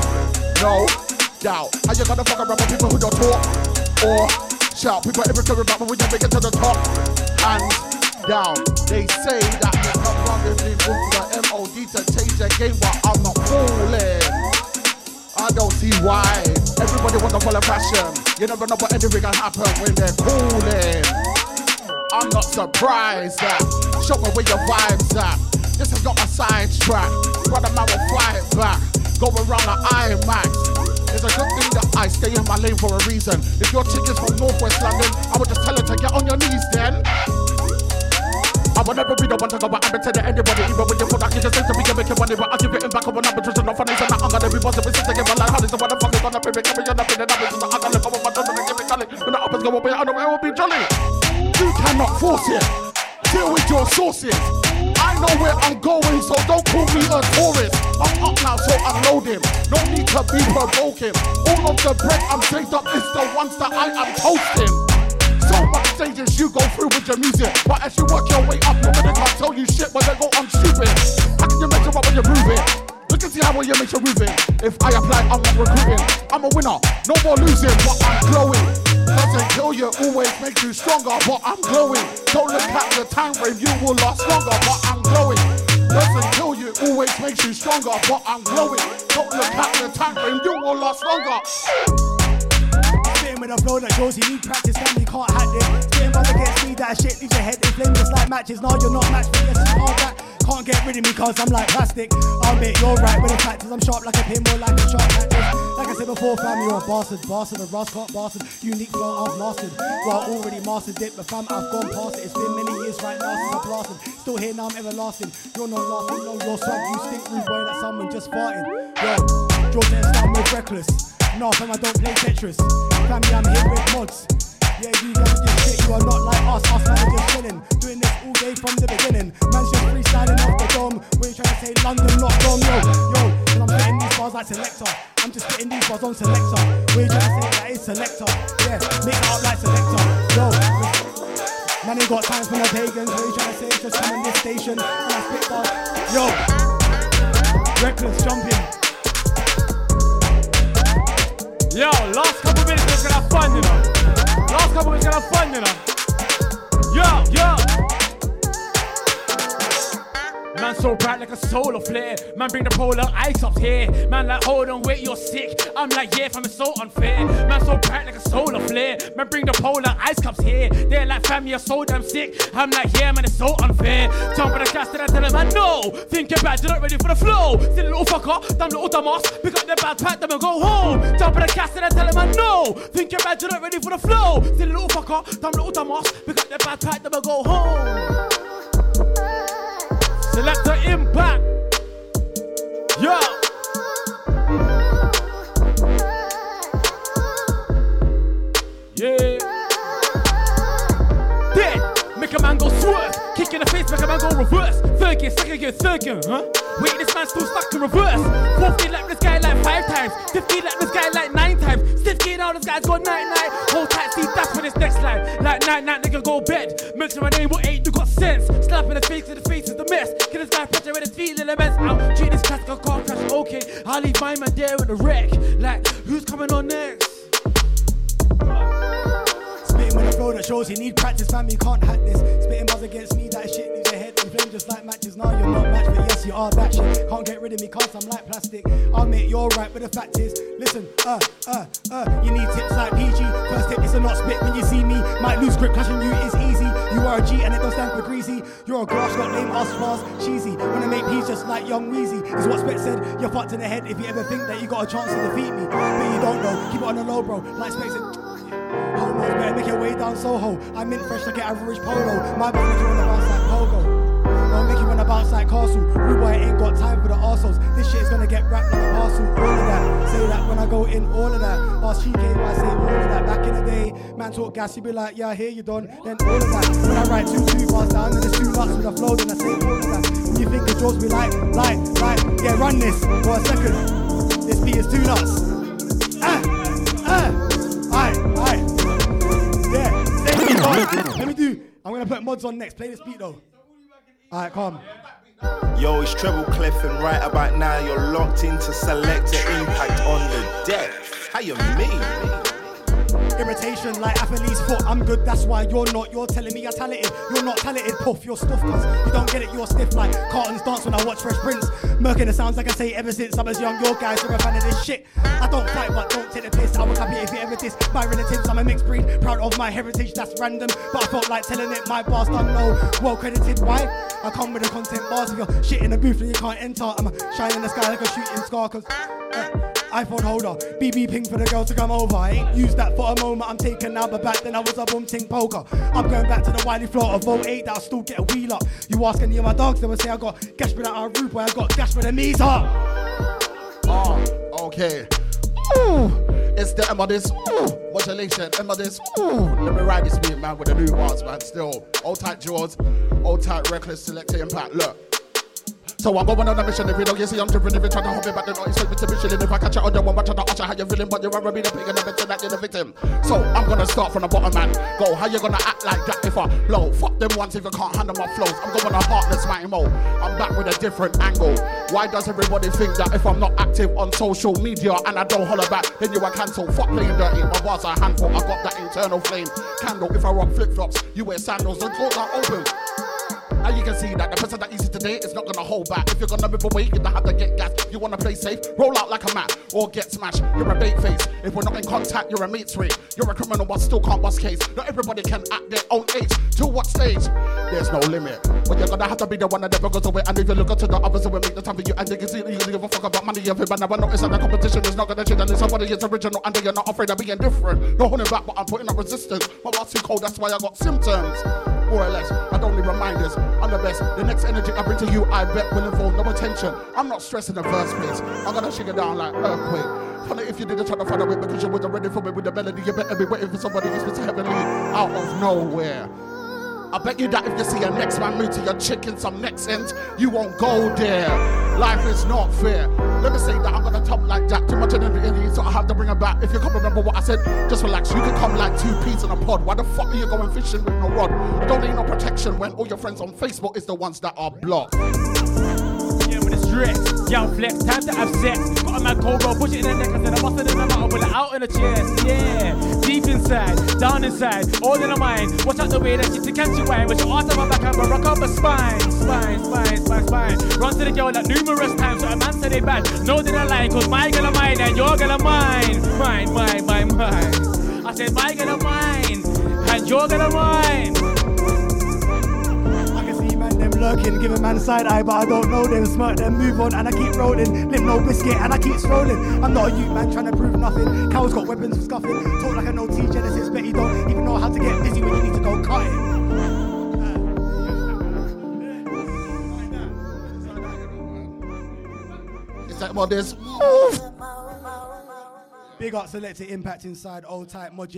no doubt. Are you gonna fuck around with people who don't talk or shout? People every about when you make it to the top and down. They say that there's not wrong with me with the MOD to change the game, but I'm not fooling. I don't see why. Everybody wanna follow fashion. You never know what anything can happen when they're cooling. I'm not surprised that. Show me where your vibes at. This is not a side track. Brother man will fly it back. Go around the IMAX. It's a good thing that I stay in my lane for a reason. If your chick is from Northwest London, I would just tell her to get on your knees then. I will never be the one to go back and to anybody, even when you feel like you just think to be a making money, but I'll give it back up when I'm just not funny, so now I'm gonna be positive, since I give my life, so what the fuck is gonna make me up in the numbers, so I'm gonna come with my daughter and give me gully. When the uppers go away, I know it will be jolly. You cannot force it. Deal with your sources. I know where I'm going, so don't call me a tourist. I'm up now, so I'm loading. No need to be provoking. All of the bread I'm saved up is the ones that I am toasting. Stages you go through with your music. But as you work your way up, your can't tell you shit but they go, I'm stupid. How can you measure up when you're moving? Look and see how well you make your moving. If I apply, I'm not recruiting. I'm a winner, no more losing, but I'm glowing. Doesn't kill you, always makes you stronger, but I'm glowing. Don't look at the time frame, you will last longer, but I'm glowing. Doesn't kill you, always makes you stronger, but I'm glowing. Don't look at the time frame, you will last longer. With a flow that goes, you need practice, man, you can't hack it. Spitting by the get speed, that shit leaves your head in flame just like matches. No, you're not matched, but yes, you are that. Can't get rid of me cause I'm like plastic. I'll admit you're right with the fact is I'm sharp like a pin, more like a sharp cactus. Like I said before, fam, you're a bastard, bastard, a rascal, bastard. Unique flow, I've lasted. Well, I already mastered it, but fam, I've gone past it. It's been many years right now since I blasted. Still here now, I'm everlasting. You're not lasting, no, you're swag. You stink rude boy like someone just farted. Yo, and Star move reckless. No, fam, I don't play Tetris. Family, I'm here with mods. Yeah, you guys just shit, you are not like us. Us man are just chilling. Doing this all day from the beginning. Man's just freestyling off the dome. You trying to say? London, not Dom, yo, yo. And I'm spitting these bars like selector. I'm just getting these bars on selector. You trying to say? That is selector. Yeah, make it up like selector. Yo, man ain't got time for no pagans. What you trying to say? Just come on this station and I spit bars. Yo, reckless jumping. Yo, last couple minutes was gonna fun, you know. Last couple minutes gonna fun, you know. Yo, yo. Man so bright like a solar flare. Man bring the polar ice up here. Man like hold on, wait, you're sick. I'm like yeah, fam, it's so unfair. Man so bright like a solar flare. Man bring the polar ice cups here. They're like fam, you're so damn sick. I'm like yeah, man, it's so unfair. Jump on the cast and I tell them man no. Think you're bad, you're not ready for the flow. The little fucker, damn little Damas. Pick up the bad pack, them and go home. Jump on the cast and I tell them man no. Think you're bad, you're not ready for the flow. The little fucker, damn little Damas. Pick up the bad pack, them and go home. Selecta Impact. Yo. Yeah. Dead. Make a man go swerve. Kick in the face, make a man go reverse. Third second gear, third huh? Wait, this man's still stuck in reverse. Fourth gear like this guy like five times. Fifth gear like this guy like nine times. Stiff gear now this guy's got night night. Hold tight, see that's for this next line. Like night night, nigga go bed. Mention my name, what ain't you got sense? Slap in the face, in the face is the mess. Get this guy pressure with his feet in the mess. Out, treat this class, go car crash, okay, I'll leave my man there with the wreck. Like, who's coming on next? With a flow that shows you need practice, fam. You can't hack this. Spitting buzz against me, that shit leaves your head in flame just like matches. Now you're not match, but yes, you are that shit. Can't get rid of me, cause I'm like plastic. I'll make you're right, but the fact is, listen, uh, uh, uh, you need tips like PG. First tip is to not spit when you see me. Might lose grip, clashing you is easy. You are a G and it don't stand for greasy. You're a grass, got lame ass cheesy. Wanna make peace just like young Weezy. Is what Spec said, you're fucked in the head if you ever think that you got a chance to defeat me. But you don't know, keep it on the low, bro. Like Spec said, Homos better make your way down Soho. I'm in fresh like an average polo. My best make you wanna bounce like pogo. Don't make you wanna bounce like castle. Rude boy ain't got time for the arseholes. This shit is gonna get wrapped like a parcel. All of that. Say that when I go in, all of that. Ask she came, I say all of that. Back in the day, man talk gas, you be like, yeah, hear you done. Then all of that. When I write two two bars down, and it's two nuts with a flow, then I say all of that. When you think the jaws be like, like, like, yeah, run this for a second. This beat is two nuts. Let me do. I'm gonna put mods on next. Play this beat though. Alright, calm. Yo, it's Treble Clef, and right about now you're locked into Selecta Impact on the deck. How you mean? Irritation like athlete's foot. I'm good, that's why you're not. You're telling me you're talented. You're not talented, puff. You're stuff, cause you don't get it. You're stiff like cartons dance when I watch Fresh Prince. Murking the sounds like I say ever since I was young. Your guys are a fan of this shit. I don't fight, but don't take the piss. I will copy if you ever diss my relatives. I'm a mixed breed, proud of my heritage. That's random, but I felt like telling it. My bars don't know. Well credited. Why? I come with the content bars. If you're shit in the booth and you can't enter, I'm shining in the sky like a shooting star. Cause. Uh, iPhone holder, BB ping for the girl to come over. I ain't used that for a moment, I'm taking now, but back then I was a boom ting poker. I'm going back to the Wiley floor of 08 that I'll still get a wheel up. You ask any of my dogs, they will say I got gash with that roof, where I got gash with a meter. Oh, ah, okay. Ooh, it's the of this. Ooh, modulation. Of this. Ooh, let me ride this beat, man, with the new bars, man. Still, old tight jaws, old tight reckless, Selecta Impact. Look. So I'm going on a mission. You don't you see I'm driven, if you try to hold me back, then don't expect me to be chilling. If I catch you on your one, but to usher how you're feeling, but you're a be the pig and never to that you're the victim. So I'm gonna start from the bottom, man. Go, how you gonna act like that if I blow? Fuck them ones if you can't handle my flows. I'm going a heartless mighty mo. I'm back with a different angle. Why does everybody think that if I'm not active on social media and I don't holler back, then you are cancelled? Fuck playing dirty. My bars are handful. I got that internal flame candle. If I rock flip flops, you wear sandals. The doors are open. Now you can see that the person that see today is not gonna hold back. If you're gonna move away, you're gonna have to get gas. You wanna play safe, roll out like a mat, or get smashed. You're a bait face. If we're not in contact, you're a mate's rate. You're a criminal, but still can't bust case. Not everybody can act their own age. To what stage? There's no limit. But you're gonna have to be the one that never goes away. And if you look to the others, it will make the time for you. And you can see you give a fuck about money. If you never notice that the competition is not gonna change. And somebody is original, and you're not afraid of being different. No holding back, but I'm putting up resistance. My heart's too cold, that's why I got symptoms. More or less, I don't need reminders. I'm the best. The next energy I bring to you, I bet will involve no attention. I'm not stressed in the first place. I'm gonna shake it down like earthquake. Funny if you didn't try to find a way because you wasn't ready for me with the melody. You better be waiting for somebody who's heavenly out of nowhere. I bet you that if you see your next man move to your chicken some next ends, you won't go there. Life is not fair. Let me say that I'm gonna talk like that. Too much energy, so I have to bring her back. If you can't remember what I said, just relax. You can come like two peas in a pod. Why the fuck are you going fishing with no rod? I don't need no protection when all your friends on Facebook is the ones that are blocked. When it's dressed, young flex, time to have sex. Got a man cold bro, push it in the neck, I said I must have done a pull it out in the chest. Yeah, deep inside, down inside, all in the mind. Watch out the way that she catch you wine, but your ass on my back and I rock up her spine, spine, spine, spine, spine. Run to the girl like numerous times, so a man said they bad. No, they don't lie, cause my girl of mine and your girl of mine, mine, mine, mine, mine. I said my girl of mine and your girl of mine. Lurking, give a man side eye, but I don't know them. Smirk them, move on, and I keep rolling. Limp no biscuit, and I keep strolling. I'm not a youth man trying to prove nothing. Cows got weapons for scuffing. Talk like I know T Genesis, but you don't even know how to get busy when you need to go cut it. It's like. Big up Selecta Impact inside old type mod.